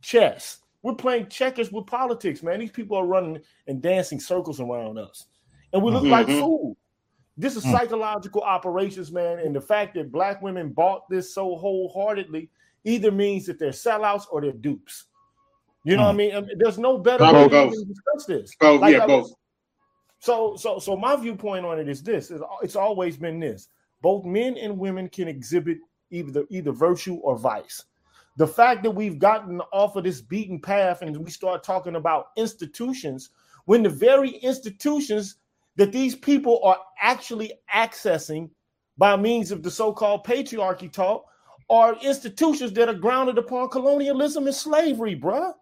chess. We're playing checkers with politics, man. These people are running and dancing circles around us. And we look like Mhm. fools. This is Mm. psychological operations, man. And the fact that black women bought this so wholeheartedly either means that they're sellouts or they're dupes. You know what I mean? I mean, There's no better way to discuss this. Both, Like yeah, both. So, so, so my viewpoint on it is this: it's, it's always been this. Both men and women can exhibit either either virtue or vice. The fact that we've gotten off of this beaten path and we start talking about institutions, when the very institutions that these people are actually accessing by means of the so-called patriarchy talk are institutions that are grounded upon colonialism and slavery, bruh.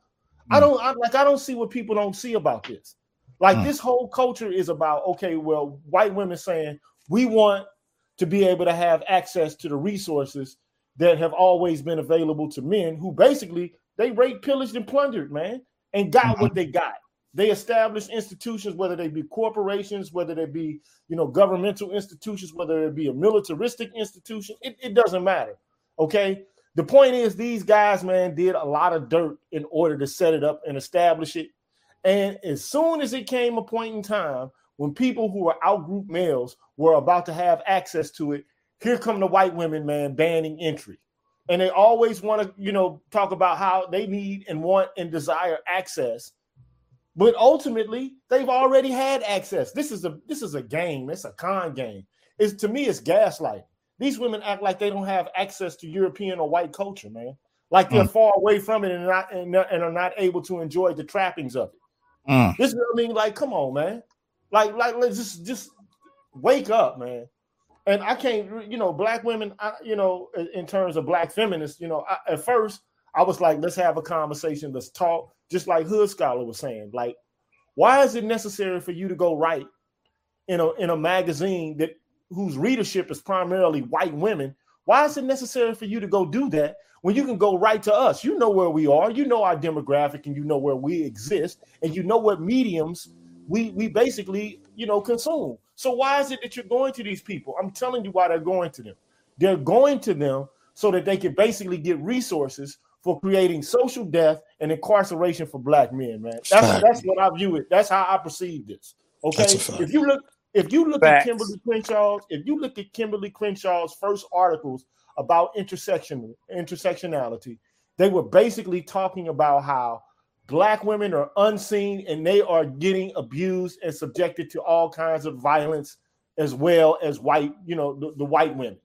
I don't I, like. I don't see what people don't see about this. Like Mm. this whole culture is about okay. Well, white women saying we want to be able to have access to the resources that have always been available to men who basically they raped, pillaged, and plundered, man, and got what they got. They established institutions, whether they be corporations, whether they be you know governmental institutions, whether it be a militaristic institution. It, it doesn't matter. Okay. The point is, these guys, man, did a lot of dirt in order to set it up and establish it. And as soon as it came a point in time when people who were outgroup males were about to have access to it, here come the white women, man, banning entry. And they always want to, you know, talk about how they need and want and desire access. But ultimately, they've already had access. This is a this is a game. It's a con game. It's to me, it's gaslighting. These women act like they don't have access to European or white culture, man. Like they're far away from it and not and, and are not able to enjoy the trappings of it. Mm. This I mean, like, come on, man. Like, like, let's just just wake up, man. And I can't, you know, black women, I, you know, in- terms of black feminists, you know, I, at first I was like, let's have a conversation, let's talk, just like Hood Scholar was saying. Like, why is it necessary for you to go write in a in a magazine that whose readership is primarily white women? Why is it necessary for you to go do that when you can go right to us? You know where we are, you know our demographic, and you know where we exist, and you know what mediums we we basically you know consume. So why is it that you're going to these people? I'm telling you why they're going to them. They're going to them so that they can basically get resources for for creating social death and incarceration for black men, man. That's Fact. that's what I view it. That's how I perceive this. Okay. That's a fact. If you look if you look Facts. at Kimberlé Crenshaw's, if you look at Kimberlé Crenshaw's first articles about intersection intersectionality, they were basically talking about how black women are unseen and they are getting abused and subjected to all kinds of violence as well as white, you know, the, the white women.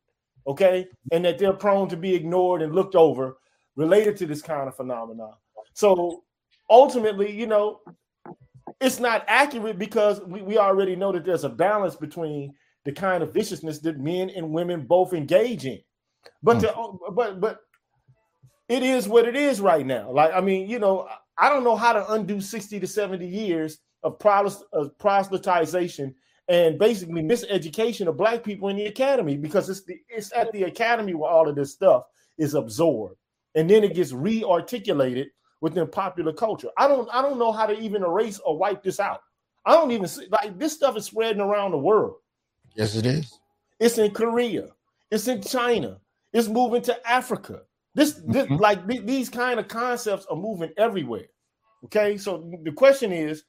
Okay. And that they're prone to be ignored and looked over related to this kind of phenomenon. So ultimately, you know, it's not accurate because we, we already know that there's a balance between the kind of viciousness that men and women both engage in. But to, mm. but but it is what it is right now. Like I mean, you know, I don't know how to undo 60 to 70 years of, pros- of proselytization and basically miseducation of black people in the academy because it's the it's at the academy where all of this stuff is absorbed and then it gets re-articulated within popular culture. I don't I don't know how to even erase or wipe this out. I don't even see like this stuff is spreading around the world. Yes, it is. It's in Korea. It's in China. It's moving to Africa. This, this Mhm. like th- these kind of concepts are moving everywhere. Okay, so the question is,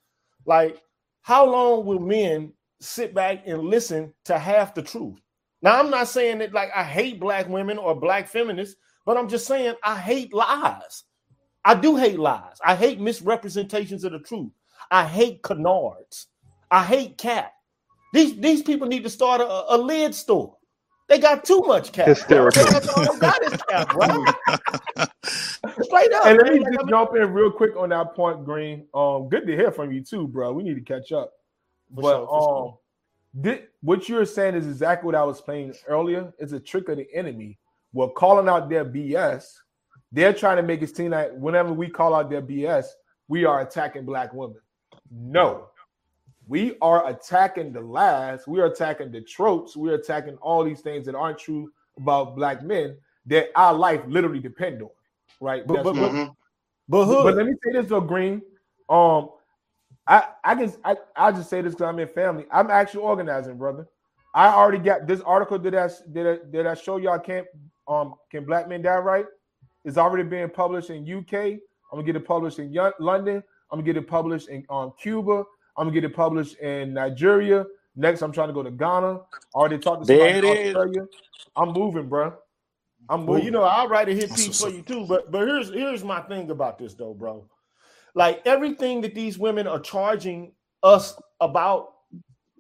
like, how long will men sit back and listen to half the truth? Now, I'm not saying that like I hate black women or black feminists, but I'm just saying I hate lies. I do hate lies. I hate misrepresentations of the truth. I hate canards. I hate cat. These these people need to start a, a lid store. They got too much cap. Hysterical. That's all they got is cap, bro. Straight up. And let me Like, just jump in real quick on that point, Green. Um, good to hear from you too, bro. We need to catch up. For but sure, for um, thi- what you're saying is exactly what I was playing earlier. It's a trick of the enemy. We're calling out their BS. They're trying to make it seem like whenever we call out their BS, we are attacking black women. No, we are attacking the lies. We are attacking the tropes. We are attacking all these things that aren't true about black men that our life literally depend on. Right? But- but- Mhm. but but hood. let me say this though, Green. Um, I I can I I'll just say this because I'm in family. I'm actually organizing, brother. I already got this article that I did I, did I show y'all can't um can black men die right? It's already being published in UK. I'm gonna get it published in London. I'm gonna get it published in um, Cuba. I'm gonna get it published in Nigeria. Next, I'm trying to go to Ghana. Already talked to somebody in is. Australia. I'm moving, bro. I'm moving. Well, you know, I'll write a hit piece for you too. But but here's here's my thing about this though, bro. Like everything that these women are charging us about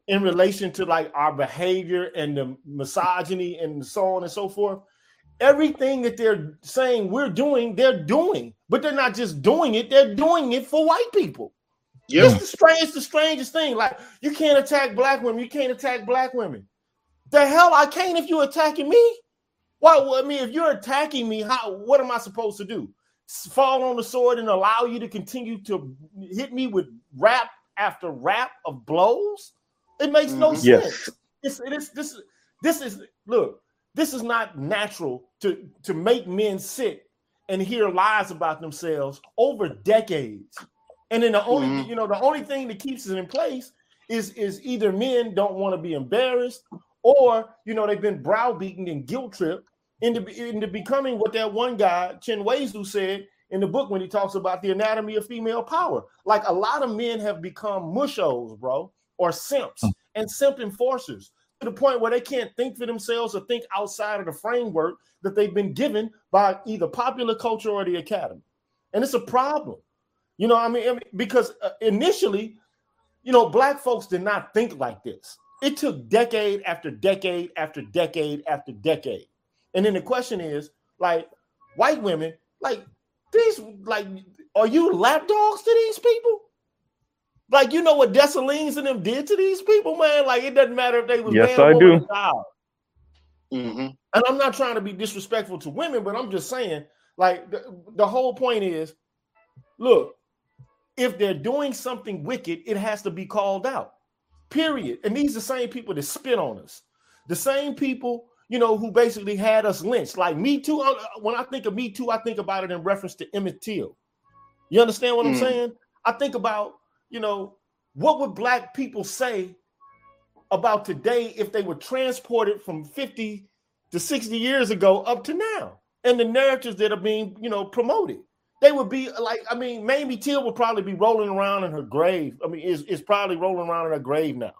in relation to like our behavior and the misogyny and so on and so forth. Everything that they're saying we're doing, they're doing, but they're not just doing it, they're doing it for white people. Yep. It's the strange, it's the strangest thing. Like you can't attack black women, you can't attack black women. The hell I can't if you're attacking me. Why? well, I mean, if you're attacking me, how? What am I supposed to do? Fall on the sword and allow you to continue to hit me with rap after rap of blows? It makes no Mhm. sense. Yes. This, it is, this, is this is look. This is not natural to to make men sit and hear lies about themselves over decades. And then the only Mhm. you know the only thing that keeps it in place is is either men don't want to be embarrassed or you know they've been browbeaten and guilt tripped into into becoming what that one guy Chinweizu said in the book when he talks about the anatomy of female power. Like a lot of men have become mushos, bro, or simps and simp enforcers to the point where they can't think for themselves or think outside of the framework that they've been given by either popular culture or the academy. And it's a problem. You know, I mean, I mean, because uh, initially, you know, black folks did not think like this. It took decade after decade after decade after decade. And then the question is, like, white women, like these, like, are you lapdogs to these people? Like, you know what Dessalines and them did to these people, man? Like, it doesn't matter if they was Yes, man, I woman, do. or child. hmm And I'm not trying to be disrespectful to women, but I'm just saying, like, the, the whole point is look, if they're doing something wicked, it has to be called out. Period. And these are the same people that spit on us. The same people, you know, who basically had us lynched. Like Me Too, uh, when I think of Me Too, I think about it in reference to Emmett Till. You understand what I'm Mm. saying? I think about, you know, what would black people say about today if they were transported from 50 to 60 years ago up to now? and the narratives that are being, you know, promoted. They would be like, I mean, Mamie Till would probably be rolling around in her grave. I mean, is is probably rolling around in her grave now.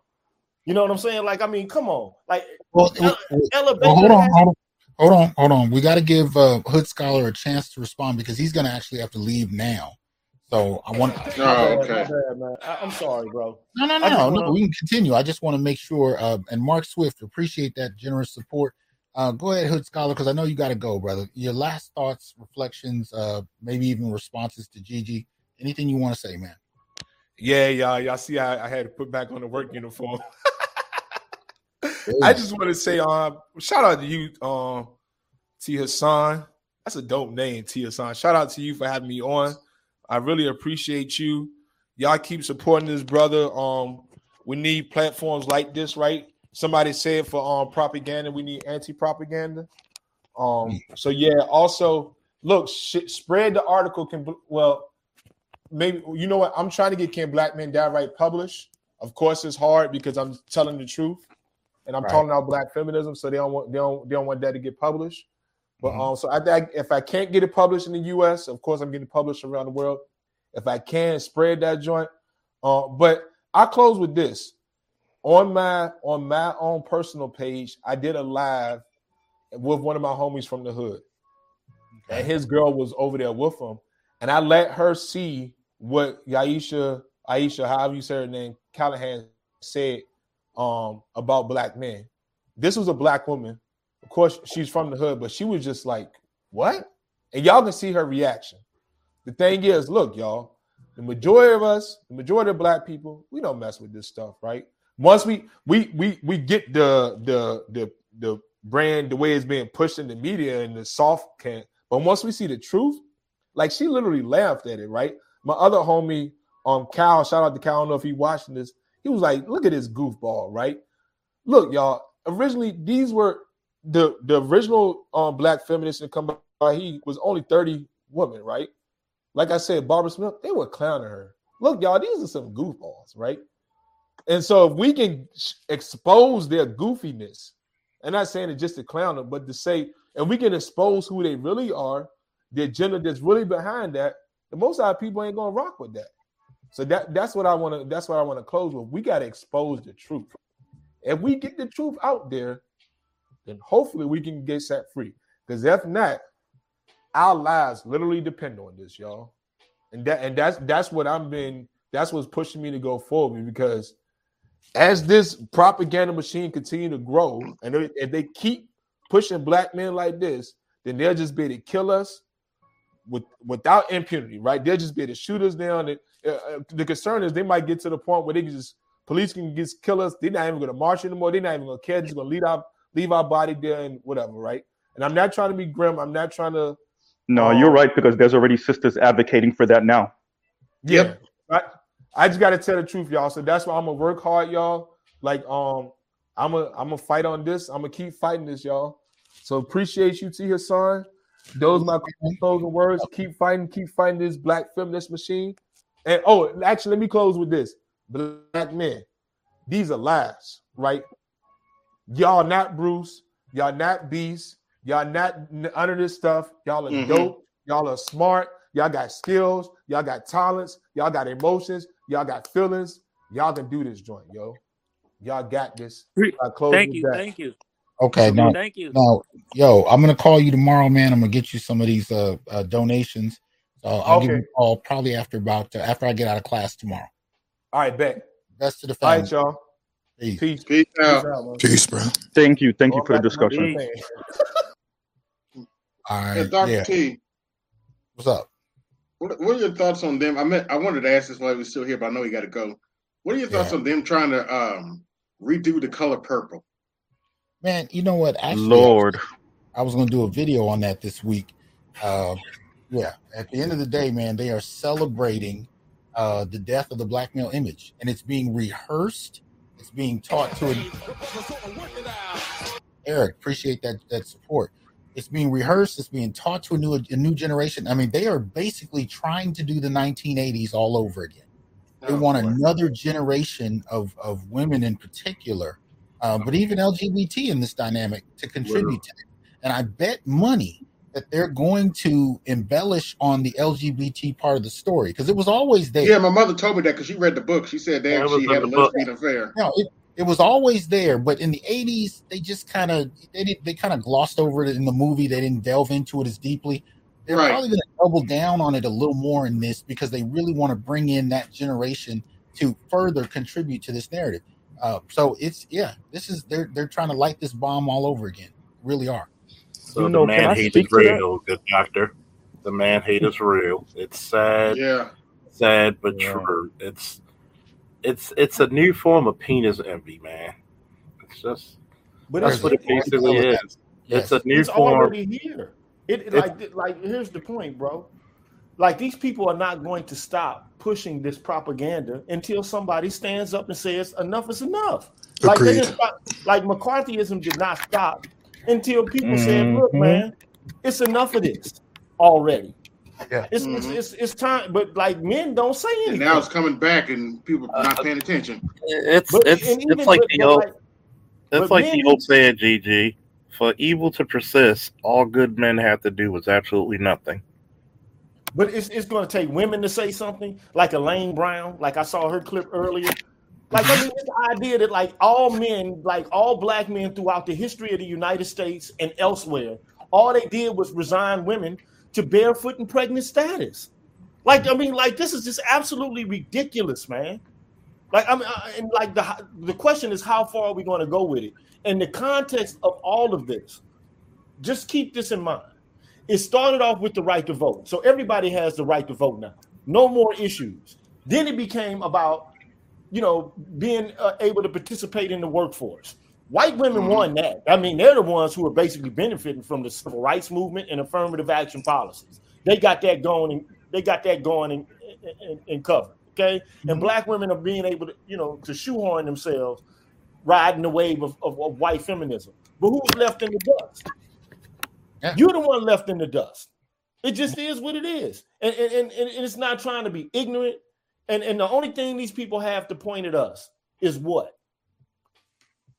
You know what I'm saying? Like, I mean, come on, like Well, Ella, well, Ella well, hold on, hold on, hold on, hold on. We got to give uh, Hood Scholar a chance to respond because he's going to actually have to leave now. So I want. My Oh, okay. bad, man. I, I'm sorry, bro. No, no, no, no. wanna- We can continue. I just want to make sure. Uh, and Mark Swift, appreciate that generous support. Uh, go ahead, Hood Scholar, because I know you got to go, brother. Your last thoughts, reflections, uh, maybe even responses to Gigi. Anything you want to say, man? Yeah, y'all. Y'all see, I, I had to put back on the work uniform. I just want to say, um, shout out to you, um, T Hasan. That's a dope name, T Hasan. Shout out to you for having me on. I really appreciate you. Y'all keep supporting this brother. Um, we need platforms like this, right? Somebody said for um propaganda, we need anti-propaganda. Um, so yeah. Also, look, sh- spread the article. Can well, maybe you know what? I'm trying to get Can Black Men Die Right published. Of course, it's hard because I'm telling the truth, and I'm Right. calling out Black feminism, so they don't want they don't they don't want that to get published. But Mhm. um, so I think if I can't get it published in the U.S., of course I'm getting published around the world. If I can spread that joint, uh, but I close with this on my on my own personal page. I did a live with one of my homies from the hood, and his girl was over there with him, and I let her see what Yaisha, Aisha, however you say her name, Callahan said um, about black men. This was a black woman. Of course, she's from the hood, but she was just like, "What?" And y'all can see her reaction. The thing is, look, y'all, the majority of us, the majority of black people, we don't mess with this stuff, right? Once we we we we get the the the the brand the way it's being pushed in the media and the soft can, but once we see the truth, like she literally laughed at it, right? My other homie, um, Cal, shout out to Cal. I don't know if he watching this. He was like, "Look at this goofball, right? Look, y'all. Originally, these were the the original um black feminists that come by. He was only thirty women, right? Like I said, Barbara Smith, they were clowning her. Look, y'all, these are some goofballs, right? And so if we can expose their goofiness, and not saying it just to clown them, but to say, and we can expose who they really are, the agenda that's really behind that, the most of our people ain't gonna rock with that. So that that's what I want to that's what I want to close with. We got to expose the truth. If we get the truth out there, then hopefully we can get set free. Because if not, our lives literally depend on this, y'all. And that and that's that's what I'm been that's what's pushing me to go forward because as this propaganda machine continue to grow and they- if they keep pushing black men like this, then they'll just be able to kill us with without impunity, right? They'll just be able to shoot us down. And, uh, uh, the concern is they might get to the point where they can just police can just kill us. They're not even going to march anymore. They're not even going to care. They're just going to leave our leave our body there and whatever, right? And I'm not trying to be grim. I'm not trying to. No, um, you're right because there's already sisters advocating for that now. Yeah. I, I just gotta tell the truth, y'all. So that's why I'm gonna work hard, y'all. Like, um, I'm gonna I'm gonna fight on this. I'm gonna keep fighting this, y'all. So appreciate you, T Hasan. Those my closing words. Keep fighting, keep fighting this black feminist machine. And oh, actually, let me close with this. Black men, these are lies, right? Y'all not Bruce, y'all not Beast, y'all not under this stuff. Y'all are Mhm. dope, y'all are smart, y'all got skills, y'all got talents, y'all got emotions, y'all got feelings. Y'all can do this joint, yo. Y'all got this. I close Thank you, that. thank you. Okay, now, Thank you. now, yo, I'm gonna call you tomorrow, man. I'm gonna get you some of these uh, uh donations. So I'll give you a call probably after about uh, after I get out of class tomorrow. All right, bet. Best to the All family. right, y'all. Peace. Peace. Peace out. man. Peace, bro. Thank you. Thank you for the back to my discussion. man. All Hey, Dr. yeah. T, What's up? What, what are your thoughts on them? I meant I wanted to ask this while he was still here, but I know he got to go. What are your thoughts Yeah. on them trying to um, redo the color purple? Man, you know what? Actually, Lord. I was going to do a video on that this week. Uh, yeah, at the end of the day, man, they are celebrating uh, the death of the black male image, and it's being rehearsed. It's being taught to. Eric, appreciate that that support. It's being rehearsed. It's being taught to a new a new generation. I mean, they are basically trying to do the 1980s all over again. They Oh, want another generation of of women in particular, uh, but even LGBT in this dynamic to contribute to it. And I bet money that they're going to embellish on the LGBT part of the story because it was always there. Yeah, my mother told me that because she read the book. She said Yeah, that she had a the book. lesbian affair. No, it, it was always there, but in the '80s, they just kind of they did, they kind of glossed over it in the movie. They didn't delve into it as deeply. They're Right. probably going to double down on it a little more in this because they really want to bring in that generation to further contribute to this narrative. Uh, so it's yeah, this is they're they're trying to light this bomb all over again. Really are. So You the know, can man hate is speak that? real, good doctor. The man hate is real. It's sad, Yeah. sad but Yeah. true. It's it's it's a new form of penis envy, man. It's just But that's what it basically lot of that. is. It's a Yes. new it's form. already here. It it- It's- like like here's the point, bro. Like these people are not going to stop pushing this propaganda until somebody stands up and says enough is enough. Like they Agreed. didn't stop, like McCarthyism did not stop until people said, mm-hmm. "Look, man, it's enough of this already." Yeah. It's, it's Mhm. it's it's time, but like men don't say And anything. now it's coming back, and people not paying attention. It's But it's and even it's like but, the old like, it's like men the old saying, Gigi. For evil to persist, all good men have to do is absolutely nothing. But it's it's going to take women to say something, like Elaine Brown, like I saw her clip earlier. Like I mean, this idea that like all men, like all black men throughout the history of the United States and elsewhere, all they did was resign women to barefoot and pregnant status. Like I mean, like this is just absolutely ridiculous, man. Like I mean, I- and like the the question is, how far are we going to go with it? And the context of all of this, just keep this in mind. It started off with the right to vote, so everybody has the right to vote now. No more issues. Then it became about, you know, being uh, able to participate in the workforce. White women mm-hmm. won that. I mean, they're the ones who are basically benefiting from the civil rights movement and affirmative action policies. They got that going. And, they got that going and, and, and covered. Okay, and mm-hmm. black women are being able to, you know, to shoehorn themselves, riding the wave of, of, of white feminism. But who's left in the dust? Yeah. You're the one left in the dust. It just is what it is. And, and, and, and it's not trying to be ignorant. And, and the only thing these people have to point at us is what?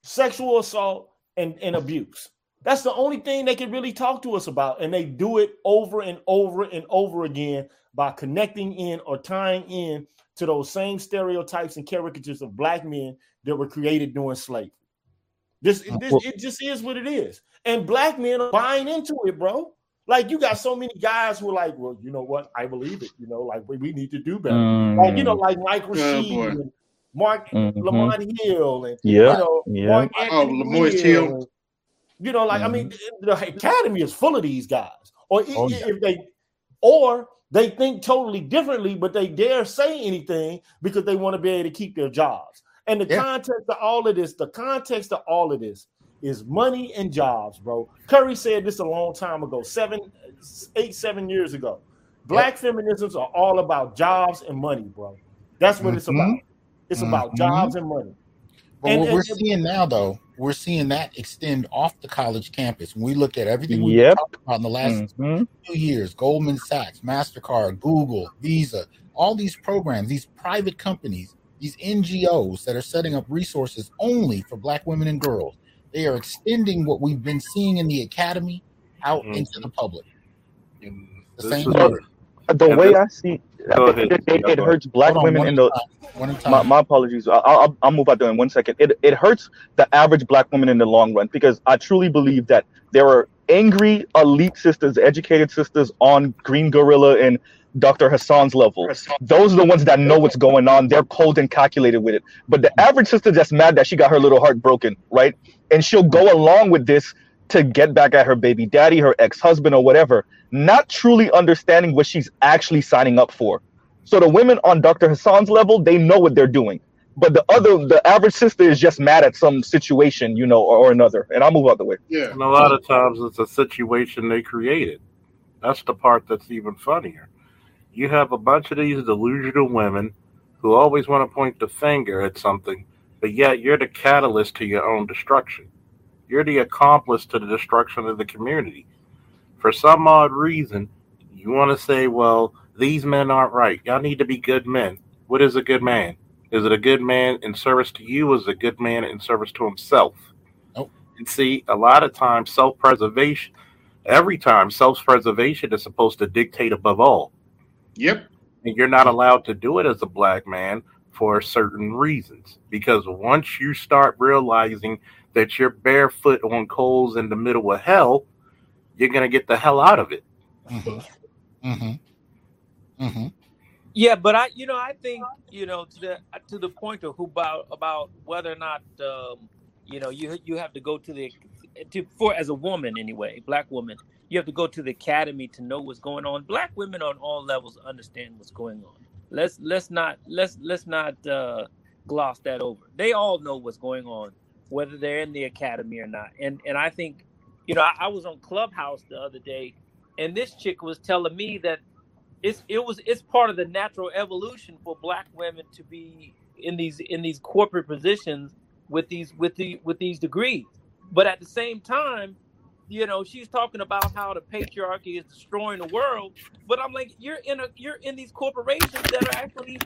Sexual assault and, and abuse. That's the only thing they can really talk to us about. And they do it over and over and over again by connecting in or tying in to those same stereotypes and caricatures of black men that were created during slavery. This, this it just is what it is. And black men are buying into it, bro. Like you got so many guys who are like, well, you know what? I believe it. You know, like we, we need to do better. Mm. Like you know, like Rashid boy. and Marc Mhm. Lamont Hill and Yeah, you know yeah. Mark Oh, Anthony Lamoist Hill. Hill. You know, like I mean, the academy is full of these guys. Or Oh, i- yeah. if they, or they think totally differently, but they dare say anything because they want to be able to keep their jobs. And the Yeah. context of all of this, the context of all of this is money and jobs, bro. Curry said this a long time ago, seven, eight, seven years ago. Black feminisms are all about jobs and money, bro. That's what it's Mhm. about. It's about Mhm. jobs and money. But And- what we're and- seeing now, though, we're seeing that extend off the college campus. When we look at everything we've Yep. talked about in the last Mhm. two years, Goldman Sachs, MasterCard, Google, Visa, all these programs, these private companies, these NGOs that are setting up resources only for Black women and girls, they are extending what we've been seeing in the academy out Mhm. into the public. The this same is way. The way this- I see Go it, ahead. it, it, it hurts black on, women in the a time. One at a time. my, my apologies. I'll, I'll, I'll move out there in one second. It, it hurts the average black woman in the long run because I truly believe that there are angry elite sisters, educated sisters on Green Gorilla and Dr. Hasan's level. Those are the ones that know what's going on. They're cold and calculated with it. But the average sister just mad that she got her little heart broken, right? And she'll go along with this to get back at her baby daddy, her ex-husband, or whatever, not truly understanding what she's actually signing up for. So the women on Dr. Hasan's level, they know what they're doing. But the other, the average sister is just mad at some situation, you know, or, or another. And I'll move out the way. Yeah. And a lot of times it's a situation they created. That's the part that's even funnier. You have a bunch of these delusional women who always want to point the finger at something, but yet you're the catalyst to your own destruction. You're the accomplice to the destruction of the community. For some odd reason, you want to say, well, these men aren't right. Y'all need to be good men. What is a good man? Is it a good man in service to you? Or is it a good man in service to himself? Nope. And see, a lot of times self preservation every time self-preservation is supposed to dictate above all. Yep. And you're not allowed to do it as a black man for certain reasons. Because once you start realizing that you're barefoot on coals in the middle of hell, you're gonna get the hell out of it. Mm-hmm. Mm-hmm. Mm-hmm. Yeah, but I, you know, I think you know to the to the point of who about about whether or not um, you know you you have to go to the to for as a woman anyway, black woman, you have to go to the academy to know what's going on. Black women on all levels understand what's going on. Let's let's not let's let's not uh, gloss that over. They all know what's going on, whether they're in the academy or not. And and I think, you know, I, I was on Clubhouse the other day, and this chick was telling me that it's it was it's part of the natural evolution for black women to be in these in these corporate positions with these with the with these degrees. But at the same time you know she's talking about how the patriarchy is destroying the world but i'm like you're in a you're in these corporations that are actually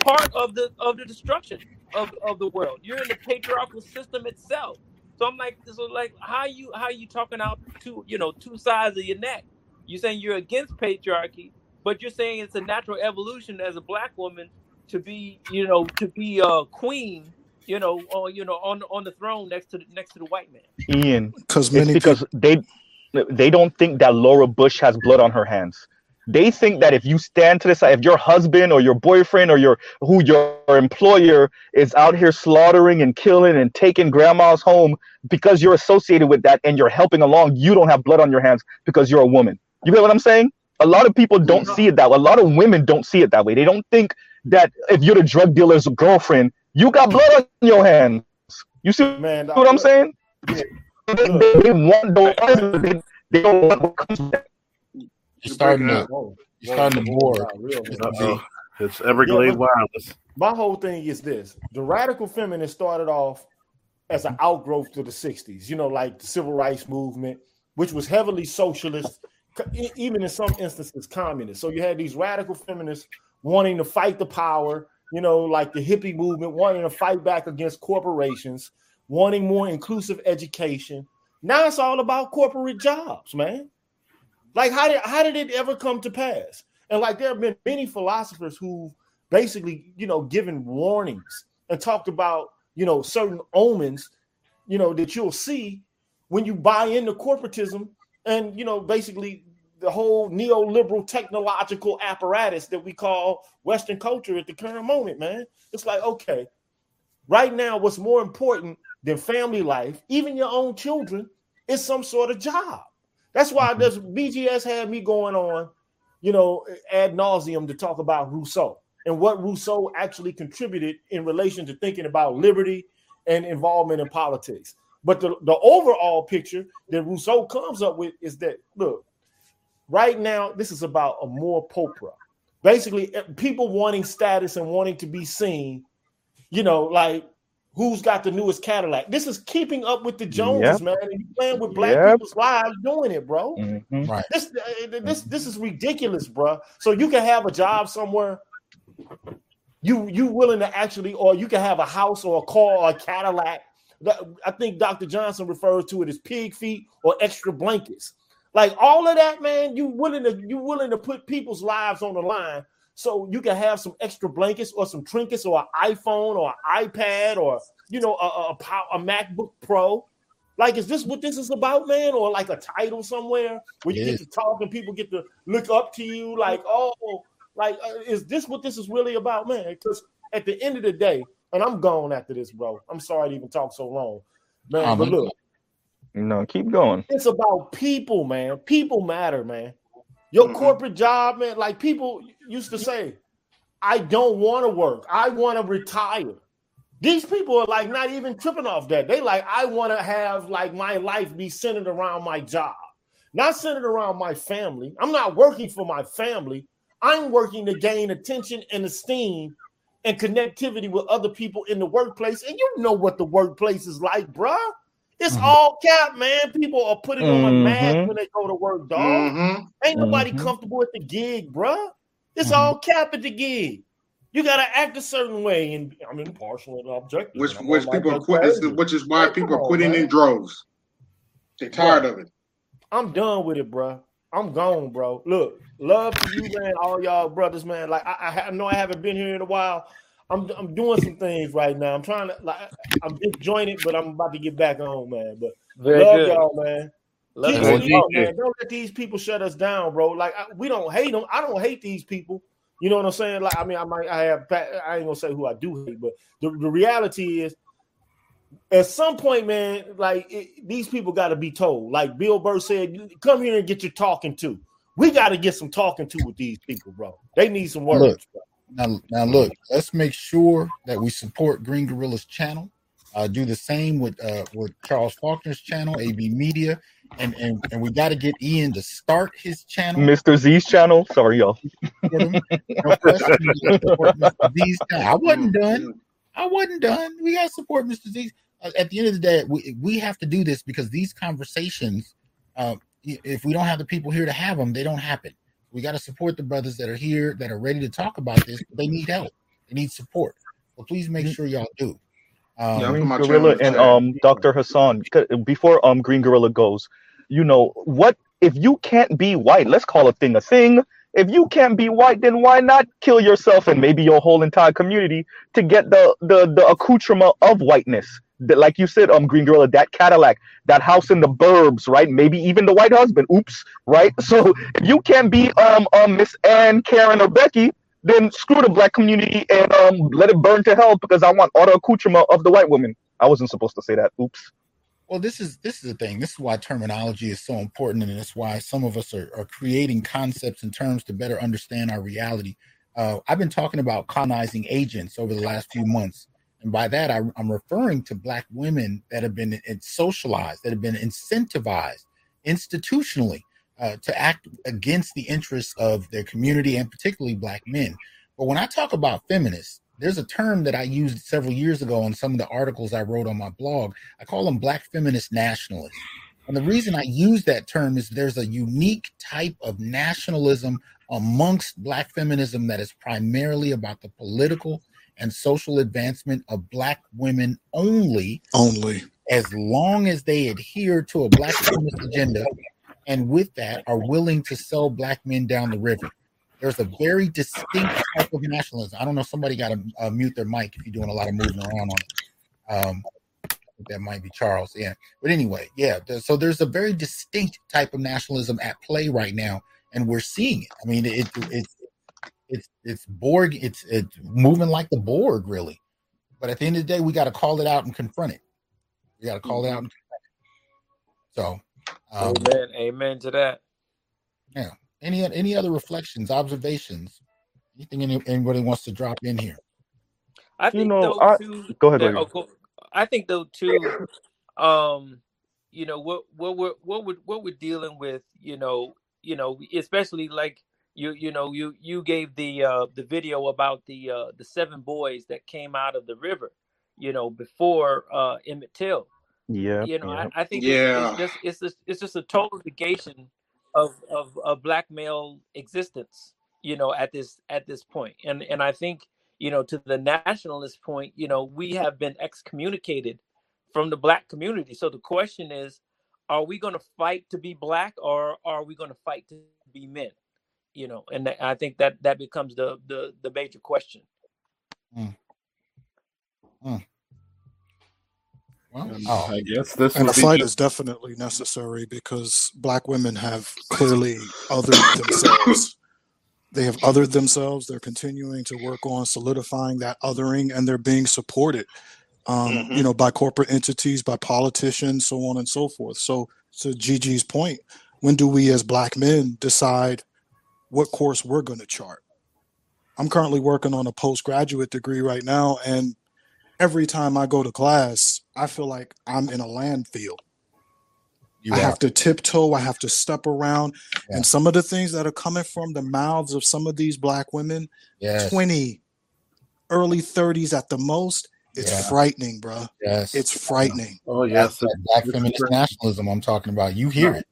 part of the of the destruction of, of the world. You're in the patriarchal system itself so i'm like so like how you how you talking out two you know two sides of your neck you're saying you're against patriarchy but you're saying it's a natural evolution as a black woman to be you know to be a queen you know or you know on on the throne next to the, next to the white man Ian, Because it's many because they they don't think that Laura Bush has blood on her hands. They think that if you stand to the side, if your husband or your boyfriend or your who your employer is out here slaughtering and killing and taking grandma's home because you're associated with that and you're helping along, you don't have blood on your hands because you're a woman. You get what I'm saying? A lot of people don't see it that way. A lot of women don't see it that way. They don't think that if you're the drug dealer's girlfriend, you got blood on your hands. You see Man, what I'm saying? They, they, they want the they, they don't want what comes with that. You're starting breaking to you're starting to whoa, bore. wow, real, man. Uh-oh. It's Everglade Yeah, Wireless. my whole thing is this the radical feminist started off as an outgrowth to the 60s you know like the civil rights movement which was heavily socialist even in some instances communist so you had these radical feminists wanting to fight the power you know like the hippie movement wanting to fight back against corporations wanting more inclusive education now it's all about corporate jobs man like how did how did it ever come to pass and like there have been many philosophers who basically, you know, given warnings and talked about, you know, certain omens, you know, that you'll see when you buy into corporatism and, you know, basically the whole neoliberal technological apparatus that we call Western culture at the current moment, man. It's like, okay, right now, what's more important than family life, even your own children, is some sort of job. That's why this BGS had me going on, you know, ad nauseum to talk about Rousseau and what Rousseau actually contributed in relation to thinking about liberty and involvement in politics. But the, the overall picture that Rousseau comes up with is that look, right now, this is about amour-propre. Basically, eh, people wanting status and wanting to be seen, you know, like who's got the newest Cadillac. This is keeping up with the Joneses, Yep. man. And you playing with black Yep. people's lives doing it, bro. Mhm. Right. This uh, this this is ridiculous, bro. So you can have a job somewhere. You you willing to actually, or you can have a house or a car or a Cadillac. I think Dr. Johnson refers to it as pig feet or extra blankets. Like all of that, man. You willing to you willing to put people's lives on the line so you can have some extra blankets or some trinkets or an iPhone or an iPad or you know a, a, a MacBook Pro. Like, is this what this is about, man? Or like a title somewhere where you It get to talk and people get to look up to you? Like, oh, like, uh, is this what this is really about, man? Because at the end of the day, and I'm gone after this, bro. I'm sorry to even talk so long, man. Um, but look, No, keep going. it's about people, man. People matter, man. Your Mhm. corporate job, man. Like people used to say, I don't want to work. I want to retire. These people are like not even tripping off that. They like, I want to have like my life be centered around my job, not centered around my family. I'm not working for my family. I'm working to gain attention and esteem and connectivity with other people in the workplace. And you know what the workplace is like, bruh. It's Mhm. all cap, man. People are putting on a mask Mhm. when they go to work, dog. Mhm. Ain't nobody Mhm. comfortable at the gig, bruh. It's Mhm. all cap at the gig. You gotta act a certain way, and I'm impartial and objective. Which and which people are best quitting, which is why Like, people are quitting man. in droves. They're tired of it. I'm done with it, bro. I'm gone, bro. Look, love to you, man. All y'all brothers, man. Like I, I know I haven't been here in a while. I'm I'm doing some things right now. I'm trying to like I'm disjointed, but I'm about to get back on, man. But Very love good. y'all, man. Love Keep you. it up, man. Don't let these people shut us down, bro. Like I, we don't hate them. I don't hate these people. You know what I'm saying? Like I mean, I might I have I ain't gonna say who I do hate, but the, the reality is at some point, man, like it, these people got to be told. Like Bill Burr said, come here and get your talking to. We got to get some talking to with these people, bro. They need some words. Look, bro. Now, now look, let's make sure that we support Green Gorilla's channel. Uh, do the same with uh, with Charles Faulkner's channel, AB Media, and and, and we got to get Ian to start his channel. Mr. Z's channel. Sorry, y'all. Support him. No question, we gotta support Mr. Z's channel. I wasn't done. I wasn't done. We got to support Mr. Z. Uh, At the end of the day, we, we have to do this because these conversations, uh, if we don't have the people here to have them, they don't happen. We got to support the brothers that are here that are ready to talk about this. They need help. They need support. So please make sure y'all do. Um, Yeah, Green my Gorilla and um Dr. Hasan. Before um Green Gorilla goes, you know what? If you can't be white, let's call a thing a thing. If you can't be white, then why not kill yourself and maybe your whole entire community to get the the the accoutrement of whiteness? That, like you said, um, Green Gorilla, that Cadillac, that house in the burbs, right? Maybe even the white husband. Oops, right? So if you can't be um um Miss Ann, Karen, or Becky, then screw the black community and um let it burn to hell because I want all the accoutrement of the white woman. I wasn't supposed to say that. Oops. Well, this is this is the thing. This is why terminology is so important, and it's why some of us are, are creating concepts and terms to better understand our reality. Uh, I've been talking about colonizing agents over the last few months, and by that I, I'm referring to black women that have been socialized, that have been incentivized institutionally uh, to act against the interests of their community and particularly black men. But when I talk about feminists, there's a term that I used several years ago on some of the articles I wrote on my blog. I call them black feminist nationalists. And the reason I use that term is there's a unique type of nationalism amongst black feminism that is primarily about the political and social advancement of black women only, Only. as long as they adhere to a black feminist agenda and with that are willing to sell black men down the river. There's a very distinct type of nationalism. I don't know. Somebody got to uh, mute their mic if you're doing a lot of moving around on it. Um, that might be Charles. Yeah. But anyway, yeah. So there's a very distinct type of nationalism at play right now, and we're seeing it. I mean, it, it's it's it's Borg. It's it's moving like the Borg, really. But at the end of the day, we got to call it out and confront it. We got to call it out and confront it. So, um, Amen. Amen to that. yeah. Any any other reflections, observations, anything any, anybody wants to drop in here? I You think know, though I too. go ahead, that- William. oh, I think though too. Um, you know what what we're what we're what we're dealing with. You know, you know, especially like you you know you you gave the uh the video about the uh the seven boys that came out of the river. You know, before uh Emmett Till. Yeah, You know, yeah. I, I think it's, Yeah. it's just it's just it's just a total negation of of of black male existence. You know, at this at this point, and and I think you know to the nationalist point, you know, we have been excommunicated from the black community. So the question is, are we going to fight to be black, or are we going to fight to be men? You know, and that- I think that that becomes the the the major question. Well, And oh, I guess this And would the fight the- is definitely necessary because black women have clearly othered themselves. They have othered themselves. They're continuing to work on solidifying that othering, and they're being supported, um, Mhm. you know, by corporate entities, by politicians, so on and so forth. So, to Gigi's point, when do we as black men decide what course we're going to chart? I'm currently working on a postgraduate degree right now, and every time I go to class, I feel like I'm in a landfill. you I are. have to tiptoe, I have to step around. Yeah. And some of the things that are coming from the mouths of some of these black women, Yes. 20, early 30s at the most, it's Yeah. frightening, bro. Yes. It's frightening. Oh That's yes, that black feminist nationalism I'm talking about. You hear it.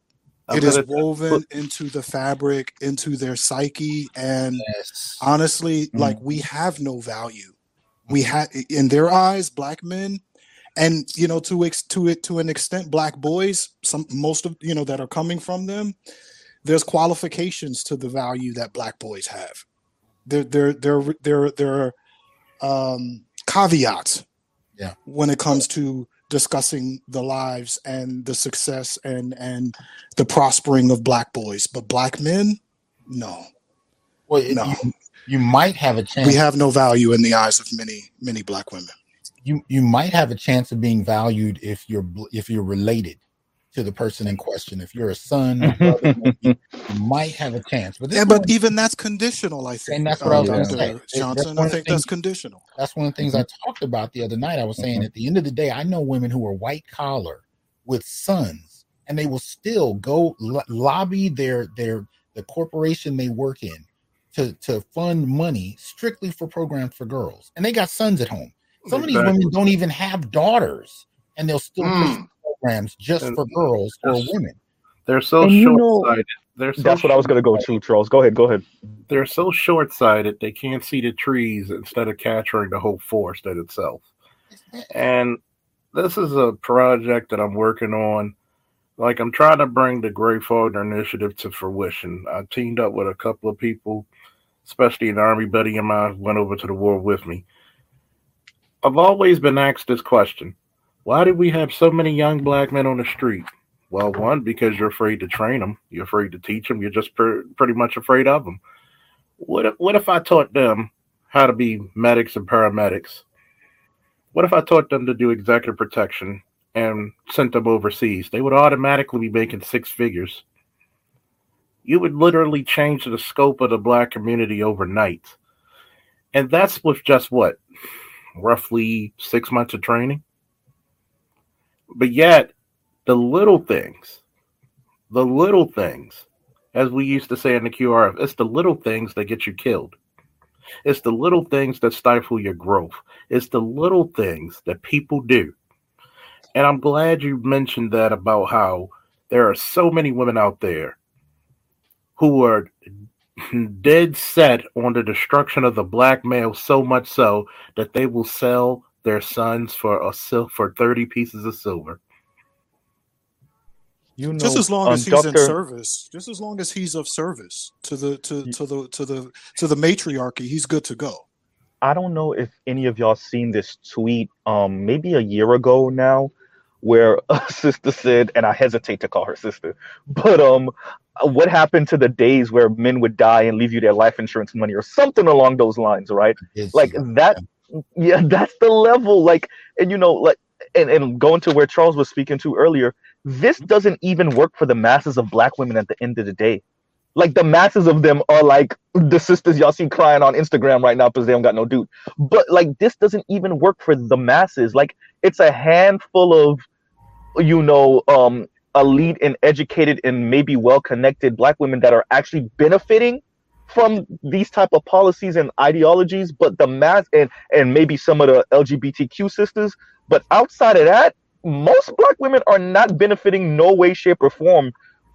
I It is woven into the fabric, into their psyche. And Yes. honestly, Mm. like we have no value. We have in their eyes, black men, and you know to ex- to it to an extent black boys some most of you know that are coming from them there's qualifications to the value that black boys have there there there there there are um caveats Yeah. when it comes to discussing the lives and the success and and the prospering of black boys but black men no. Well, no. you, you might have a chance. we have no value in the eyes of many many black women. You you might have a chance of being valued if you're if you're related to the person in question. If you're a son, or brother, you might have a chance. But yeah but one- even that's conditional i think and that's what I was uh, going to say. It- that's johnson one i of the think that's things. conditional That's one of the things I talked about the other night. I was saying at the end of the day, I know women who are white collar with sons, and they will still go lo- lobby their their the corporation they work in to to fund money strictly for programs for girls, and they got sons at home. Some of these women don't even have daughters, and they'll still push Mm. Programs just And for girls or women. They're so And you know, short-sighted. They're so that's what I was gonna go to, Charles. Go ahead, go ahead. they're so short-sighted they can't see the trees instead of capturing the whole forest in itself. And this is a project that I'm working on. Like I'm trying to bring the Gray Faulkner Initiative to fruition. I teamed up with a couple of people, especially an army buddy of mine who went over to the war with me. I've always been asked this question: Why do we have so many young black men on the street? Well, one because you're afraid to train them, you're afraid to teach them, you're just pretty much afraid of them. What if, what if I taught them how to be medics and paramedics? What if I taught them to do executive protection and sent them overseas? They would automatically be making six figures. You would literally change the scope of the black community overnight. And that's with just what? Roughly six months of training? But yet, the little things, the little things, as we used to say in the QRF, it's the little things that get you killed. It's the little things that stifle your growth. It's the little things that people do. And I'm glad you mentioned that about how there are so many women out there who are dead set on the destruction of the black male so much so that they will sell their sons for a sil- for 30 pieces of silver. You know, just as long um, as he's in service just as long as he's of service to the to to the to the to the matriarchy he's good to go I don't know if any of y'all seen this tweet, um, maybe a year ago now, where a sister said, and I hesitate to call her sister, but um, what happened to the days where men would die and leave you their life insurance money or something along those lines, right? Like that, yeah, that's the level. Like, and you know, like, and, and going to where Charles was speaking to earlier, this doesn't even work for the masses of black women at the end of the day like the masses of them are like the sisters y'all see crying on Instagram right now because they don't got no dude. But like this doesn't even work for the masses. Like it's a handful of you know um elite and educated and maybe well connected black women that are actually benefiting from these type of policies and ideologies but the mass and and maybe some of the lgbtq sisters but outside of that most black women are not benefiting no way shape or form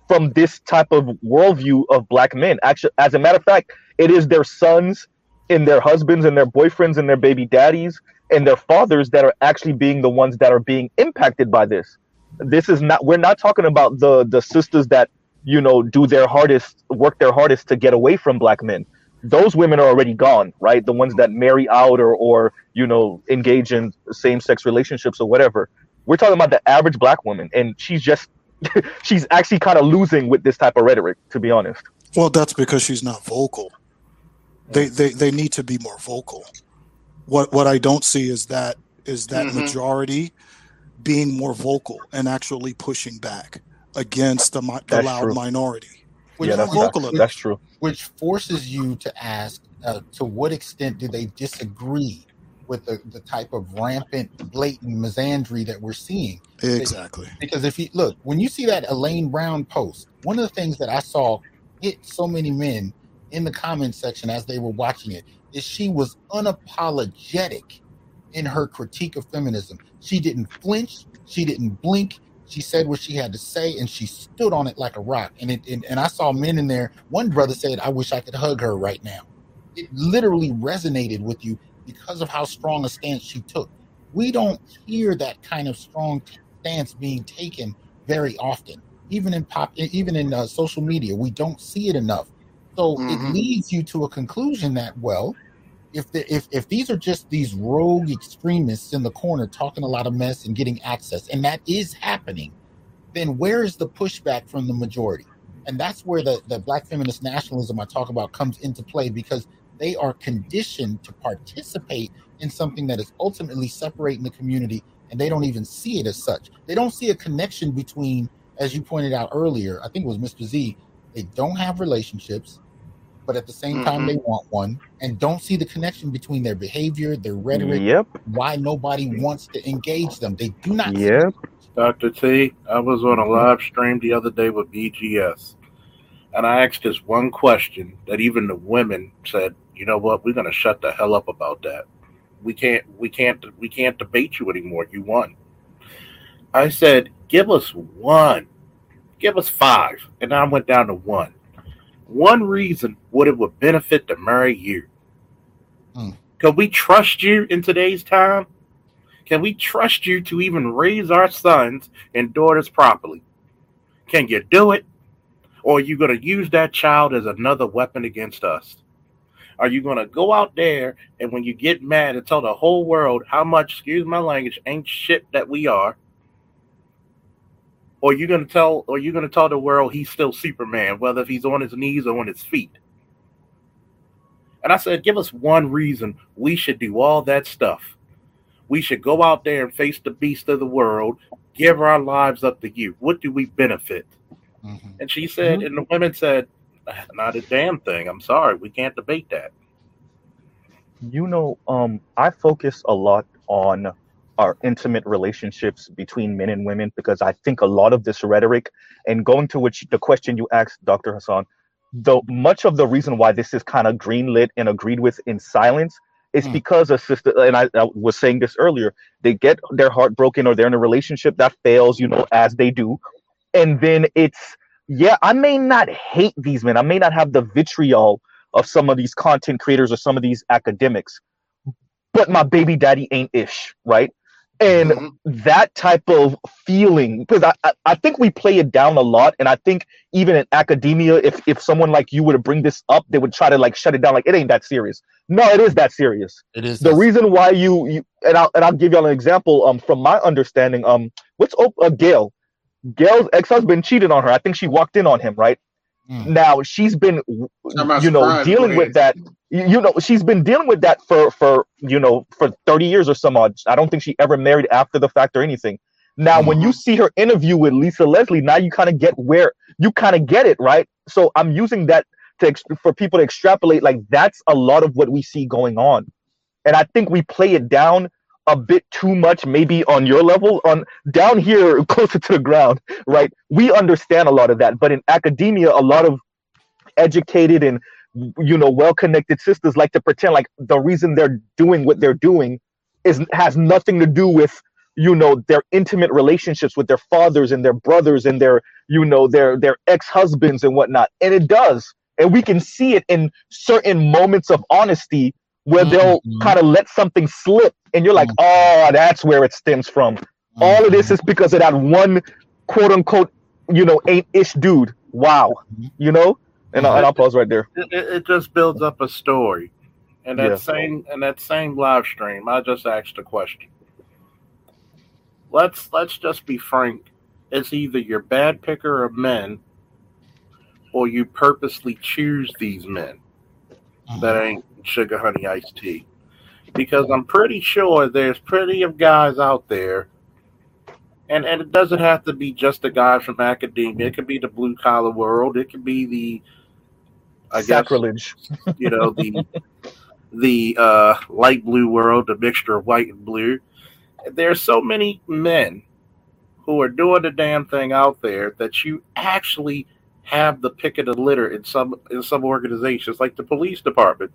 from this type of worldview of black men. Actually, as a matter of fact, it is their sons and their husbands and their boyfriends and their baby daddies and their fathers that are actually being the ones that are being impacted by this. This is not we're not talking about the the sisters that, you know, do their hardest, work their hardest to get away from black men. Those women are already gone, right? The ones that marry out or or, you know, engage in same-sex relationships or whatever. We're talking about the average black woman and she's just she's actually kind of losing with this type of rhetoric, to be honest. well that's because she's not vocal they they they need to be more vocal what what i don't see is that is that Mhm. majority being more vocal and actually pushing back against the, mi- the loud true. minority Which, yeah, that's, more that's, that's true. which forces you to ask uh, to what extent do they disagree with the, the type of rampant, blatant misandry that we're seeing? exactly Because if you look, when you see that Elaine Brown post, one of the things that I saw hit so many men in the comment section as they were watching it is she was unapologetic in her critique of feminism. She didn't flinch, she didn't blink. She said what she had to say, and she stood on it like a rock. And it, and, and I saw men in there. One brother said, "I wish I could hug her right now." It literally resonated with you because of how strong a stance she took. We don't hear that kind of strong stance being taken very often, even in pop, even in uh, social media. We don't see it enough. So Mhm. it leads you to a conclusion that well, if the, if if these are just these rogue extremists in the corner talking a lot of mess and getting access, and that is happening, then where is the pushback from the majority? And that's where the, the black feminist nationalism I talk about comes into play because they are conditioned to participate in something that is ultimately separating the community and they don't even see it as such. They don't see a connection between, as you pointed out earlier, I think it was Mr. Z, they don't have relationships, but at the same time Mm-hmm. they want one and don't see the connection between their behavior, their rhetoric, Yep. why nobody wants to engage them. They do not see Yep. Dr. T, I was on a live stream the other day with BGS, and I asked this one question that even the women said, "You know what? We're going to shut the hell up about that. We can't, we can't, we can't debate you anymore. You won." I said, "Give us one, give us five. and I went down to one. One reason would it would benefit to marry you. Hmm. Can we trust you in today's time? Can we trust you to even raise our sons and daughters properly? Can you do it? Or are you going to use that child as another weapon against us? Are you going to go out there and when you get mad and tell the whole world how much, excuse my language, ain't shit that we are? Or you going to tell, or you going to tell the world he's still Superman, whether if he's on his knees or on his feet? And I said, give us one reason we should do all that stuff. We should go out there and face the beast of the world, give our lives up to you. What do we benefit? Mm-hmm. And she said, and the women said, not a damn thing. I'm sorry, we can't debate that. You know, um, I focus a lot on our intimate relationships between men and women because I think a lot of this rhetoric and going to which the question you asked, Dr. Hasan, the much of the reason why this is kind of greenlit and agreed with in silence is Hmm. because a sister and I, I was saying this earlier, they get their heart broken or they're in a relationship that fails, you know, as they do. And then it's yeah, I may not hate these men. I may not have the vitriol of some of these content creators or some of these academics, but my baby daddy ain't ish, right? And Mhm. that type of feeling, because I, I, I think we play it down a lot. And I think even in academia, if, if someone like you were to bring this up, they would try to like shut it down, like it ain't that serious. No, it is that serious. It is The reason why you, you and I'll and I'll give y'all an example. Um, from my understanding, um, what's oh, uh, Gayle? Gayle's ex-husband cheated on her. I think she walked in on him, right? Mm. Now she's been, you know, dealing with that. You know, she's been dealing with that for for you know for thirty years or some odd. I don't think she ever married after the fact or anything. Now, when you mm-hmm. see her interview with Lisa Leslie, now you kind of get where you kind of get it, right? So I'm using that to for people to extrapolate. Like that's a lot of what we see going on, and I think we play it down a bit too much, maybe on your level, on down here closer to the ground, right? We understand a lot of that, but in academia, a lot of educated and you know well-connected sisters like to pretend like the reason they're doing what they're doing is has nothing to do with you know their intimate relationships with their fathers and their brothers and their you know their their ex-husbands and whatnot. And it does. And we can see it in certain moments of honesty where mm-hmm. they'll Mhm. kind of let something slip and you're like mm-hmm. oh that's where it stems from. All of this mm-hmm. is because of that one quote unquote you know ain't ish dude. Wow. You know and, I'll, and I'll pause right there It, it, it just builds up a story. And that Yeah. same and that same live stream, I just asked a question. Let's let's just be frank. It's either you're bad picker of men or you purposely choose these men mm-hmm. that ain't sugar honey iced tea. Because I'm pretty sure there's plenty of guys out there and, and it doesn't have to be just the guys from academia. It could be the blue collar world. It could be the I guess sacrilege you know the the uh, light blue world, the mixture of white and blue. There's so many men who are doing the damn thing out there that you actually have the pick of the litter in some in some organizations, like the police department.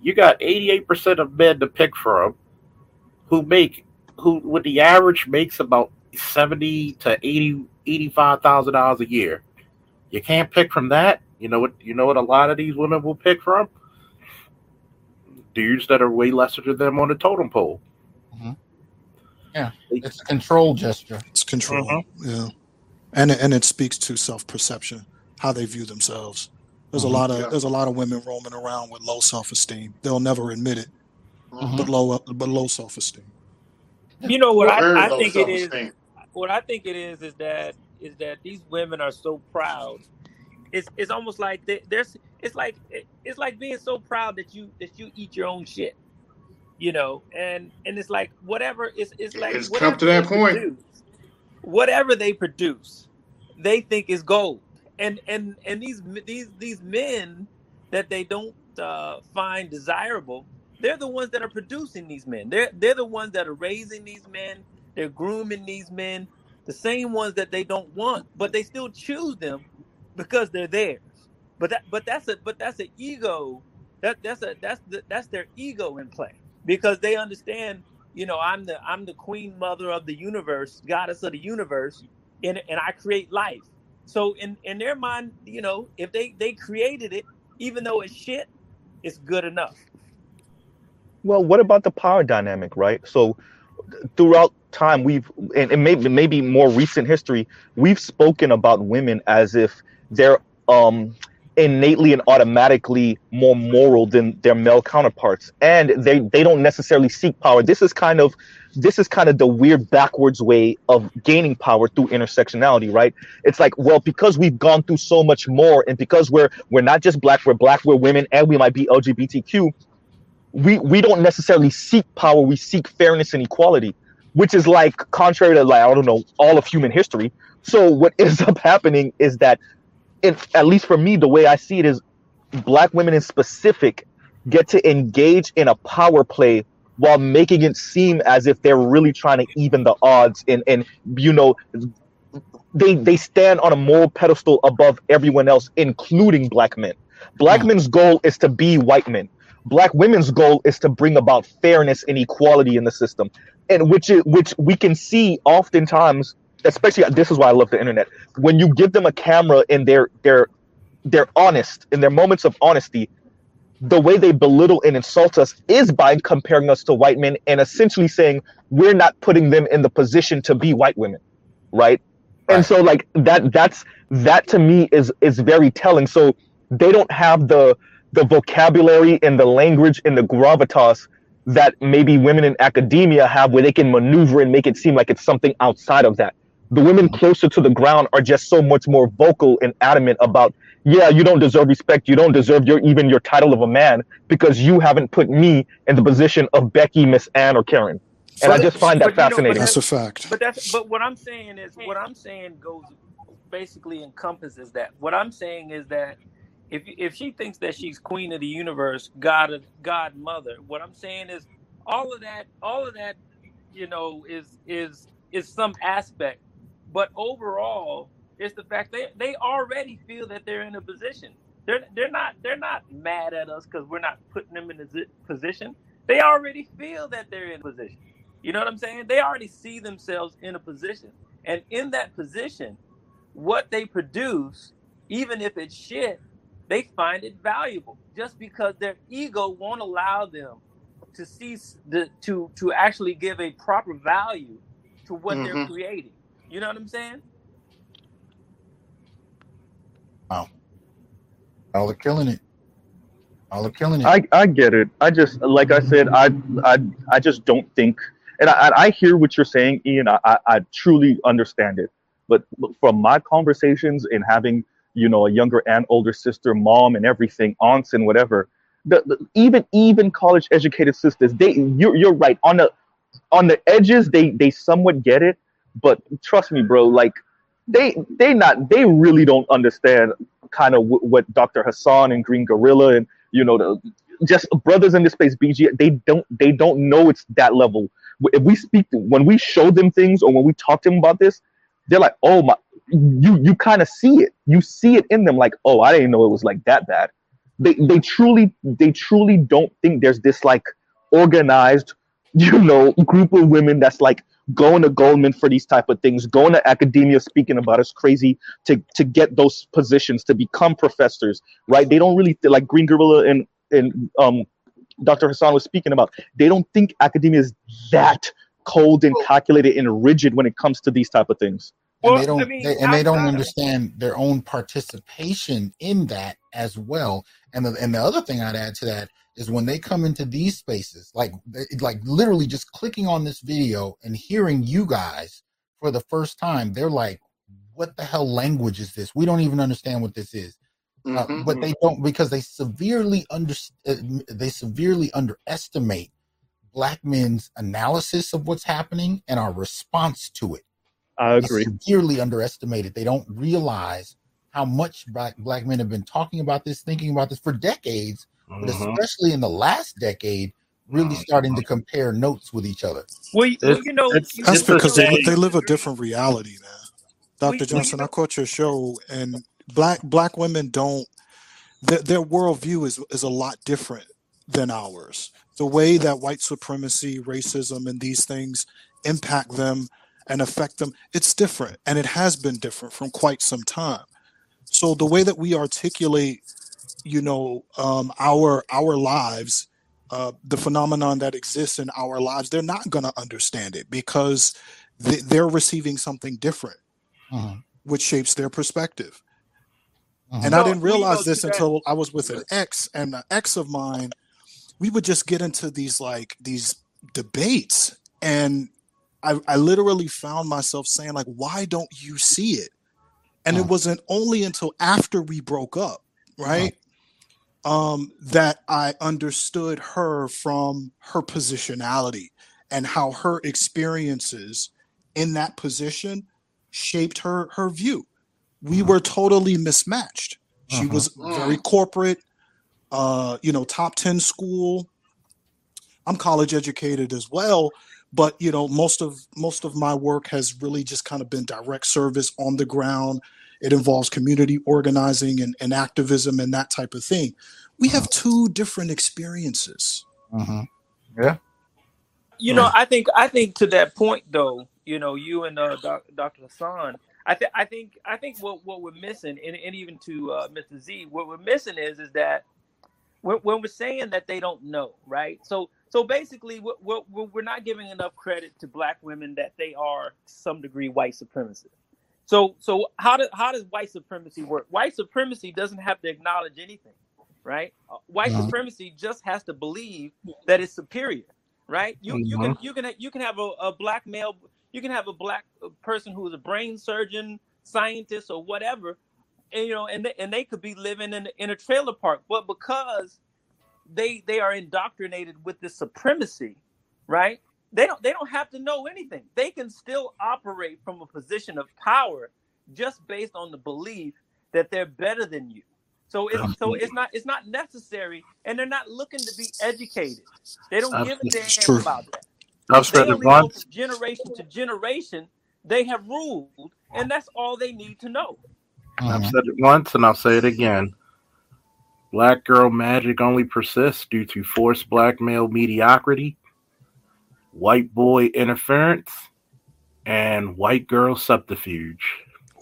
You got 88% of men to pick from who make who with the average makes about 70 to 80 85,000 dollars a year. You can't pick from that. You know what you know what a lot of these women will pick from? Dudes that are way lesser than them on the totem pole. Mhm. Yeah, it's a control gesture. It's control. Mm-hmm. Yeah, and it- and it speaks to self perception, how they view themselves. There's Mhm. a lot of Yeah. there's a lot of women roaming around with low self esteem. They'll never admit it, Mhm. but low but low self esteem. You know what Very I, I think it is. What I think it is is that is that these women are so proud. It's it's almost like they, there's it's like it's like being so proud that you that you eat your own shit. You know, and and it's like whatever it's it's like It's come whatever to they that point. produce, whatever they produce, they think is gold. And and and these these these men that they don't uh, find desirable, they're the ones that are producing these men. They're they're the ones that are raising these men. They're grooming these men, the same ones that they don't want, but they still choose them because they're theirs. But that but that's a but that's an ego. That that's a that's the, that's their ego in play because they understand. You know, I'm the I'm the queen mother of the universe, goddess of the universe, and and I create life. So in in their mind, you know, if they they created it, even though it's shit, it's good enough. Well, what about the power dynamic, right? So throughout time we've and, and maybe maybe more recent history, we've spoken about women as if they're um innately and automatically more moral than their male counterparts. And they they don't necessarily seek power. This is kind of this is kind of the weird backwards way of gaining power through intersectionality right? It's like well because we've gone through so much more and because we're we're not just black we're black we're women and we might be lgbtq we we don't necessarily seek power we seek fairness and equality which is like contrary to like i don't know all of human history. So what ends up happening is that in, at least for me the way i see it is black women in specific get to engage in a power play while making it seem as if they're really trying to even the odds and and you know they they stand on a moral pedestal above everyone else including black men. Black men's goal is to be white men. Black women's goal is to bring about fairness and equality in the system. And which is, which we can see oftentimes especially this is why i love the internet. When you give them a camera and they're they're they're honest in their moments of honesty the way they belittle and insult us is by comparing us to white men and essentially saying we're not putting them in the position to be white women right? And so like that that's that to me is is very telling. So they don't have the the vocabulary and the language and the gravitas that maybe women in academia have where they can maneuver and make it seem like it's something outside of that the women closer to the ground are just so much more vocal and adamant about yeah you don't deserve respect you don't deserve your even your title of a man because you haven't put me in the position of becky miss ann or karen and i just find that But you know, but fascinating That's a fact. But that's but what I'm saying is what I'm saying goes basically encompasses that. What I'm saying is that if if she thinks that she's queen of the universe, God of God mother, what I'm saying is all of that all of that you know is is is some aspect, but overall it's the fact they they already feel that they're in a position. They're they're not they're not mad at us because we're not putting them in a position. They already feel that they're in a position. You know what I'm saying? They already see themselves in a position. And in that position, what they produce, even if it's shit, they find it valuable just because their ego won't allow them to see the to to actually give a proper value to what they're Mhm. creating. You know what I'm saying? Wow. Y'all are killing it. Y'all are killing it. I, I get it. I just like I said, I I I just don't think, and I I hear what you're saying, Ian. I I, I truly understand it. But from my conversations and having you know a younger and older sister, mom, and everything, aunts and whatever, the, the even even college educated sisters, they you're you're right on the on the edges they they somewhat get it, but trust me, bro, like they they not they really don't understand kind of w- what Dr. Hasan and Green Gorilla and you know the just brothers in this space BG they don't they don't know it's that level. If we speak when we show them things or when we talk to them about this, they're like, "Oh my you you kind of see it. You see it in them like, "Oh, I didn't know it was like that bad." They they truly they truly don't think there's this like organized you know group of women that's like going to Goldman for these type of things, going to academia speaking about it's crazy to to get those positions to become professors, right? They don't really like Green Gorilla and and um Dr. Hasan was speaking about. They don't think academia is that cold and calculated and rigid when it comes to these type of things. And Well, they don't I mean, they, and they don't understand their own participation in that as well. And the, and the other thing i'd add to that is when they come into these spaces like like literally just clicking on this video and hearing you guys for the first time they're like what the hell language is this? We don't even understand what this is. Uh, Mhm. but they don't because they severely under uh, they severely underestimate black men's analysis of what's happening and our response to it I they agree. severely underestimated. They don't realize how much black black men have been talking about this, thinking about this for decades, but Mhm. especially in the last decade, really starting to compare notes with each other. well, you, well, you know, it's you, That's it's because they, they live a different reality, man. Dr. you- you Johnson, I caught your show, and black black women don't their, their worldview is is a lot different than ours. The way that white supremacy, racism, and these things impact them and affect them, it's different, and it has been different from quite some time. So the way that we articulate, you know, um, our our lives, uh, the phenomenon that exists in our lives, they're not going to understand it because they, they're receiving something different, Mhm, which shapes their perspective. mhm. And I didn't well, you know, realize this until I was with an ex, and an ex of mine, we would just get into these like these debates, and I, I literally found myself saying like, "Why don't you see it?" And it Mhm, wasn't only until after we broke up, mhm, right, um, that I understood her from her positionality and how her experiences in that position shaped her her view. We mhm, were totally mismatched. She mhm, was very Mm. corporate, uh, you know, top 10 school. I'm college educated as well, but you know, most of most of my work has really just kind of been direct service on the ground. It involves community organizing and, and activism and that type of thing. We have two different experiences. mhm. Yeah. you know, I think I think to that point though, you know, you and uh, doc, Dr. Hasan, I think I think I think what, what we're missing, and, and even to uh, Mr. Z, what we're missing is is that when, when we're saying that they don't know, right? So so basically, we're, we're, we're not giving enough credit to black women that they are to some degree white supremacists. So so how does how does white supremacy work? White supremacy doesn't have to acknowledge anything, right? Uh, White Mhm, supremacy just has to believe that it's superior, right? You you can you can you can have a, a black male, you can have a black uh, person who is a brain surgeon, scientist, or whatever, and you know, and they, and they could be living in in a trailer park, but because they they are indoctrinated with this supremacy, right? They don't they don't have to know anything. They can still operate from a position of power just based on the belief that they're better than you. So it's so it's not it's not necessary, and they're not looking to be educated. They don't give a damn true. about that. I've they said it only know once. from generation to generation, they have ruled, and that's all they need to know. I've said it once, and I'll say it again. Black girl magic only persists due to forced black male mediocrity, white boy interference, and white girl subterfuge.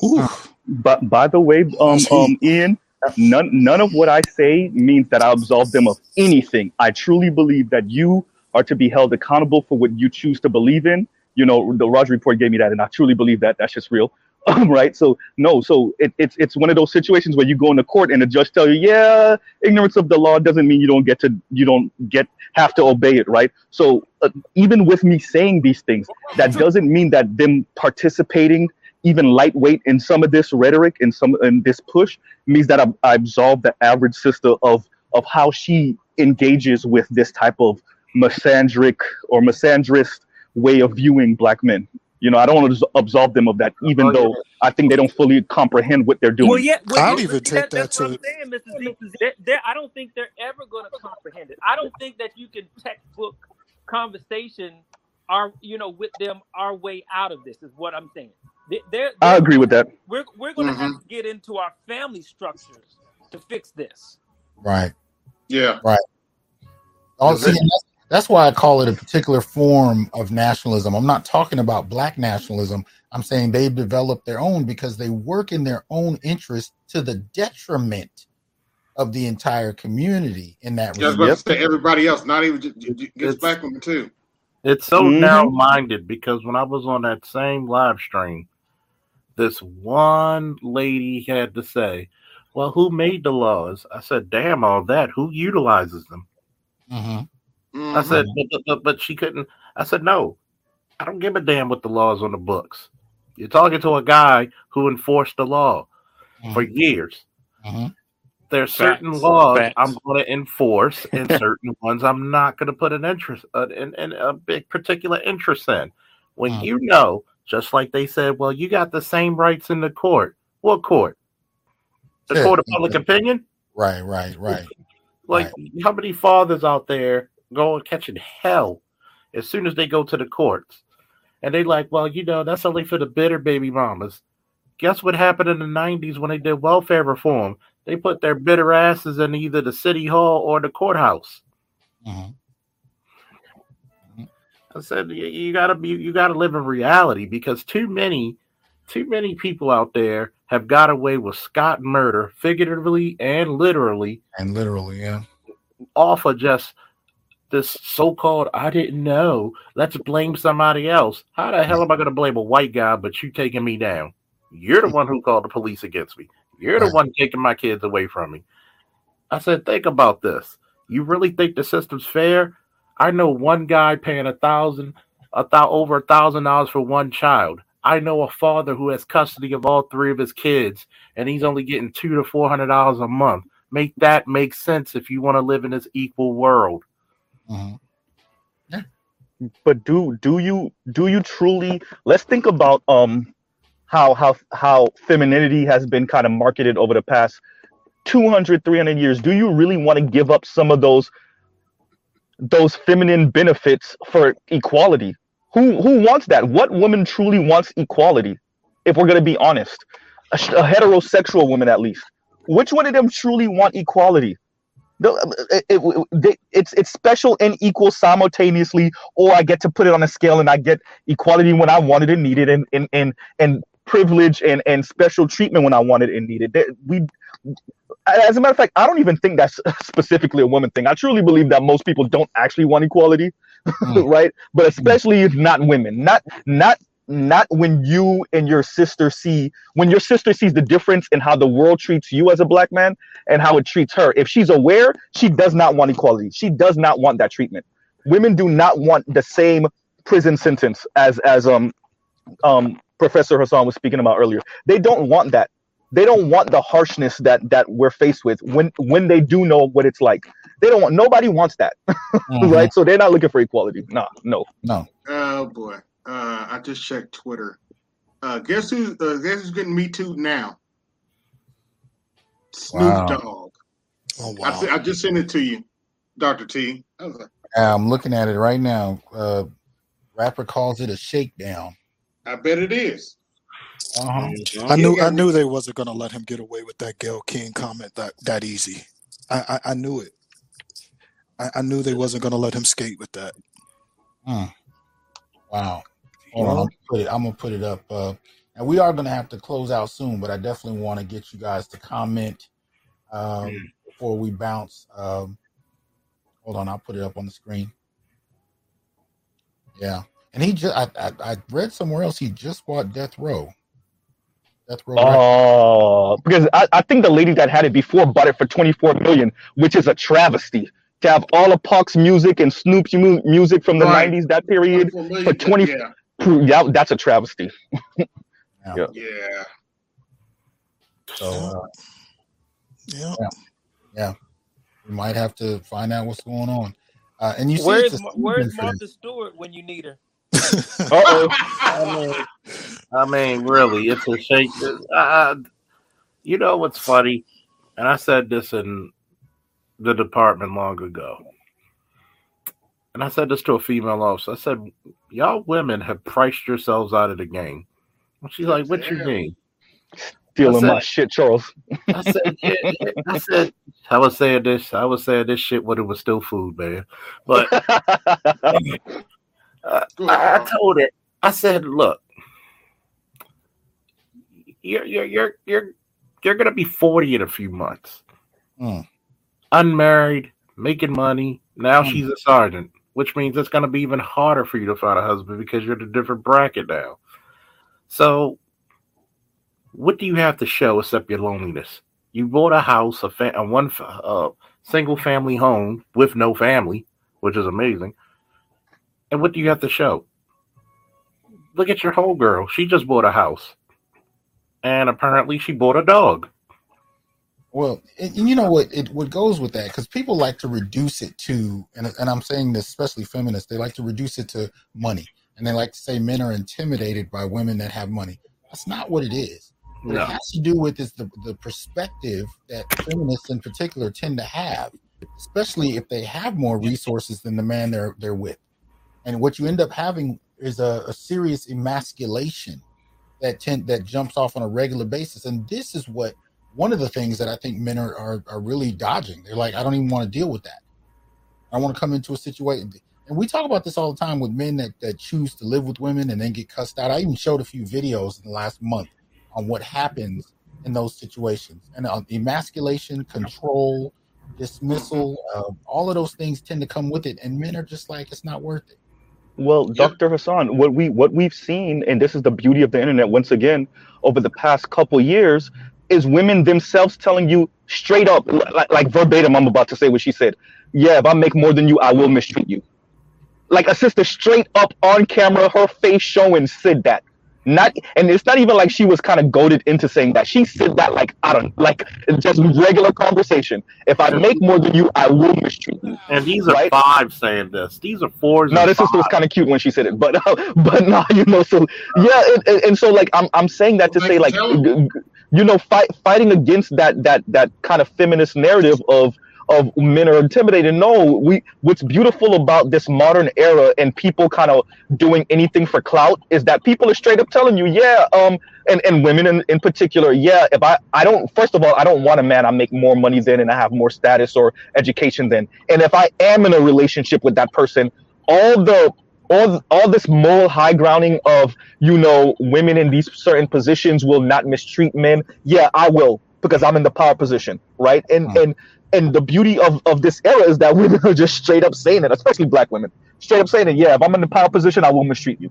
Ooh, But by the way, um, um, Ian, none none of what I say means that I absolve them of anything. I truly believe that you are to be held accountable for what you choose to believe in. You know, the Roger report gave me that, and I truly believe that. That's just real. Right? So no, so it, it's it's one of those situations where you go into court and the judge tell you, yeah, ignorance of the law doesn't mean you don't get to you don't get have to obey it, right? So uh, even with me saying these things, that doesn't mean that them participating even lightweight in some of this rhetoric and some in this push means that I, I absolve the average sister of of how she engages with this type of misandric or misandrist way of viewing black men. You know, I don't want to absolve them of that, even Oh, though I think they don't fully comprehend what they're Well, doing. yeah, well, I'd yeah, even take that, that that's what I'm saying, Mr. Z. They're, they're, I don't think they're ever going to comprehend it. I don't think that you can textbook conversation our, you know, with them our way out of this. Is what I'm saying. They- They're, I agree with that. we're we're going to hmm have to get into our family structures to fix this. Right. Yeah. Right. All, Is see, it? and that's, that's why I call it a particular form of nationalism. I'm not talking about black nationalism. I'm saying they've developed their own because they work in their own interest to the detriment of the entire community in that Yeah, I was about respect. to say everybody else, not even just, just, just It's black women too. It's so Mhm. narrow minded because when I was on that same live stream, this one lady had to say, Well, who made the laws? I said, Damn, all that. Who utilizes them? Mm-hmm. I said, but, but, but, she couldn't. I said, No, I don't give a damn what the laws on the books. You're talking to a guy who enforced the law for years. Mhm. There's certain Facts. laws Facts. I'm going to enforce, and certain ones I'm not going to put an interest uh, in, in a big particular interest in. When Mm. you know, just like they said, well, you got the same rights in the court. What court? The Yeah. court of public opinion. Right, right, right. Like how many fathers out there going catching hell as soon as they go to the courts, and they like, well, you know, that's only for the bitter baby mamas. Guess what happened in the '90s when they did welfare reform? They put their bitter asses in either the city hall or the courthouse. Mhm. I said you, you gotta be you gotta live in reality because too many too many people out there have got away with Scott murder, figuratively and literally, And literally, yeah. off of just this so-called I didn't know. Let's blame somebody else. How the hell am I gonna blame a white guy but you taking me down? You're the one who called the police against me. You're the one taking my kids away from me. I said, think about this. You really think the system's fair? I know one guy paying a thousand, a thou over a thousand dollars for one child. I know a father who has custody of all three of his kids, and he's only getting two to four hundred dollars a month. Make that make sense if you want to live in this equal world. Mhm. but do do you do you truly let's think about um how how how femininity has been kind of marketed over the past 200 300 years. Do you really want to give up some of those those feminine benefits for equality? Who who wants that? What woman truly wants equality if we're going to be honest? A, a heterosexual woman at least. Which one of them truly want equality? no, Uh, uh, it, it, it's it's special and equal simultaneously, or I get to put it on a scale and I get equality when I wanted it and need it, and and and, and privilege and, and special treatment when I wanted it and need it. That- We, as a matter of fact, I don't even think that's specifically a woman thing. I truly believe that most people don't actually want equality, hmm. right? But hmm. especially if not women, not not not when you and your sister see when your sister sees the difference in how the world treats you as a black man and how it treats her. If she's aware, she does not want equality. She does not want that treatment. Women do not want the same prison sentence as as um um Professor Hasan was speaking about earlier. They don't want that. They don't want the harshness that that we're faced with when when they do know what it's like. They don't want nobody wants that. right? So they're not looking for equality. Nah, no. No. Oh boy. Uh, I just checked Twitter. Uh, guess who? Uh, guess who's getting me too now? Snoop Wow. Dogg. Oh I, see- I just sent it to you, Doctor T. I was like, I'm looking at it right now. Uh, rapper calls it a shakedown. I bet it is. Uh-huh. I knew I knew they wasn't gonna let him get away with that Gayle King comment that that easy. I I, I knew it. I, I knew they wasn't gonna let him skate with that. Mm. Wow. Hold on, I'm gonna put it. I'm gonna put it up. Uh, and we are gonna have to close out soon, but I definitely want to get you guys to comment um, before we bounce. Um, hold on, I'll put it up on the screen. Yeah, and he just I, I I read somewhere else he just bought Death Row. Death Row. Oh, because I, I think the lady that had it before bought it for 24 million, which is a travesty. To have all of Pac's music and Snoop's mu- music from the Right. 90s, that period, for 20, yeah. Yeah, that's a travesty. Yeah. Yeah. Yeah. So uh, Yeah. yeah, yeah, we might have to find out what's going on. Uh, and you see, Where's it's Ma- Where's season Martha. Stewart when you need her? Uh-oh. I mean, I mean, really, it's a shake. Uh, you know what's funny? And I said this in the department long ago. And I said this to a female officer. I said, Y'all women have priced yourselves out of the game. And she's like, What you Yeah. mean? Stealing I my shit, Charles. I said, yeah, yeah. I said, I was saying this, I was saying this shit when it was still food, man. But uh, I, I told it. I said, look, you're you're you're you're you're gonna be forty in a few months, Mm. unmarried, making money. Now Mm. she's a sergeant. Which means it's going to be even harder for you to find a husband because you're in a different bracket now. So, what do you have to show except your loneliness? You bought a house, a, fa- a one single family home with no family, which is amazing. And what do you have to show? Look at your whole girl. She just bought a house, and apparently she bought a dog. Well, and, and you know what? It what goes with that because people like to reduce it to, and and I'm saying this especially feminists, they like to reduce it to money, and they like to say men are intimidated by women that have money. That's not what it is. What No. it has to do with is the the perspective that feminists in particular tend to have, especially if they have more resources than the man they're they're with, and what you end up having is a, a serious emasculation that tend that jumps off on a regular basis, and this is what one of the things that I think men are, are, are really dodging. They're like, I don't even want to deal with that. I want to come into a situation. And we talk about this all the time with men that, that choose to live with women and then get cussed out. I even showed a few videos in the last month on what happens in those situations. And uh, emasculation, control, dismissal, uh, all of those things tend to come with it. And men are just like, it's not worth it. Well, Dr. Hasan, what we what we've seen, and this is the beauty of the internet once again, over the past couple years, is women themselves telling you straight up, like, like verbatim, I'm about to say what she said. Yeah, if I make more than you, I will mistreat you. Like a sister straight up on camera, her face showing said that. Not and it's not even like she was kind of goaded into saying that. She said that like I don't like just regular conversation. If I make more than you, I will mistreat you. And these are Right? five saying this. These are fours. No, and this sister was kind of cute when she said it, but but no, you know, so yeah, and, and, and so like I'm I'm saying that to say like g- g- you know fight fighting against that that that kind of feminist narrative of of men are intimidated. No, we what's beautiful about this modern era and people kind of doing anything for clout is that people are straight up telling you, yeah, um, and and women in, in particular, yeah, if I I don't first of all I don't want a man I make more money than and I have more status or education than, and if I am in a relationship with that person, all the all all this moral high grounding of you know women in these certain positions will not mistreat men. Yeah, I will because I'm in the power position, right? And hmm. and and the beauty of of this era is that women are just straight up saying it, especially black women, straight up saying it. Yeah, if I'm in the power position, I will mistreat you.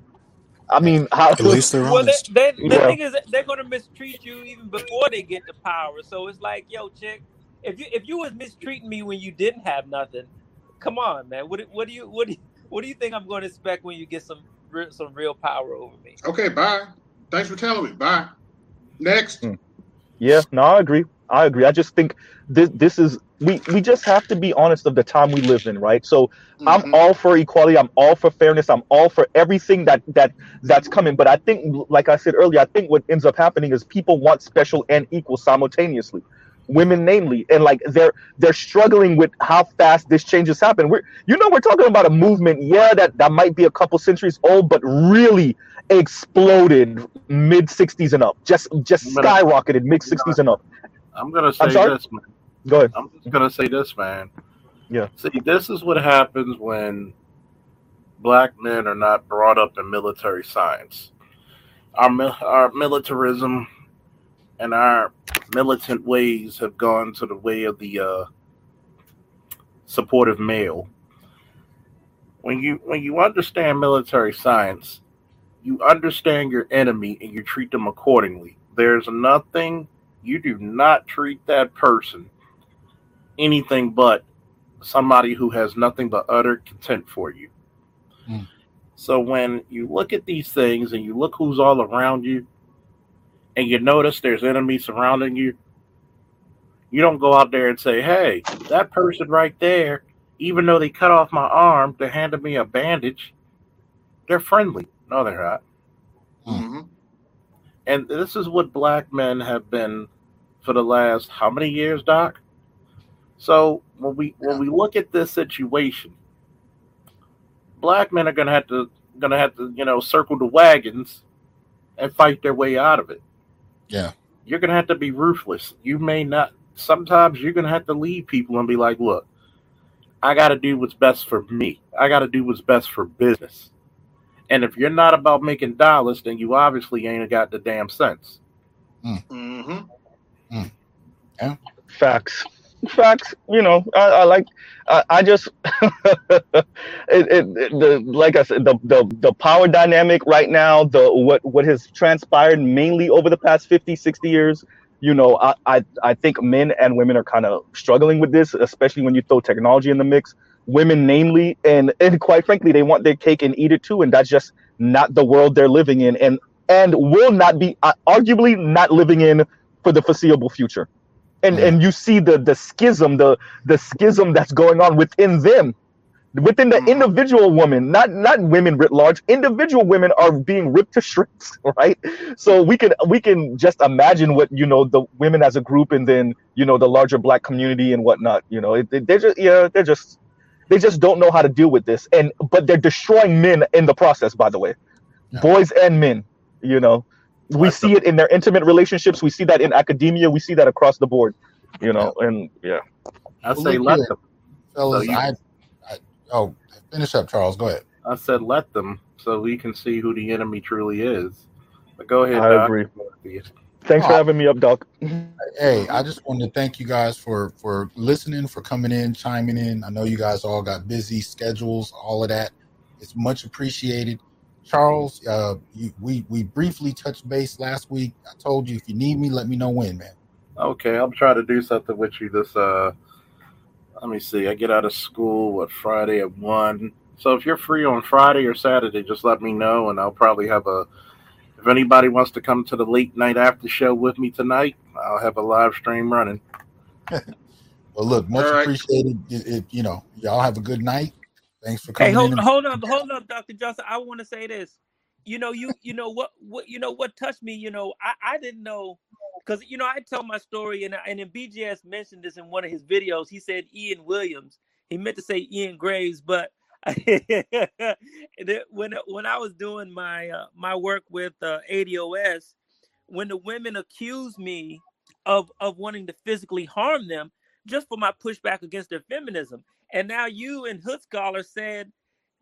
I mean, how? At least they're Well, honest. they, the Yeah. thing is, they're gonna mistreat you even before they get the power. So it's like, yo, chick, if you if you was mistreating me when you didn't have nothing, come on, man. What what do you what do you, what do you think I'm going to expect when you get some some real power over me? Okay, bye. Thanks for telling me. Bye. Next. Hmm. Yeah, no, I agree. I agree. I just think this this is we we just have to be honest of the time we live in, right? So I'm mm-hmm. all for equality. I'm all for fairness. I'm all for everything that that that's coming. But I think, like I said earlier, I think what ends up happening is people want special and equal simultaneously. Women, namely, and like they're they're struggling with how fast this change has happened. We're you know we're talking about a movement, yeah, that that might be a couple centuries old, but really exploded mid '60s and up. Just just gonna- skyrocketed mid '60s and up. I'm gonna say I'm sorry? this, man. Go ahead. I'm just gonna say this, man. Yeah. See, this is what happens when black men are not brought up in military science. Our our militarism and our militant ways have gone to the way of the uh, supportive male. When you when you understand military science, you understand your enemy and you treat them accordingly. There's nothing you do not treat that person anything but somebody who has nothing but utter contempt for you. Mm. So when you look at these things and you look who's all around you and you notice there's enemies surrounding you, you don't go out there and say, Hey, that person right there, even though they cut off my arm, they handed me a bandage, they're friendly. No, they're not. Mm-hmm. And this is what black men have been for the last how many years, Doc? So when we when we look at this situation, black men are gonna have to gonna have to, you know, circle the wagons and fight their way out of it. Yeah. You're gonna have to be ruthless. You may not sometimes you're gonna have to leave people and be like, look, I gotta do what's best for me. I gotta do what's best for business. And if you're not about making dollars, then you obviously ain't got the damn sense. Mm-hmm. Yeah. Facts. Facts. You know, I, I like. I, I just it, it, it- the like I said the, the the power dynamic right now. The what what has transpired mainly over the past 50, 60 years. You know, I I, I think men and women are kind of struggling with this, especially when you throw technology in the mix. Women, namely, and and quite frankly, they want their cake and eat it too, and that's just not the world they're living in, and and will not be uh, arguably not living in for the foreseeable future and and you see the the schism the the schism that's going on within them within the mm. individual woman not not women writ large. Individual women are being ripped to shreds right? So we can we can just imagine what you know the women as a group and then you know the larger black community and whatnot you know? They're just yeah they're just they just don't know how to deal with this. And but they're destroying men in the process by the way. Boys and men you know we see it in their intimate relationships we see that in academia we see that across the board you know and yeah I say look let them. fellas. So you- I, I oh, finish up, Charles. Go ahead. I said let them, so we can see who the enemy truly is. But go ahead. I Doc. agree. thanks for Oh, having me up doc Hey, I just wanted to thank you guys for for listening, for coming in, chiming in. I know you guys all got busy schedules, all of that. It's much appreciated. Charles, uh, you, we we briefly touched base last week. I told you if you need me, let me know when, man. Okay, I'll try to do something with you this uh let me see. I get out of school what Friday at one. So if you're free on Friday or Saturday, just let me know and I'll probably have a if anybody wants to come to the late night after show with me tonight, I'll have a live stream running. Well, look, much All right. appreciated. It, it, you know, y'all have a good night. Thanks for Hey, coming hold in. hold up, hold up, Doctor Johnson. I want to say this. You know, you you know what what you know what touched me. You know, I I didn't know because you know I tell my story and and then BGS mentioned this in one of his videos. He said Ian Williams. He meant to say Ian Graves, but when when I was doing my uh, my work with uh, ADOS, when the women accused me of of wanting to physically harm them just for my pushback against their feminism, and now you and Hood Scholar said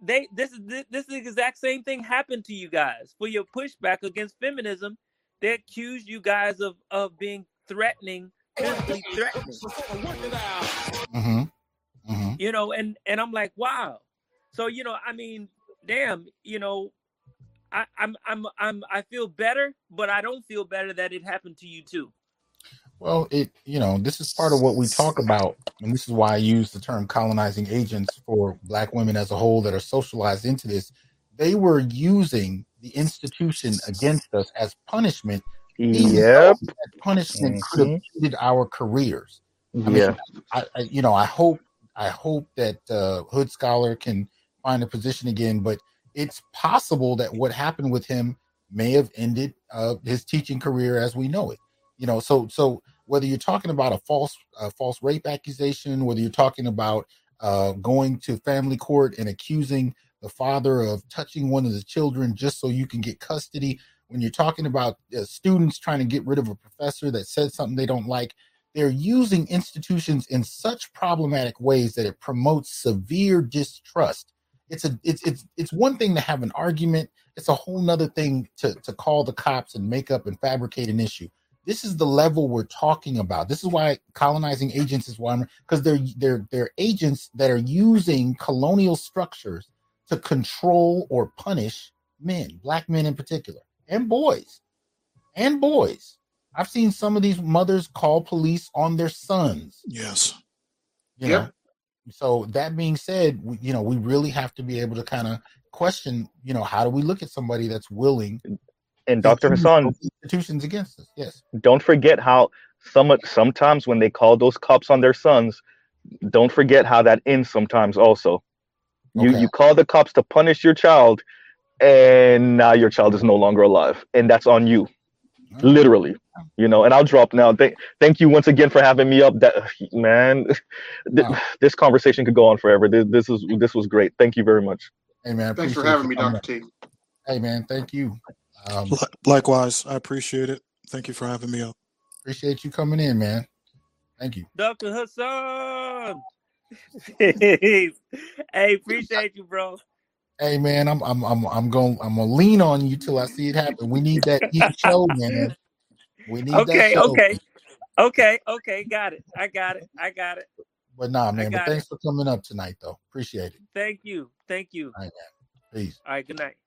they this is this, this is the exact same thing happened to you guys for your pushback against feminism. They accused you guys of of being threatening, physically threatening. hmm Mm-hmm. You know, and and I'm like, wow. So you know, I mean, damn, you know, I, I'm I'm I'm I feel better, but I don't feel better that it happened to you too. Well, it you know this is part of what we talk about, and this is why I use the term colonizing agents for Black women as a whole that are socialized into this. They were using the institution against us as punishment, yep that punishment could have Mhm. ended our careers. I mean, yeah I, I you know I hope I hope that uh, Hood Scholar can find a position again, but it's possible that what happened with him may have ended uh, his teaching career as we know it. You know, so so whether you're talking about a false uh, false rape accusation, whether you're talking about uh, going to family court and accusing the father of touching one of the children just so you can get custody, when you're talking about uh, students trying to get rid of a professor that said something they don't like, they're using institutions in such problematic ways that it promotes severe distrust. It's a it's it's it's one thing to have an argument. It's a whole nother thing to to call the cops and make up and fabricate an issue. This is the level we're talking about. This is why colonizing agents is why because they're they're they're agents that are using colonial structures to control or punish men, black men in particular, and boys, and boys. I've seen some of these mothers call police on their sons. Yes. You Yep. know, so that being said, we, you know, we really have to be able to kind of question, you know, how do we look at somebody that's willing and dr hassan institutions against us? Yes. don't forget how some sometimes when they call those cops on their sons don't forget how that ends sometimes also you Okay. you call the cops to punish your child and now your child is no longer alive and that's on you oh. literally you know and i'll drop now thank thank you once again for having me up that man th- Wow. this conversation could go on forever this, this is this was great thank you very much Hey man, Thanks for having me, Dr. up. T. Hey man, thank you. Um, Li- Likewise, I appreciate it. Thank you for having me up. appreciate you coming in, man. Thank you. Dr. Hasan. hey, appreciate you, bro. Hey man, I'm I'm I'm I'm going I'm gonna lean on you till I see it happen. We need that each show, man. We need that Okay, show. okay. Okay, okay, got it. I got it. I got it. But nah, man. But thanks it. for coming up tonight, though. Appreciate it. Thank you. Thank you. All right, man. Peace. All right, good night.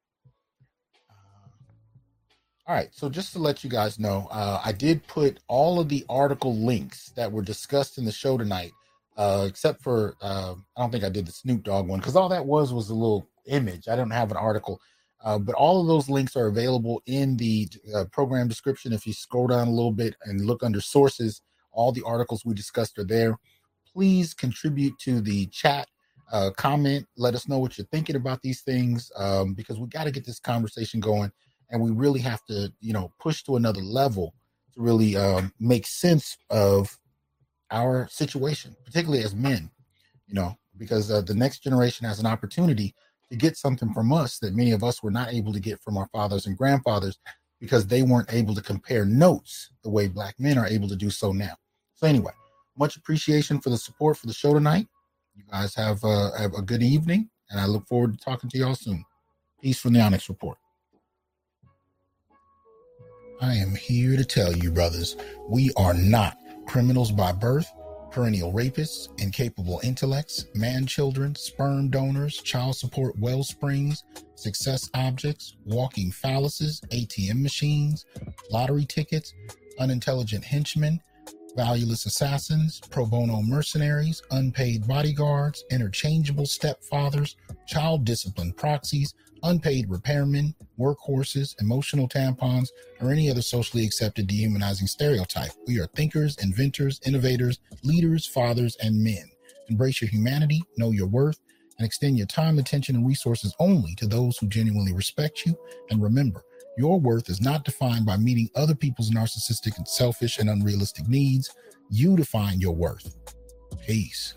All right. So just to let you guys know, uh, I did put all of the article links that were discussed in the show tonight, uh, except for uh, I don't think I did the Snoop Dogg one because all that was was a little image. I don't have an article. Uh, but all of those links are available in the uh, program description. If you scroll down a little bit and look under sources, all the articles we discussed are there. Please contribute to the chat, uh, comment, let us know what you're thinking about these things um, because we got to get this conversation going and we really have to, you know, push to another level to really um, make sense of our situation, particularly as men, you know, because uh, the next generation has an opportunity to get something from us that many of us were not able to get from our fathers and grandfathers because they weren't able to compare notes the way black men are able to do so now. So anyway, much appreciation for the support for the show tonight. You guys have, uh, have a good evening, and I look forward to talking to y'all soon. Peace from the Onyx Report. I am here to tell you, brothers, we are not criminals by birth, perennial rapists, incapable intellects, man children, sperm donors, child support well springs, success objects, walking phalluses, ATM machines, lottery tickets, unintelligent henchmen, valueless assassins, pro bono mercenaries, unpaid bodyguards, interchangeable stepfathers, child discipline proxies, unpaid repairmen, workhorses, emotional tampons, or any other socially accepted dehumanizing stereotype. We are thinkers, inventors, innovators, leaders, fathers, and men. Embrace your humanity, know your worth, and extend your time, attention, and resources only to those who genuinely respect you. And remember, your worth is not defined by meeting other people's narcissistic and selfish and unrealistic needs. You define your worth. Peace.